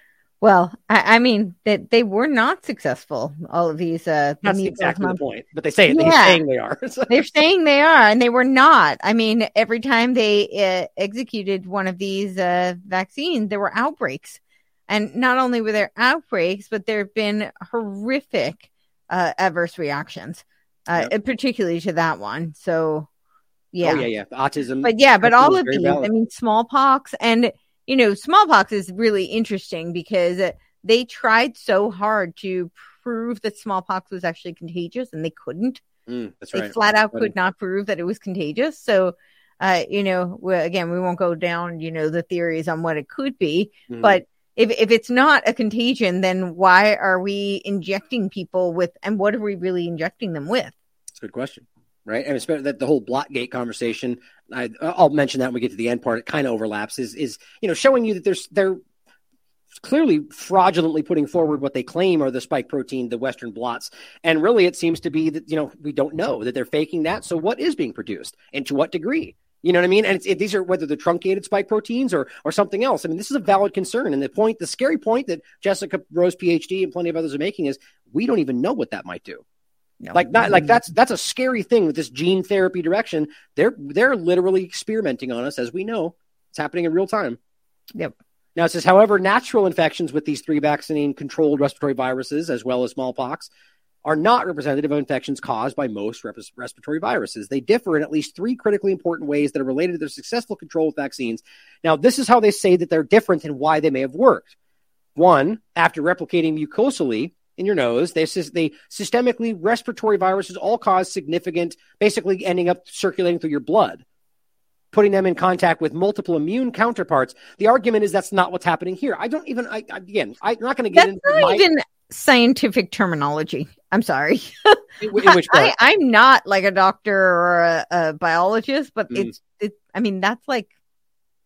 Well, I, I mean that they were not successful. All of these, uh, That's exactly the mumps- point. But they say it. They're saying they are. They're saying they are, and they were not. I mean, every time they uh, executed one of these uh, vaccines, there were outbreaks. And not only were there outbreaks, but there have been horrific uh, adverse reactions, uh, particularly to that one. So, yeah. Oh, yeah, yeah. Autism. But yeah, but all of these, valid. I mean, smallpox and, you know, smallpox is really interesting because they tried so hard to prove that smallpox was actually contagious and they couldn't. Mm, that's They right. flat out could not prove that it was contagious. So, uh, you know, again, we won't go down, you know, the theories on what it could be, Mhm. but if, if it's not a contagion, then why are we injecting people with, and what are we really injecting them with? That's a good question, right? And especially that the whole Blotgate conversation. I, I'll mention that when we get to the end part. It kind of overlaps. Is is you know showing you that there's they're clearly fraudulently putting forward what they claim are the spike protein, the Western blots, and really it seems to be that you know we don't know that they're faking that. So what is being produced and to what degree? You know what I mean? And it, these are whether they're truncated spike proteins or or something else. I mean, this is a valid concern. And the point, the scary point that Jessica Rose, PhD, and plenty of others are making is we don't even know what that might do. Like not like that's mm-hmm. that's a scary thing with this gene therapy direction. They're they're literally experimenting on us, as we know. It's happening in real time. Yep. Now it says, however, natural infections with these three vaccine controlled respiratory viruses, as well as smallpox, are not representative of infections caused by most res- respiratory viruses. They differ in at least three critically important ways that are related to their successful control with vaccines. Now, this is how they say that they're different and why they may have worked. One, after replicating mucosally in your nose, they, they systemically respiratory viruses all cause significant, basically ending up circulating through your blood, putting them in contact with multiple immune counterparts. The argument is that's not what's happening here. I don't even, I, again, I'm not going to get That's into not my, even scientific terminology. I'm sorry. in, in. I, I'm not like a doctor or a, a biologist, but Mm. it's it. I mean, that's like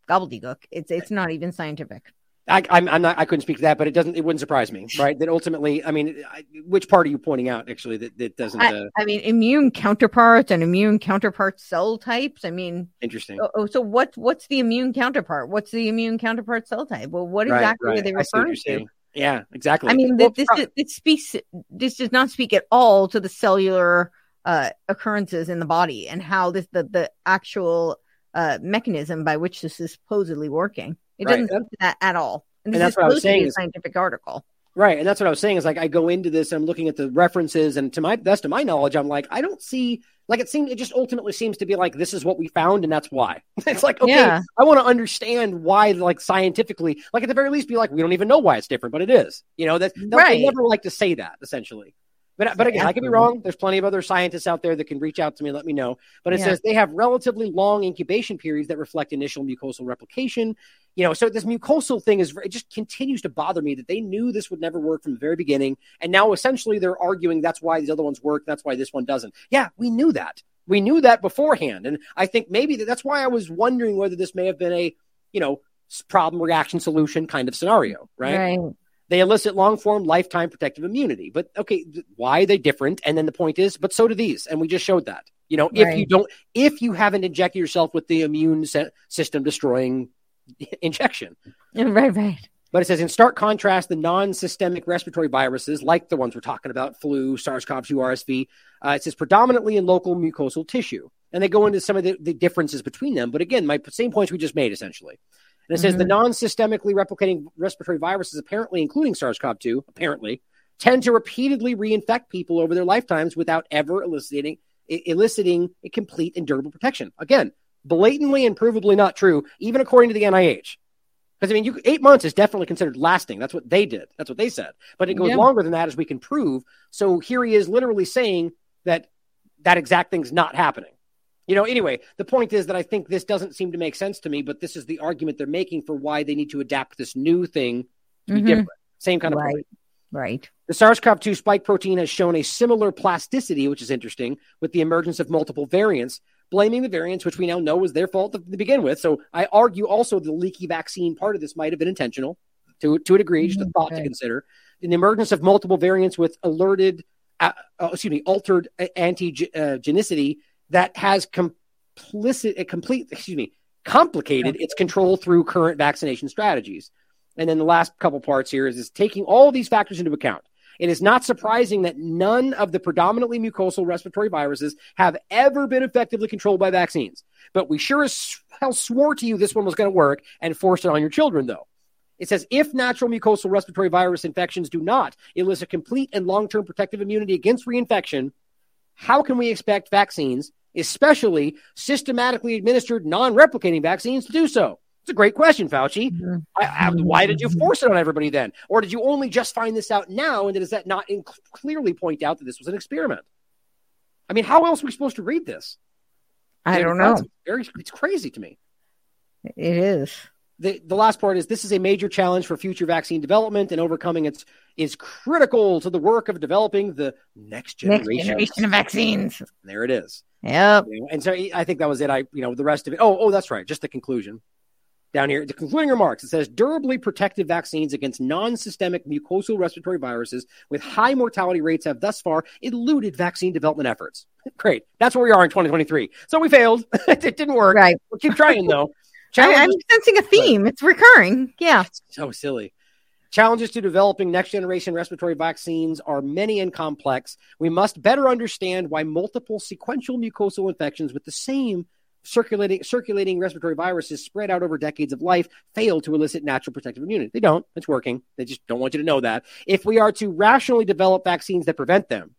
gobbledygook. It's it's not even scientific. I, I'm, I'm not. I couldn't speak to that, but it doesn't. It wouldn't surprise me, right? That ultimately, I mean, I, which part are you pointing out? Actually, that that doesn't. I, uh, I mean, immune counterparts and immune counterpart cell types. I mean, interesting. oh, oh, so what's what's the immune counterpart? What's the immune counterpart cell type? Well, what Right, exactly right. are they referring to? saying. Yeah, exactly. I mean, Well, this is, it speaks. This does not speak at all to the cellular uh, occurrences in the body and how this the the actual uh, mechanism by which this is supposedly working. It Right. doesn't speak to that at all. And And that's what I was supposed to be saying a is- scientific article. Right, and that's what I was saying is like I go into this, and I'm looking at the references, and to my best of my knowledge, I'm like, I don't see like it seems it just ultimately seems to be like this is what we found, and that's why. it's like okay, Yeah. I want to understand why, like scientifically, like at the very least, be like we don't even know why it's different, but it is. You know that Right. they never like to say that essentially. But but again, I could be wrong. There's plenty of other scientists out there that can reach out to me and let me know. But it Yeah. says they have relatively long incubation periods that reflect initial mucosal replication. You know, so this mucosal thing is it just continues to bother me that they knew this would never work from the very beginning, and now essentially they're arguing that's why these other ones work, that's why this one doesn't. Yeah, we knew that. We knew that beforehand, and I think maybe that, that's why I was wondering whether this may have been a you know problem reaction solution kind of scenario, right? Right. They elicit long form lifetime protective immunity. But okay, th- why are they different? And then the point is, but so do these. And we just showed that. You know, if you don't, if you haven't injected yourself with the immune se- system destroying injection. Right, right. But it says, in stark contrast, the non systemic respiratory viruses, like the ones we're talking about, flu, SARS CoV 2, RSV, uh, it says predominantly in local mucosal tissue. And they go into some of the, the differences between them. But again, my same points we just made essentially. And it says the Mhm. non systemically replicating respiratory viruses, apparently including SARS CoV 2, apparently, tend to repeatedly reinfect people over their lifetimes without ever eliciting eliciting a complete and durable protection. Again, blatantly and provably not true, even according to the NIH. Because I mean, you, eight months is definitely considered lasting. That's what they did. That's what they said. But it goes Yeah. longer than that, as we can prove. So here he is, literally saying that that exact thing's not happening. You know. Anyway, the point is that I think this doesn't seem to make sense to me. But this is the argument they're making for why they need to adapt this new thing to be Mhm. different. Same kind of Right. point. Right. The SARS CoV 2 spike protein has shown a similar plasticity, which is interesting, with the emergence of multiple variants, blaming the variants, which we now know was their fault to, to begin with. So I argue also the leaky vaccine part of this might have been intentional to, to a degree, just a thought to consider. In the emergence of multiple variants with alerted, uh, uh, excuse me, altered antigenicity that has complicit, uh, complete, excuse me, complicated its control through current vaccination strategies. And then the last couple parts here is, is taking all these factors into account. It is not surprising that none of the predominantly mucosal respiratory viruses have ever been effectively controlled by vaccines. But we sure as hell swore to you this one was going to work and forced it on your children, though. It says if natural mucosal respiratory virus infections do not elicit complete and long term protective immunity against reinfection, how can we expect vaccines, especially systematically administered non replicating vaccines, to do so? It's a great question, Fauci. Mm-hmm. I, I, why did you mm-hmm. force it on everybody then? Or did you only just find this out now? And does that not in- clearly point out that this was an experiment? I mean, how else are we supposed to read this? I don't know. It's, very, it's crazy to me. It is. The, the last part is this is a major challenge for future vaccine development and overcoming it is critical to the work of developing the next Next generation. generation of vaccines. There it is. Yep. And so I think that was it. I, you know, the rest of it. Oh, oh, that's right. Just the conclusion down here. The concluding remarks. It says durably protective vaccines against non-systemic mucosal respiratory viruses with high mortality rates have thus far eluded vaccine development efforts. Great. That's where we are in 2023. So we failed. it didn't work. Right. We'll keep trying though. I, I'm sensing a theme. It's recurring. Yeah. so silly. Challenges to developing next generation respiratory vaccines are many and complex. We must better understand why multiple sequential mucosal infections with the same circulating circulating respiratory viruses spread out over decades of life fail to elicit natural protective immunity. They don't. It's working. They just don't want you to know that. If we are to rationally develop vaccines that prevent them,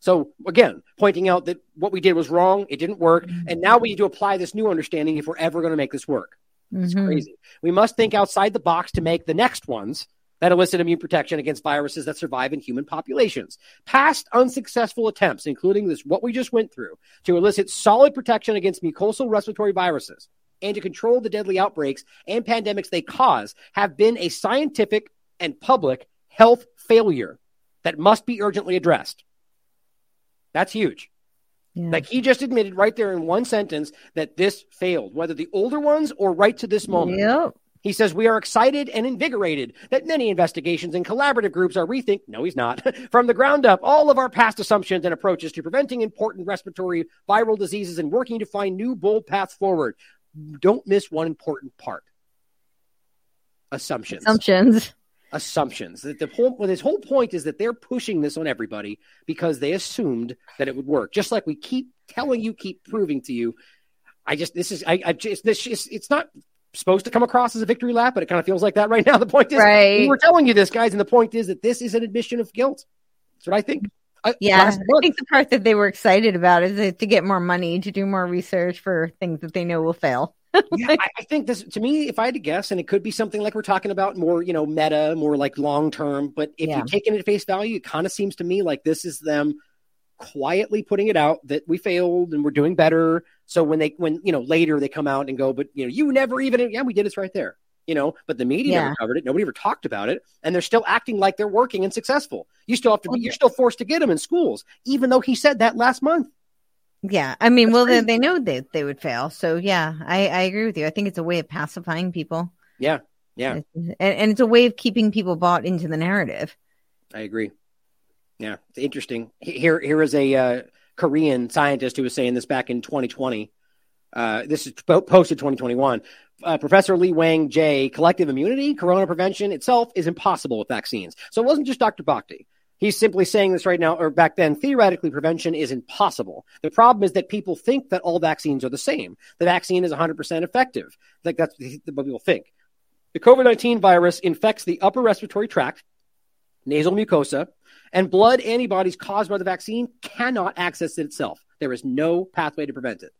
so again, pointing out that what we did was wrong, it didn't work, and now we need to apply this new understanding if we're ever going to make this work. It's Mhm. crazy. We must think outside the box to make the next ones that elicit immune protection against viruses that survive in human populations. Past unsuccessful attempts, including this what we just went through, to elicit solid protection against mucosal respiratory viruses and to control the deadly outbreaks and pandemics they cause, have been a scientific and public health failure that must be urgently addressed. That's huge. Yeah. Like he just admitted right there in one sentence that this failed, whether the older ones or right to this moment. Yep. He says, We are excited and invigorated that many investigations and collaborative groups are rethink, no, he's not, from the ground up, all of our past assumptions and approaches to preventing important respiratory viral diseases and working to find new bold paths forward. Don't miss one important part assumptions. Assumptions. Assumptions. That the whole, well, his whole point is that they're pushing this on everybody because they assumed that it would work. Just like we keep telling you, keep proving to you. I just, this is, I, I just, this is, it's not supposed to come across as a victory lap, but it kind of feels like that right now. The point is, Right. we were telling you this, guys, and the point is that this is an admission of guilt. That's what I think. I- Yeah, I think the part that they were excited about is to get more money to do more research for things that they know will fail. yeah, I, I think this to me, if I had to guess, and it could be something like we're talking about more, you know, meta, more like long term. But if Yeah. you take it at face value, it kind of seems to me like this is them quietly putting it out that we failed and we're doing better. So when they, when you know, later they come out and go, but you know, you never even, yeah, we did this right there. You know, but the media Yeah. never covered it. Nobody ever talked about it, and they're still acting like they're working and successful. You still have to be. You're still forced to get them in schools, even though he said that last month. Yeah, I mean, well, they, they know that they would fail. So yeah, I, I agree with you. I think it's a way of pacifying people, Yeah, yeah, and, and it's a way of keeping people bought into the narrative. I agree. Yeah, it's interesting. Here, here is a uh, Korean scientist who was saying this back in 2020. Uh, this is posted 2021. Uh, Professor Lee Wang-jae Collective immunity, corona prevention itself is impossible with vaccines. So it wasn't just Dr. Bhakdi. He's simply saying this right now, or back then, theoretically, prevention is impossible. The problem is that people think that all vaccines are the same. The vaccine is 100% effective. Like that's what people think. The COVID 19 virus infects the upper respiratory tract, nasal mucosa, and blood antibodies caused by the vaccine cannot access it itself. There is no pathway to prevent it.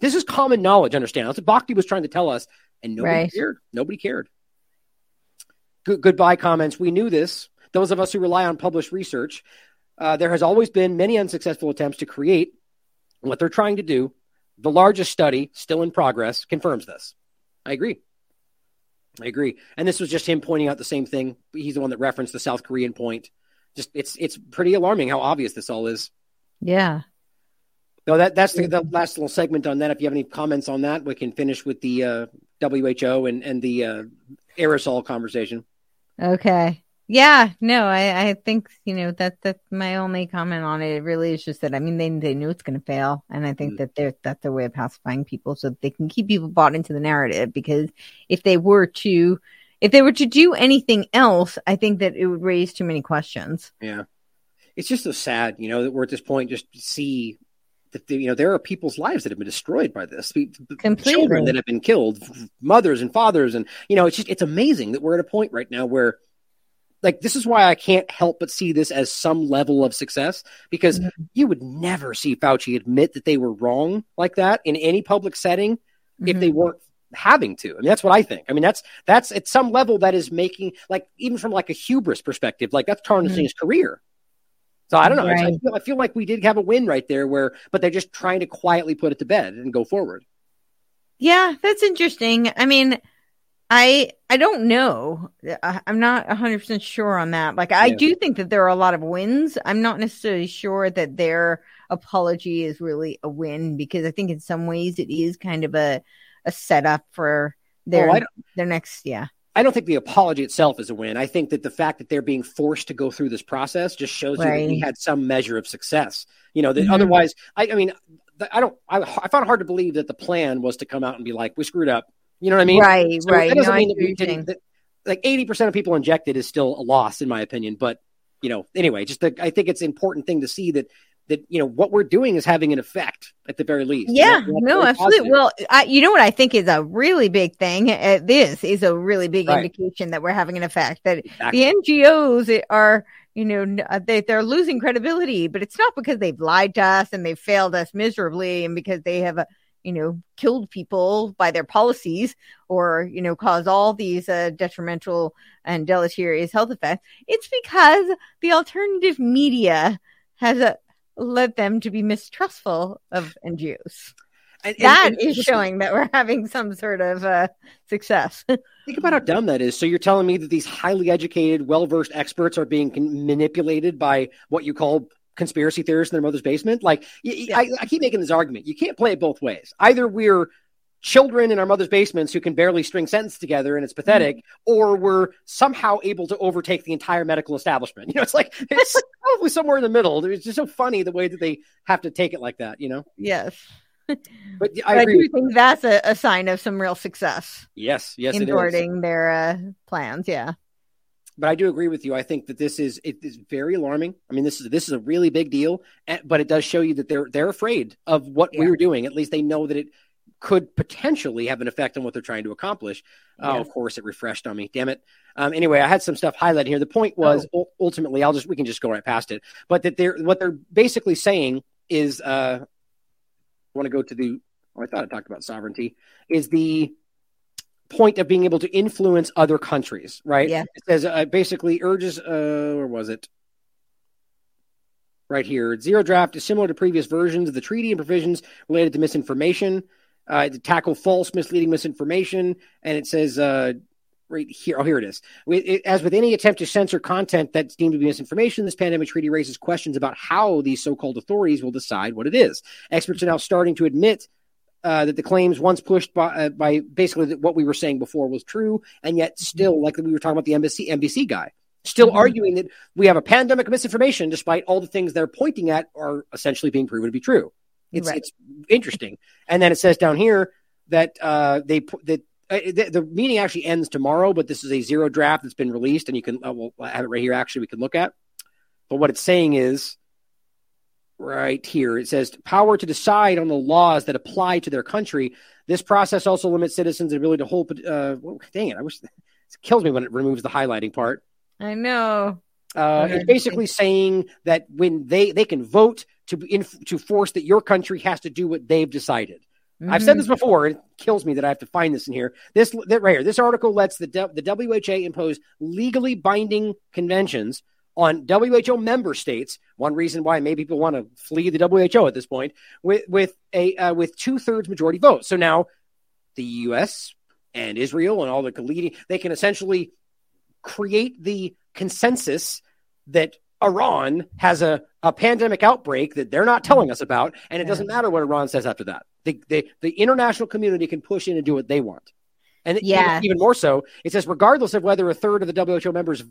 This is common knowledge, understand. That's what Bhakdi was trying to tell us, and nobody Right. cared. Nobody cared. Good, goodbye comments. We knew this. Those of us who rely on published research, uh, there has always been many unsuccessful attempts to create what they're trying to do. The largest study, still in progress, confirms this. I agree. I agree. And this was just him pointing out the same thing. He's the one that referenced the South Korean point. Just it's it's pretty alarming how obvious this all is. Yeah. No, that that's the, the last little segment on that. If you have any comments on that, we can finish with the uh, WHO and and the uh, aerosol conversation. Okay. Yeah, no, I, I think you know that that's my only comment on it. It really is just that I mean they they knew it's going to fail, and I think Mm. that they're that's their way of pacifying people so that they can keep people bought into the narrative. Because if they were to if they were to do anything else, I think that it would raise too many questions. Yeah, it's just so sad, you know, that we're at this point just to see that you know there are people's lives that have been destroyed by this, Completely. children that have been killed, mothers and fathers, and you know it's just it's amazing that we're at a point right now where. Like this is why I can't help but see this as some level of success because mm-hmm. you would never see Fauci admit that they were wrong like that in any public setting if mm-hmm. they weren't having to. I mean, that's what I think. I mean, that's that's at some level that is making like even from like a hubris perspective, like that's tarnishing Mhm. his career. So I don't know. I- I, feel, I feel like we did have a win right there, where but they're just trying to quietly put it to bed and go forward. Yeah, that's interesting. I mean, I I don't know. I, I'm not 100% sure on that. Like I Yeah. do think that there are a lot of wins. I'm not necessarily sure that their apology is really a win because I think in some ways it is kind of a a setup for their Oh, their next yeah. I don't think the apology itself is a win. I think that the fact that they're being forced to go through this process just shows you that we had some measure of success. You know, that Mhm. otherwise, I, I mean, I don't. I, I found it hard to believe that the plan was to come out and be like, "We screwed up." You know what I mean? Right, So right. That doesn't No, mean that we didn't. That, like eighty percent of people injected is still a loss, in my opinion. But you know, anyway, just the, I think it's an important thing to see that that you know what we're doing is having an effect at the very least. Yeah, that's no, absolutely. positive. Well, I, you know what I think is a really big thing. Uh, this is a really big Right. indication that we're having an effect. That Exactly. the NGOs are, you know, uh, they they're losing credibility, but it's not because they've lied to us and they've failed us miserably, and because they have, uh, you know, killed people by their policies or you know caused all these uh, detrimental and deleterious health effects. It's because the alternative media has uh, led them to be mistrustful of NGOs. And- and- That and is showing that we're having some sort of uh, success. Think about how dumb that is. So you're telling me that these highly educated, well-versed experts are being con- manipulated by what you call conspiracy theorists in their mother's basement? Like, I keep making this argument. You can't play it both ways. Either we're children in our mother's basements who can barely string sentences together and it's pathetic, or we're somehow able to overtake the entire medical establishment. You know, it's like it's probably somewhere in the middle. It's just so funny the way that they have to take it like that. You know, yes. but But I I, do think that's a, a sign of some real success yes, yes, in it is. thwarting their uh, plans. Yeah. but I do agree with you. I think that this is it is very alarming. I mean, this is this is a really big deal, but it does show you that they're they're afraid of what we're doing. At least they know that it could potentially have an effect on what they're trying to accomplish. Oh, Yeah. of course, it refreshed on me. Damn it. Um, anyway, I had some stuff highlighted here. The point was ul- ultimately, I'll just we can just go right past it. But that they're what they're basically saying is, uh, I want to go to the. Oh, I thought I talked about sovereignty. Is the point of being able to influence other countries, right? Yeah. It says uh, basically urges, uh, where was it? Right here. Zero draft is similar to previous versions of the treaty and provisions related to misinformation, uh, to tackle false, misleading misinformation. And it says, uh, right here, oh, here it is. As with any attempt to censor content that's deemed to be misinformation, this pandemic treaty raises questions about how these so called authorities will decide what it is. Experts are now starting to admit uh, that the claims once pushed by, uh, by basically what we were saying before was true, and yet still, like we were talking about the NBC, NBC guy, still Mhm. arguing that we have a pandemic of misinformation, despite all the things they're pointing at are essentially being proven to be true. It's Right. it's interesting, and then it says down here that uh, they that. Uh, the, the meeting actually ends tomorrow, but this is a zero draft that's been released, and you can uh, we'll have it right here. Actually, we can look at. But what it's saying is right here. It says power to decide on the laws that apply to their country. This process also limits citizens' ability to hold. Uh, well, dang it! I wish it kills me when it removes the highlighting part. I know. Uh, it's basically saying that when they they can vote to in, to force that your country has to do what they've decided. Mm-hmm. I've said this before. It kills me that I have to find this in here. This that right here. This article lets the the WHA impose legally binding conventions on WHO member states. One reason why maybe people want to flee the WHO at this point with with a uh, with two thirds majority vote. So now the U.S. and Israel and all the leading they can essentially create the consensus that Iran has a, a pandemic outbreak that they're not telling us about, and it doesn't matter what Iran says after that. The, the, the international community can push in and do what they want. And yeah. even, more so, it says regardless of whether a third of the WHO members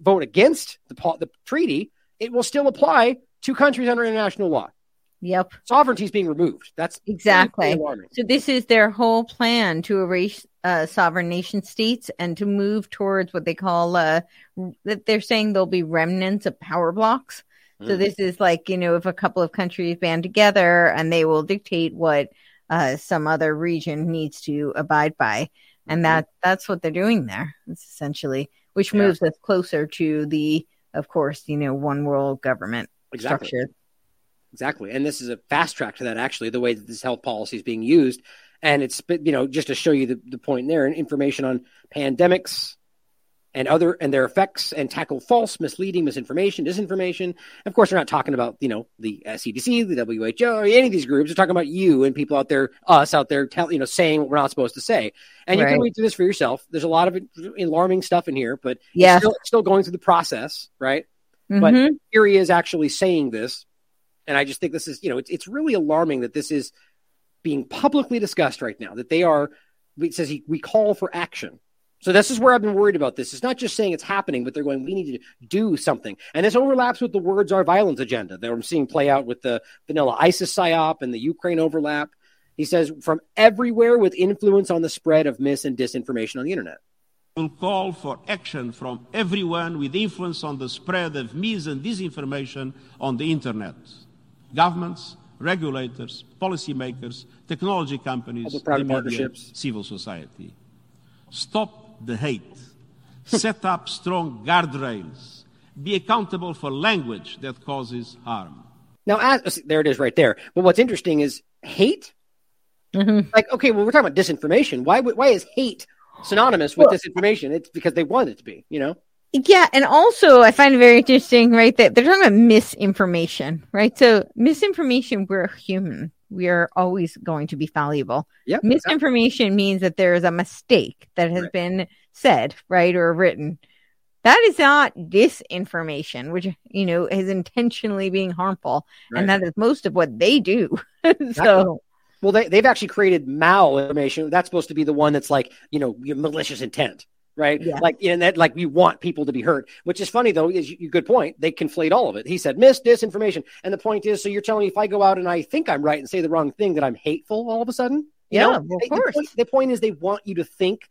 vote against the, the treaty, it will still apply to countries under international law. Yep. Sovereignty is being removed. That's exactly. So this is their whole plan to erase uh, sovereign nation states and to move towards what they call uh, that they're saying there'll be remnants of power blocks. So this is like you know if a couple of countries band together and they will dictate what uh, some other region needs to abide by, and mm-hmm. that that's what they're doing there. It's essentially which yeah. moves us closer to the, of course, you know, one world government exactly. structure Exactly. And this is a fast track to that, actually, the way that this health policy is being used. And it's, you know, just to show you the, the point there and information on pandemics and other and their effects and tackle false, misleading, misinformation, disinformation. Of course, we're not talking about, you know, the CDC, the WHO, or any of these groups. We're talking about you and people out there, us out there, tell, you know, saying what we're not supposed to say. And right. you can read through this for yourself. There's a lot of alarming stuff in here, but yeah, still, still, going through the process, right? Mm-hmm. But here he is actually saying this and I just think this is, you know, it's, it's really alarming that this is being publicly discussed right now, that they are, it says he, we call for action. So this is where I've been worried about this. It's not just saying it's happening, but they're going, we need to do something. And this overlaps with the words our violence agenda that I'm seeing play out with the vanilla ISIS psyop and the Ukraine overlap. He says, from everywhere with influence on the spread of mis and disinformation on the internet. Will call for action from everyone with influence on the spread of mis and disinformation on the internet governments, regulators, policymakers, technology companies, private partnerships, civil society. Stop the hate. Set up strong guardrails. Be accountable for language that causes harm. Now, as, there it is right there. But what's interesting is hate. Mm-hmm. Like, okay, well, we're talking about disinformation. Why, why is hate synonymous with well, disinformation? It's because they want it to be, you know? Yeah, and also I find it very interesting, right? That they're talking about misinformation, right? So misinformation, we're human. We are always going to be fallible. Yep, misinformation exactly. means that there is a mistake that has right. been said, right, or written. That is not disinformation, which you know is intentionally being harmful, right. and that is most of what they do. so. Well, they, they've actually created malinformation. That's supposed to be the one that's like, you know, malicious intent right? Yeah. Like in that, like we want people to be hurt. Which is funny though. Is you, good point. They conflate all of it. He said mis disinformation, and the point is, so you're telling me if I go out and I think I'm right and say the wrong thing, that I'm hateful all of a sudden? You yeah, of course. The point, the point is, they want you to think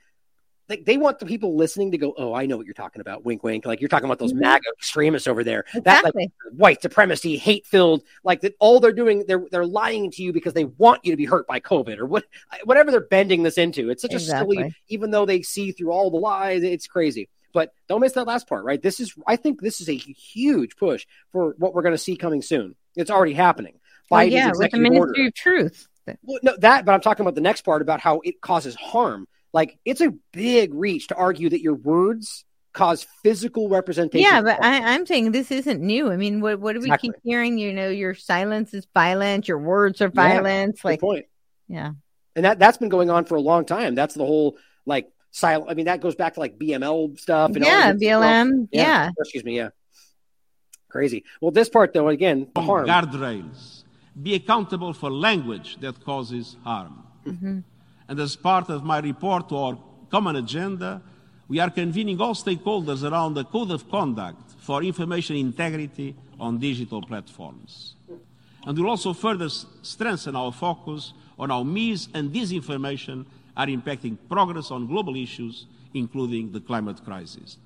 like they want the people listening to go, oh, I know what you're talking about. Wink, wink. Like you're talking about those mm-hmm. MAGA extremists over there. Exactly. That like white supremacy, hate filled. Like that, all they're doing, they're they're lying to you because they want you to be hurt by COVID or what, whatever they're bending this into. It's such exactly. a silly, even though they see through all the lies, it's crazy. But don't miss that last part, right? This is, I think, this is a huge push for what we're going to see coming soon. It's already happening. Well, yeah, with the Ministry order. of Truth. Well, no, that, but I'm talking about the next part about how it causes harm like it's a big reach to argue that your words cause physical representation. Yeah, but I, am saying this isn't new. I mean, what what do we exactly. keep hearing? You know, your silence is violent, your words are violence. Yeah, like point. Yeah. And that that's been going on for a long time. That's the whole like silent. I mean, that goes back to like BML stuff. And yeah, BLM. Yeah. yeah. Excuse me. Yeah. Crazy. Well, this part though, again, harm. Guardrails. Be accountable for language that causes harm. Mm-hmm. And as part of my report to our common agenda, we are convening all stakeholders around a code of conduct for information integrity on digital platforms. And we'll also further strengthen our focus on how mis and disinformation are impacting progress on global issues, including the climate crisis.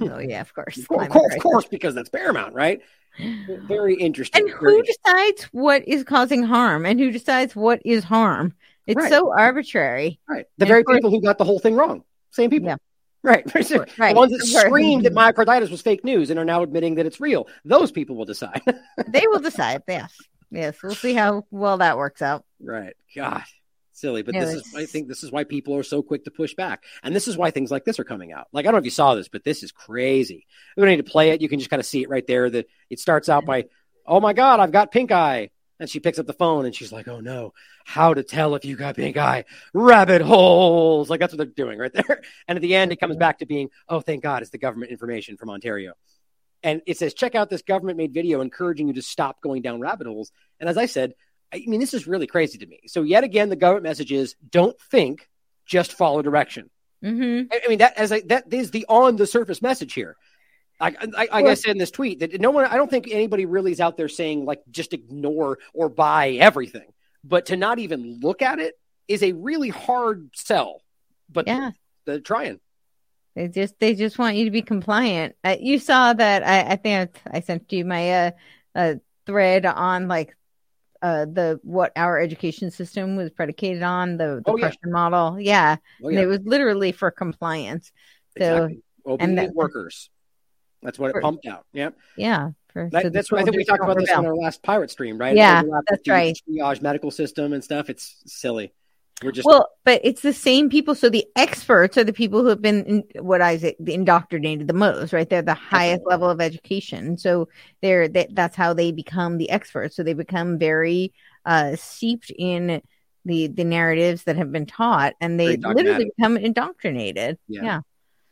Oh, yeah, of course. Of course, of course, because that's paramount, right? Very interesting. And who decides what is causing harm and who decides what is harm? It's right. so arbitrary. Right. The and very course, people who got the whole thing wrong. Same people. Yeah. Right. right. The ones that screamed that myocarditis was fake news and are now admitting that it's real. Those people will decide. they will decide. Yes. Yes. We'll see how well that works out. Right. God. Silly. But this is I think this is why people are so quick to push back. And this is why things like this are coming out. Like I don't know if you saw this, but this is crazy. We don't need to play it. You can just kind of see it right there that it starts out by, Oh my God, I've got pink eye. And she picks up the phone and she's like, "Oh no, how to tell if you got pink eye? Rabbit holes!" Like that's what they're doing right there. And at the end, it comes back to being, "Oh, thank God, it's the government information from Ontario." And it says, "Check out this government-made video encouraging you to stop going down rabbit holes." And as I said, I mean, this is really crazy to me. So yet again, the government message is, "Don't think, just follow direction." Mm-hmm. I, I mean, that as I, that is the on the surface message here. I, I, like I said in this tweet that no one, I don't think anybody really is out there saying like just ignore or buy everything, but to not even look at it is a really hard sell. But yeah, they're trying. They just they just want you to be compliant. Uh, you saw that I, I think I sent you my uh, uh thread on like uh the what our education system was predicated on the, the Oh, yeah. Model. Yeah. Oh, And yeah. it was literally for compliance. So Exactly. Obedient that- workers. That's what it For- pumped out. Yep. yeah. For, That- so that's what I think we talked about this on our last pirate stream, right? Yeah, that's right. Triage medical system and stuff. It's silly. We're just well, but it's the same people. So the experts are the people who have been in, what I say indoctrinated the most, right? They're the highest level of education. So they're that that's how they become the experts. So they become very uh steeped in the the narratives that have been taught, and they literally become indoctrinated. Yeah. yeah.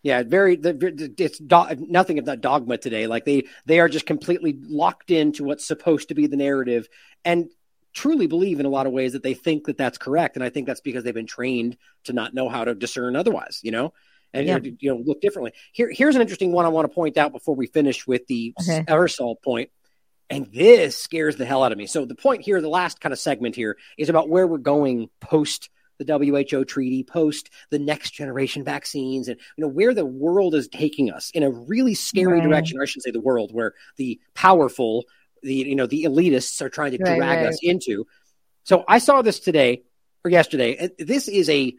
Yeah, very. The, it's do, nothing if not dogma today. Like they they are just completely locked into what's supposed to be the narrative, and truly believe in a lot of ways that they think that that's correct. And I think that's because they've been trained to not know how to discern otherwise. You know, and Yeah. you know look differently. Here, here's an interesting one I want to point out before we finish with the Okay. aerosol point. And this scares the hell out of me. So the point here, the last kind of segment here, is about where we're going post the WHO treaty, post the next generation vaccines, and you know where the world is taking us in a really scary Right. direction. Or I should say the world, where the powerful, the you know the elitists are trying to Right, drag right. us into. So I saw this today or yesterday. This is a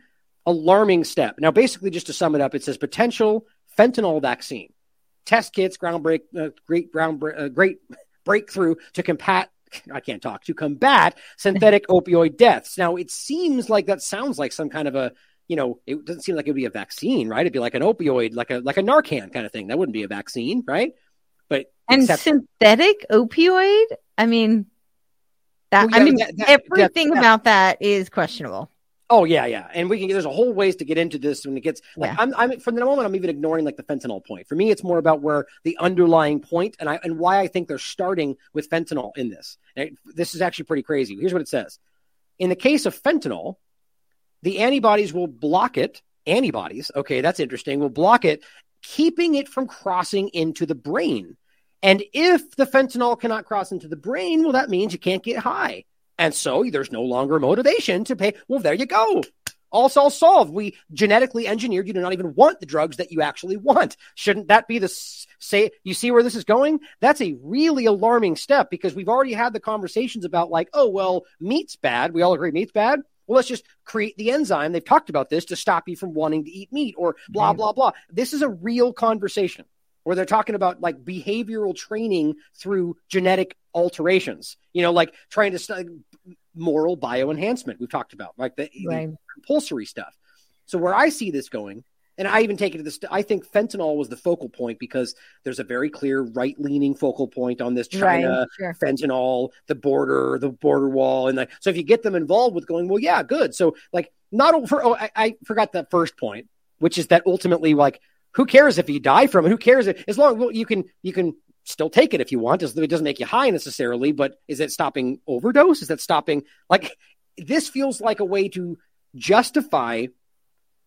alarming step. Now, basically, just to sum it up, it says potential fentanyl vaccine test kits, groundbreak, uh, great ground, uh, great breakthrough to combat. I can't talk to combat synthetic opioid deaths. Now, it seems like that sounds like some kind of a, you know, it doesn't seem like it would be a vaccine, right? It'd be like an opioid, like a like a Narcan kind of thing. That wouldn't be a vaccine, right? But And except- synthetic opioid. I mean, that Well, I mean, that- that- everything that- about that is questionable. Oh yeah, yeah, and we can. There's a whole ways to get into this when it gets like Yeah. I'm. I'm from the moment I'm even ignoring like the fentanyl point. For me, it's more about where the underlying point and I and why I think they're starting with fentanyl in this. It- this is actually pretty crazy. Here's what it says: In the case of fentanyl, the antibodies will block it. Antibodies, okay, that's interesting. Will block it, keeping it from crossing into the brain. And if the fentanyl cannot cross into the brain, well, that means you can't get high. And so there's no longer motivation to pay. Well, there you go. All all solved. We genetically engineered you to not even want the drugs that you actually want. Shouldn't that be the say? You see where this is going? That's a really alarming step because we've already had the conversations about like, oh well, meat's bad. We all agree meat's bad. Well, let's just create the enzyme. They've talked about this to stop you from wanting to eat meat or blah blah blah. This is a real conversation where they're talking about like behavioral training through genetic alterations. You know, like trying to st- moral bioenhancement. We've talked about like the, the compulsory stuff. So where I see this going, and I even take it to this, I think fentanyl was the focal point because there's a very clear right leaning focal point on this China Right, sure. fentanyl, the border, the border wall, and like so if you get them involved with going, well, yeah, good. So like not over. Oh, I, I forgot that first point, which is that ultimately like who cares if you die from it? Who cares if, as long well you can you can still take it if you want. It doesn't make you high necessarily, but is it stopping overdose? Is that stopping like this feels like a way to justify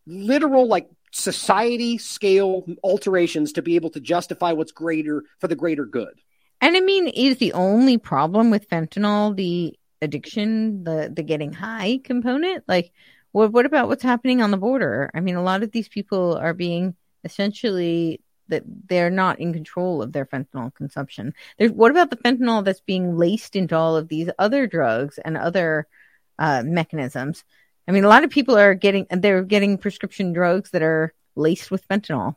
literal like society scale alterations to be able to justify what's greater for the greater good. And I mean, is the only problem with fentanyl the addiction, the the getting high component? Like, what what about what's happening on the border? I mean, a lot of these people are being essentially that they're not in control of their fentanyl consumption. There's what about the fentanyl that's being laced into all of these other drugs and other uh, mechanisms? I mean, a lot of people are getting they're getting prescription drugs that are laced with fentanyl.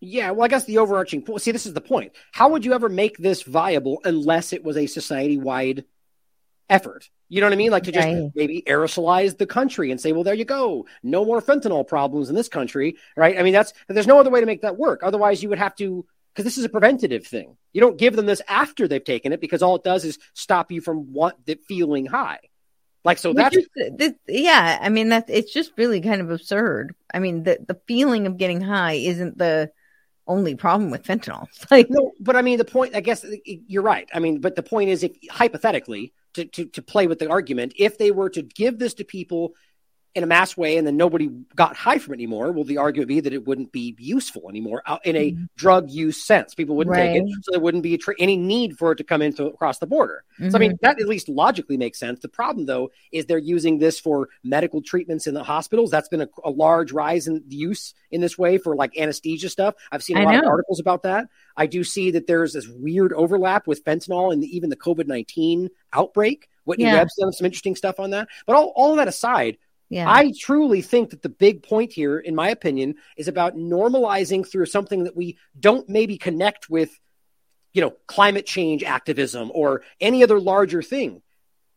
Yeah, well, I guess the overarching point. See, this is the point. How would you ever make this viable unless it was a society-wide effort? You know what I mean? Like to just Right. maybe aerosolize the country and say, "Well, there you go, no more fentanyl problems in this country." Right? I mean, that's there's no other way to make that work. Otherwise, you would have to because this is a preventative thing. You don't give them this after they've taken it because all it does is stop you from what the feeling high. Like so, that's is- uh, this- yeah, I mean that's it's just really kind of absurd. I mean the the feeling of getting high isn't the only problem with fentanyl. Like no, but I mean the point. I guess you're right. I mean, but the point is, if hypothetically, to to to play with the argument, if they were to give this to people in a mass way and then nobody got high from it anymore, well, the argument would be that it wouldn't be useful anymore in a drug use sense. People wouldn't take it, so there wouldn't be a tra- any need for it to come into across the border. So I mean, Mhm. that at least logically makes sense. The problem, though, is they're using this for medical treatments in the hospitals. That's been a, a large rise in use in this way for like anesthesia stuff. I've seen a I lot of articles about that. I do see that there's this weird overlap with fentanyl and even the COVID 19 outbreak. Whitney Yeah. Webb's done some interesting stuff on that. But all, all that aside, Yeah. I truly think that the big point here, in my opinion, is about normalizing through something that we don't maybe connect with, you know, climate change activism or any other larger thing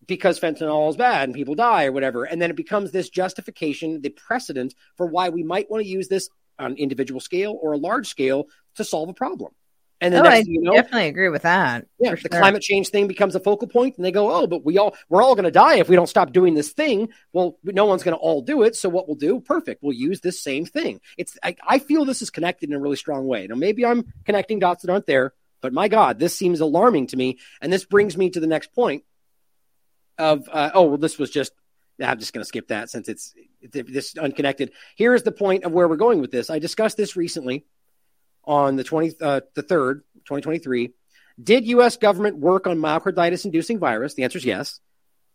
because fentanyl is bad and people die or whatever. And then it becomes this justification, the precedent for why we might want to use this on individual scale or a large scale to solve a problem. And then oh, I you know, definitely agree with that. yeah, the sure. climate change thing becomes a focal point, and they go, "Oh, but we all we're all going to die if we don't stop doing this thing." Well, no one's going to all do it, so what we'll do? Perfect, we'll use this same thing. It's I, I feel this is connected in a really strong way. Now, maybe I'm connecting dots that aren't there, but my God, this seems alarming to me, and this brings me to the next point. Of uh, oh, well, this was just. I'm just going to skip that since it's this unconnected. Here is the point of where we're going with this. I discussed this recently on the 20 uh, the 3rd 2023 did us government work on myocarditis inducing virus? The answer is yes.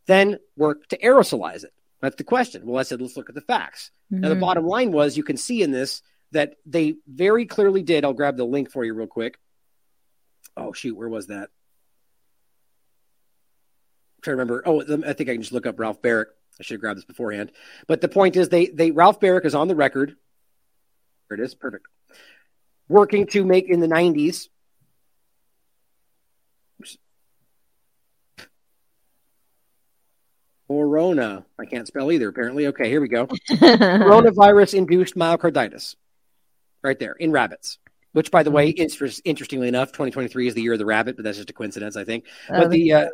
Then work to aerosolize it. That's the question. Well i said let's look at the facts. Now the Mhm. bottom line was you can see in this that they very clearly did i'll grab the link for you real quick. Oh shoot where was that? I'm trying to remember. Oh i think i can just look up ralph barrick. I should have grabbed this beforehand. But the point is they they ralph barrick is on the record. There it is. Perfect working to make in the 90s. Corona. I can't spell either, apparently. Okay, here we go. Coronavirus induced myocarditis. Right there in rabbits. Which, by the way, inter- interestingly enough, 2023 is the year of the rabbit, but that's just a coincidence, I think. Oh, But the uh,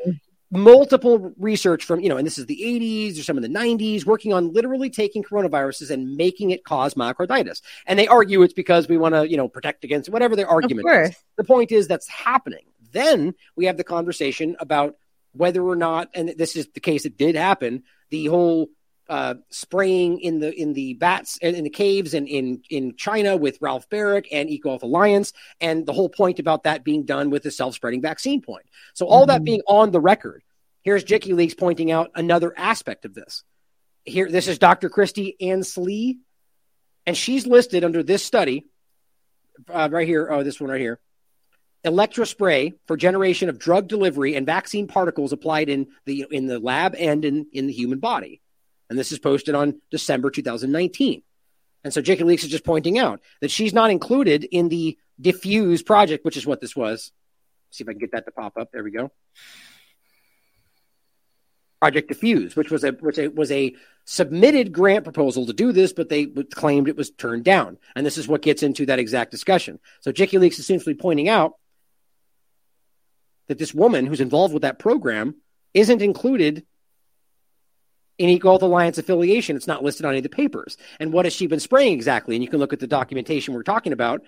multiple research from, you know, and this is the 80s or some of the 90s, working on literally taking coronaviruses and making it cause myocarditis. And they argue it's because we want to, you know, protect against whatever their argument is. course. The point is that's happening. Then we have the conversation about whether or not, and this is the case, it did happen, the whole uh, spraying in the in the bats in the caves and in in China with Ralph Barrick and Eco Health Alliance, and the whole point about that being done with the self spreading vaccine point. So all that being on the record, here's Jicky Leaks pointing out another aspect of this. Here, this is Dr. Christy Ansley, and she's listed under this study uh, right here. Oh, this one right here. Electrospray for generation of drug delivery and vaccine particles applied in the in the lab and in, in the human body. And this is posted on December 2019. And so Jicky Leaks is just pointing out that she's not included in the diffuse project, which is what this was. See if I can get that to pop up. There we go. Project Diffuse, which was a which was a submitted grant proposal to do this, but they claimed it was turned down. And this is what gets into that exact discussion. So Jicky Leaks is essentially pointing out that this woman who's involved with that program isn't included in Eco Health Alliance affiliation. It's not listed on any of the papers. And what has she been spraying exactly? And you can look at the documentation we're talking about.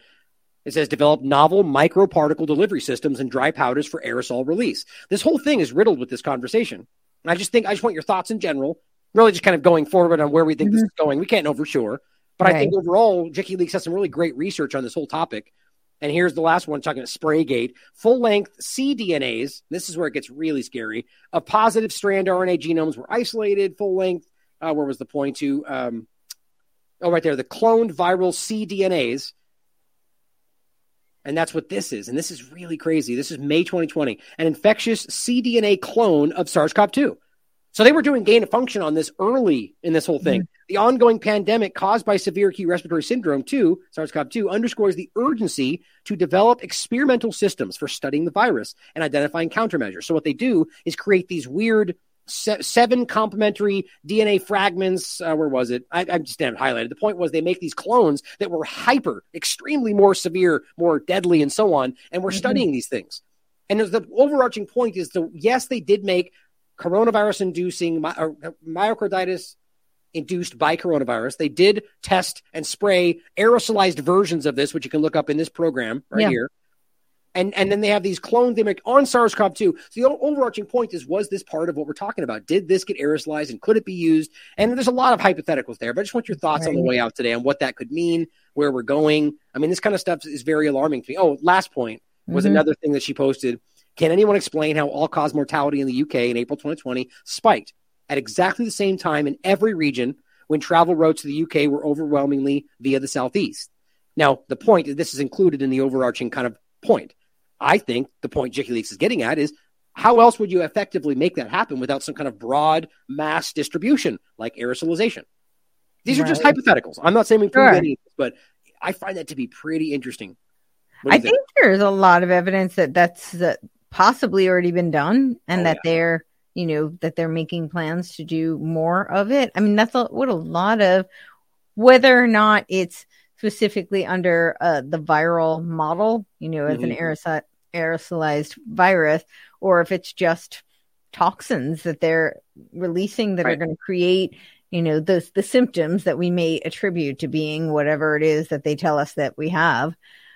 It says develop novel microparticle delivery systems and dry powders for aerosol release. This whole thing is riddled with this conversation. And I just think I just want your thoughts in general, really just kind of going forward on where we think this mm-hmm. is going. We can't know for sure. But I think overall, Jicky Leaks has some really great research on this whole topic. And here's the last one talking about Spraygate. Full length cDNAs, this is where it gets really scary, of positive strand RNA genomes were isolated. Full length, uh, where was the point to? Um, oh, right there, the cloned viral cDNAs. And that's what this is. And this is really crazy. This is May 2020, an infectious cDNA clone of SARS CoV 2. So they were doing gain of function on this early in this whole thing. Mm-hmm. The ongoing pandemic caused by severe acute respiratory syndrome, 2, SARS-CoV-2, underscores the urgency to develop experimental systems for studying the virus and identifying countermeasures. So what they do is create these weird se- seven complementary DNA fragments. Uh, where was it? I, I just didn't highlighted. The point was they make these clones that were hyper, extremely more severe, more deadly, and so on. And we're mm-hmm. studying these things. And the overarching point is the yes, they did make coronavirus inducing my, myocarditis induced by coronavirus. They did test and spray aerosolized versions of this, which you can look up in this program right yeah. here. And and then they have these clones they make on SARS-CoV-2. So the overarching point is, was this part of what we're talking about? Did this get aerosolized and could it be used? And there's a lot of hypotheticals there, but I just want your thoughts right. on the way out today on what that could mean, where we're going. I mean, this kind of stuff is very alarming to me. Oh, last point was mm-hmm. another thing that she posted. Can anyone explain how all cause mortality in the UK in April 2020 spiked at exactly the same time in every region when travel routes to the UK were overwhelmingly via the southeast? Now, the point is this is included in the overarching kind of point. I think the point JikiLeaks is getting at is how else would you effectively make that happen without some kind of broad mass distribution like aerosolization? These right. are just hypotheticals. I'm not saying we prove sure. any but I find that to be pretty interesting. I think? think? there's a lot of evidence that that's that possibly already been done and oh, that yeah. they're you know that they're making plans to do more of it. I mean, that's a, what a lot of whether or not it's specifically under uh, the viral model, you know, as mm-hmm. an aerosol aerosolized virus or if it's just toxins that they're releasing that right. are going to create you know the the symptoms that we may attribute to being whatever it is that they tell us that we have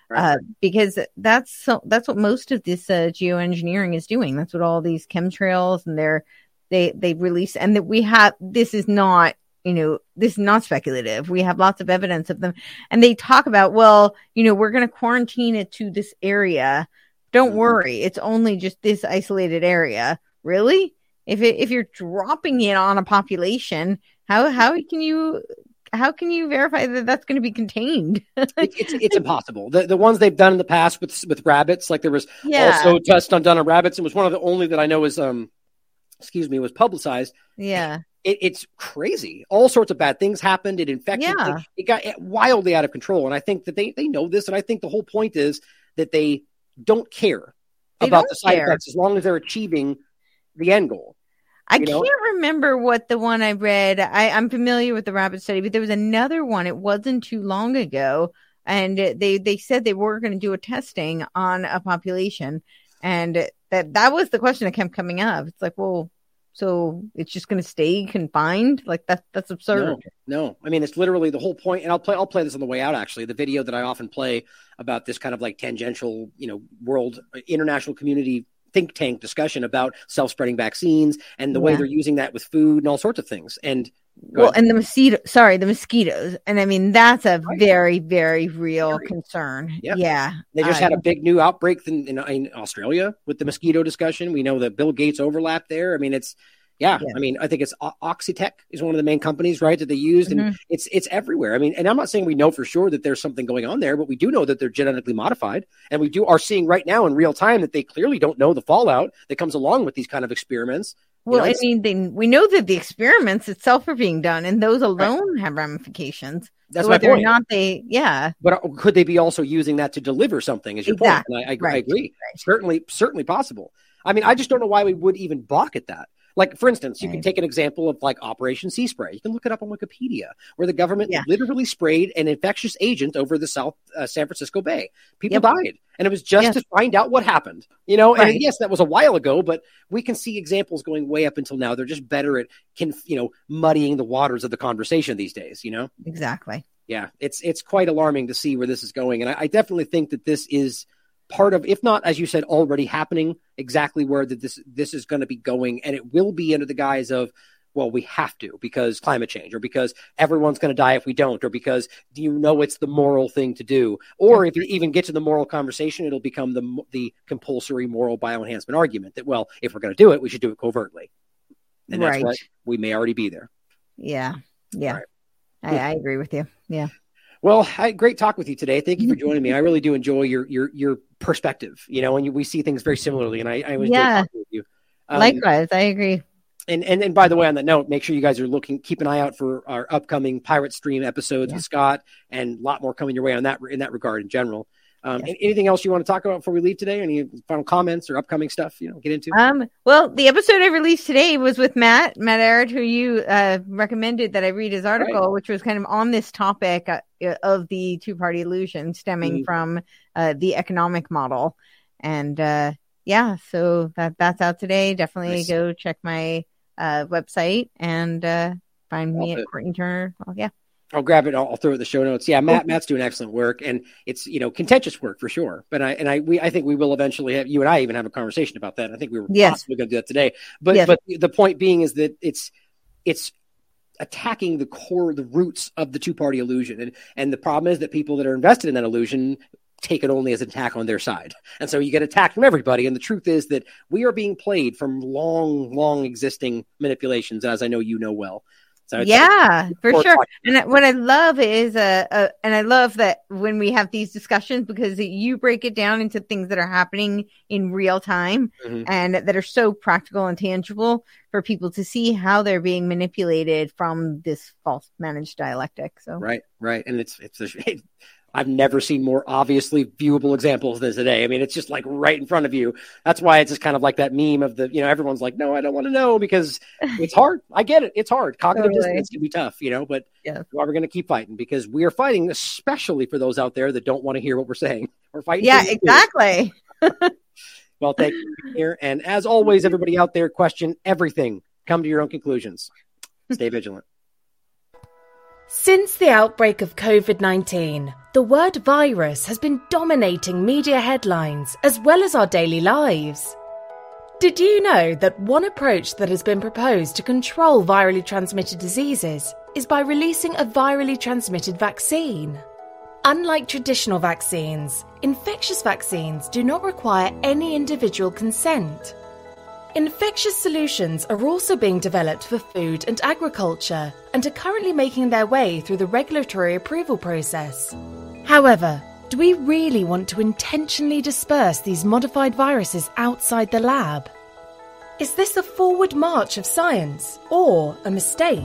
right. uh, because that's so, that's what most of this uh, geoengineering is doing that's what all these chemtrails and they're they they release and that we have this is not you know, this is not speculative. We have lots of evidence of them. And they talk about, well, you know, we're going to quarantine it to this area don't mm-hmm. worry, it's only just this isolated area. Really? If it, if you're dropping it on a population, how how can you how can you verify that that's going to be contained? it's, it's, it's impossible. The the ones they've done in the past with with rabbits, like there was yeah. also tests done on rabbits, and was one of the only that I know is um, excuse me, was publicized. Yeah. It, it's crazy. All sorts of bad things happened. It infected. Yeah. It, it got wildly out of control. And I think that they, they know this. And I think the whole point is that they don't care they about the side care. effects as long as they're achieving the end goal. I can't know? remember what the one I read. I, I'm familiar with the rabbit study, but there was another one. It wasn't too long ago, and they they said they were going to do a testing on a population, and that that was the question that kept coming up. It's like, well, so it's just going to stay confined? Like that? That's absurd. No, no, I mean it's literally the whole point. And I'll play. I'll play this on the way out. Actually, the video that I often play about this kind of like tangential, you know, world uh, international community think tank discussion about self-spreading vaccines and the yeah. way they're using that with food and all sorts of things. And well, ahead. and the mosquito, sorry, the mosquitoes, and I mean that's a right. very, very real very. concern. Yeah, yeah. They just uh, had a big new outbreak in, in, in Australia with the mosquito discussion. We know that Bill Gates overlap there. I mean, it's yeah, yeah, I mean, I think it's Oxitec is one of the main companies, right, that they used, mm-hmm. and it's it's everywhere. I mean, and I'm not saying we know for sure that there's something going on there, but we do know that they're genetically modified, and we do are seeing right now in real time that they clearly don't know the fallout that comes along with these kind of experiments. Well, you know, I mean, they, we know that the experiments itself are being done, and those alone right. have ramifications. That's so whether or not they, yeah. But uh, could they be also using that to deliver something? Is your exactly. point? I, I, right. I, agree. Right. Certainly, certainly possible. I mean, I just don't know why we would even balk at that. Like, for instance, you right. can take an example of like Operation Sea Spray. You can look it up on Wikipedia, where the government yeah. literally sprayed an infectious agent over the South uh, San Francisco Bay. People yep. died, and it was just to find out what happened. You know, right. and yes, that was a while ago, but we can see examples going way up until now. They're just better at can you know muddying the waters of the conversation these days. You know, exactly. Yeah, it's it's quite alarming to see where this is going, and I, I definitely think that this is part of, if not, as you said, already happening, exactly where that this this is going to be going, and it will be under the guise of, well, we have to because climate change, or because everyone's going to die if we don't, or because do you know it's the moral thing to do, or if you even get to the moral conversation, it'll become the the compulsory moral bioenhancement argument that, well, if we're going to do it, we should do it covertly, and that's right. what we may already be there. Yeah, yeah, right. I, I agree with you. Yeah. Well, I, great talk with you today. Thank you for joining me. I really do enjoy your your your perspective. You know, and you, we see things very similarly, and I, I was yeah. With you. Um, Likewise, I agree. and, and and by the way, on that note, make sure you guys are looking, keep an eye out for our upcoming pirate stream episodes yeah. with Scott, and a lot more coming your way on that in that regard in general. Um, yeah. Anything else you want to talk about before we leave today? Any final comments or upcoming stuff you know get into? Um, well, the episode I released today was with Matt Matt Ehret, who you uh, recommended that I read his article, right. which was kind of on this topic uh, of the two party illusion stemming mm-hmm. from uh, the economic model, and uh, yeah, so that that's out today. Definitely nice. go check my uh, website and uh, find me at Courtney Turner. Well, yeah. I'll grab it. I'll, I'll throw it in the show notes. Yeah, Matt. Matt's doing excellent work, and it's you know contentious work for sure. But I and I we I think we will eventually have you and I even have a conversation about that. I think we were yes. possibly going to do that today. But yes. but the point being is that it's it's attacking the core, the roots of the two party illusion, and and the problem is that people that are invested in that illusion take it only as an attack on their side. And so you get attacked from everybody. And the truth is that we are being played from long, long existing manipulations, as I know you know well. So yeah, for sure. And what I love is, uh, uh, and I love that when we have these discussions because you break it down into things that are happening in real time mm-hmm. and that are so practical and tangible for people to see how they're being manipulated from this false managed dialectic. So right, right, and it's it's a, I've never seen more obviously viewable examples than today. I mean, it's just like right in front of you. That's why it's just kind of like that meme of the, you know, everyone's like, no, I don't want to know because it's hard. I get it. It's hard. Cognitive totally. dissonance can be tough, you know, but yeah. we're going to keep fighting because we are fighting, especially for those out there that don't want to hear what we're saying. We're fighting. Yeah, exactly. well, thank you here. And as always, everybody out there, question everything. Come to your own conclusions. Stay vigilant. Since the outbreak of COVID 19, the word virus has been dominating media headlines as well as our daily lives. Did you know that one approach that has been proposed to control virally transmitted diseases is by releasing a virally transmitted vaccine? Unlike traditional vaccines, infectious vaccines do not require any individual consent. Infectious solutions are also being developed for food and agriculture and are currently making their way through the regulatory approval process. However, do we really want to intentionally disperse these modified viruses outside the lab? Is this a forward march of science or a mistake?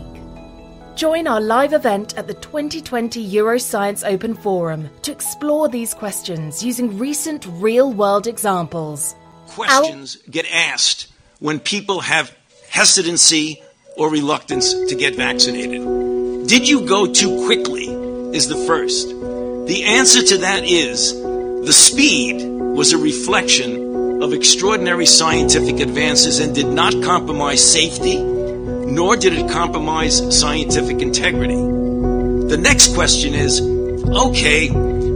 Join our live event at the 2020 Euroscience Open Forum to explore these questions using recent real world examples. Questions get asked when people have hesitancy or reluctance to get vaccinated. Did you go too quickly? Is the first. The answer to that is the speed was a reflection of extraordinary scientific advances and did not compromise safety, nor did it compromise scientific integrity. The next question is okay,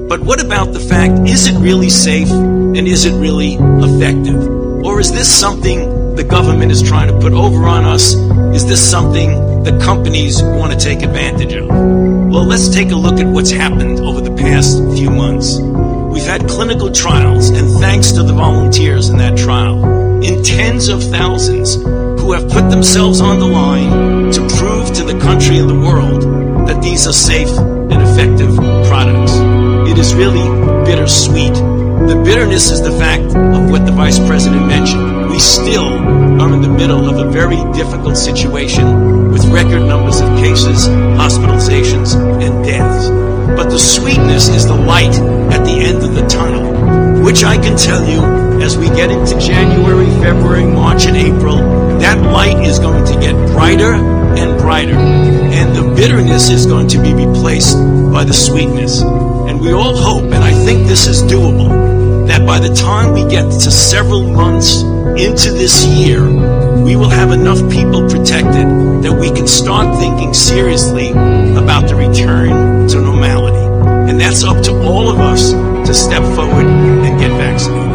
but what about the fact is it really safe and is it really effective? Or is this something the government is trying to put over on us? Is this something the companies want to take advantage of? Well, let's take a look at what's happened over the past few months. We've had clinical trials, and thanks to the volunteers in that trial, in tens of thousands who have put themselves on the line to prove to the country and the world that these are safe and effective products. It is really bittersweet. The bitterness is the fact of what the Vice President mentioned we still are in the middle of a very difficult situation with record numbers of cases, hospitalizations, and deaths. But the sweetness is the light at the end of the tunnel, which I can tell you as we get into January, February, March, and April, that light is going to get brighter and brighter. And the bitterness is going to be replaced by the sweetness. And we all hope, and I think this is doable, that by the time we get to several months into this year, we will have enough people protected that we can start thinking seriously about the return to normality. And that's up to all of us to step forward and get vaccinated.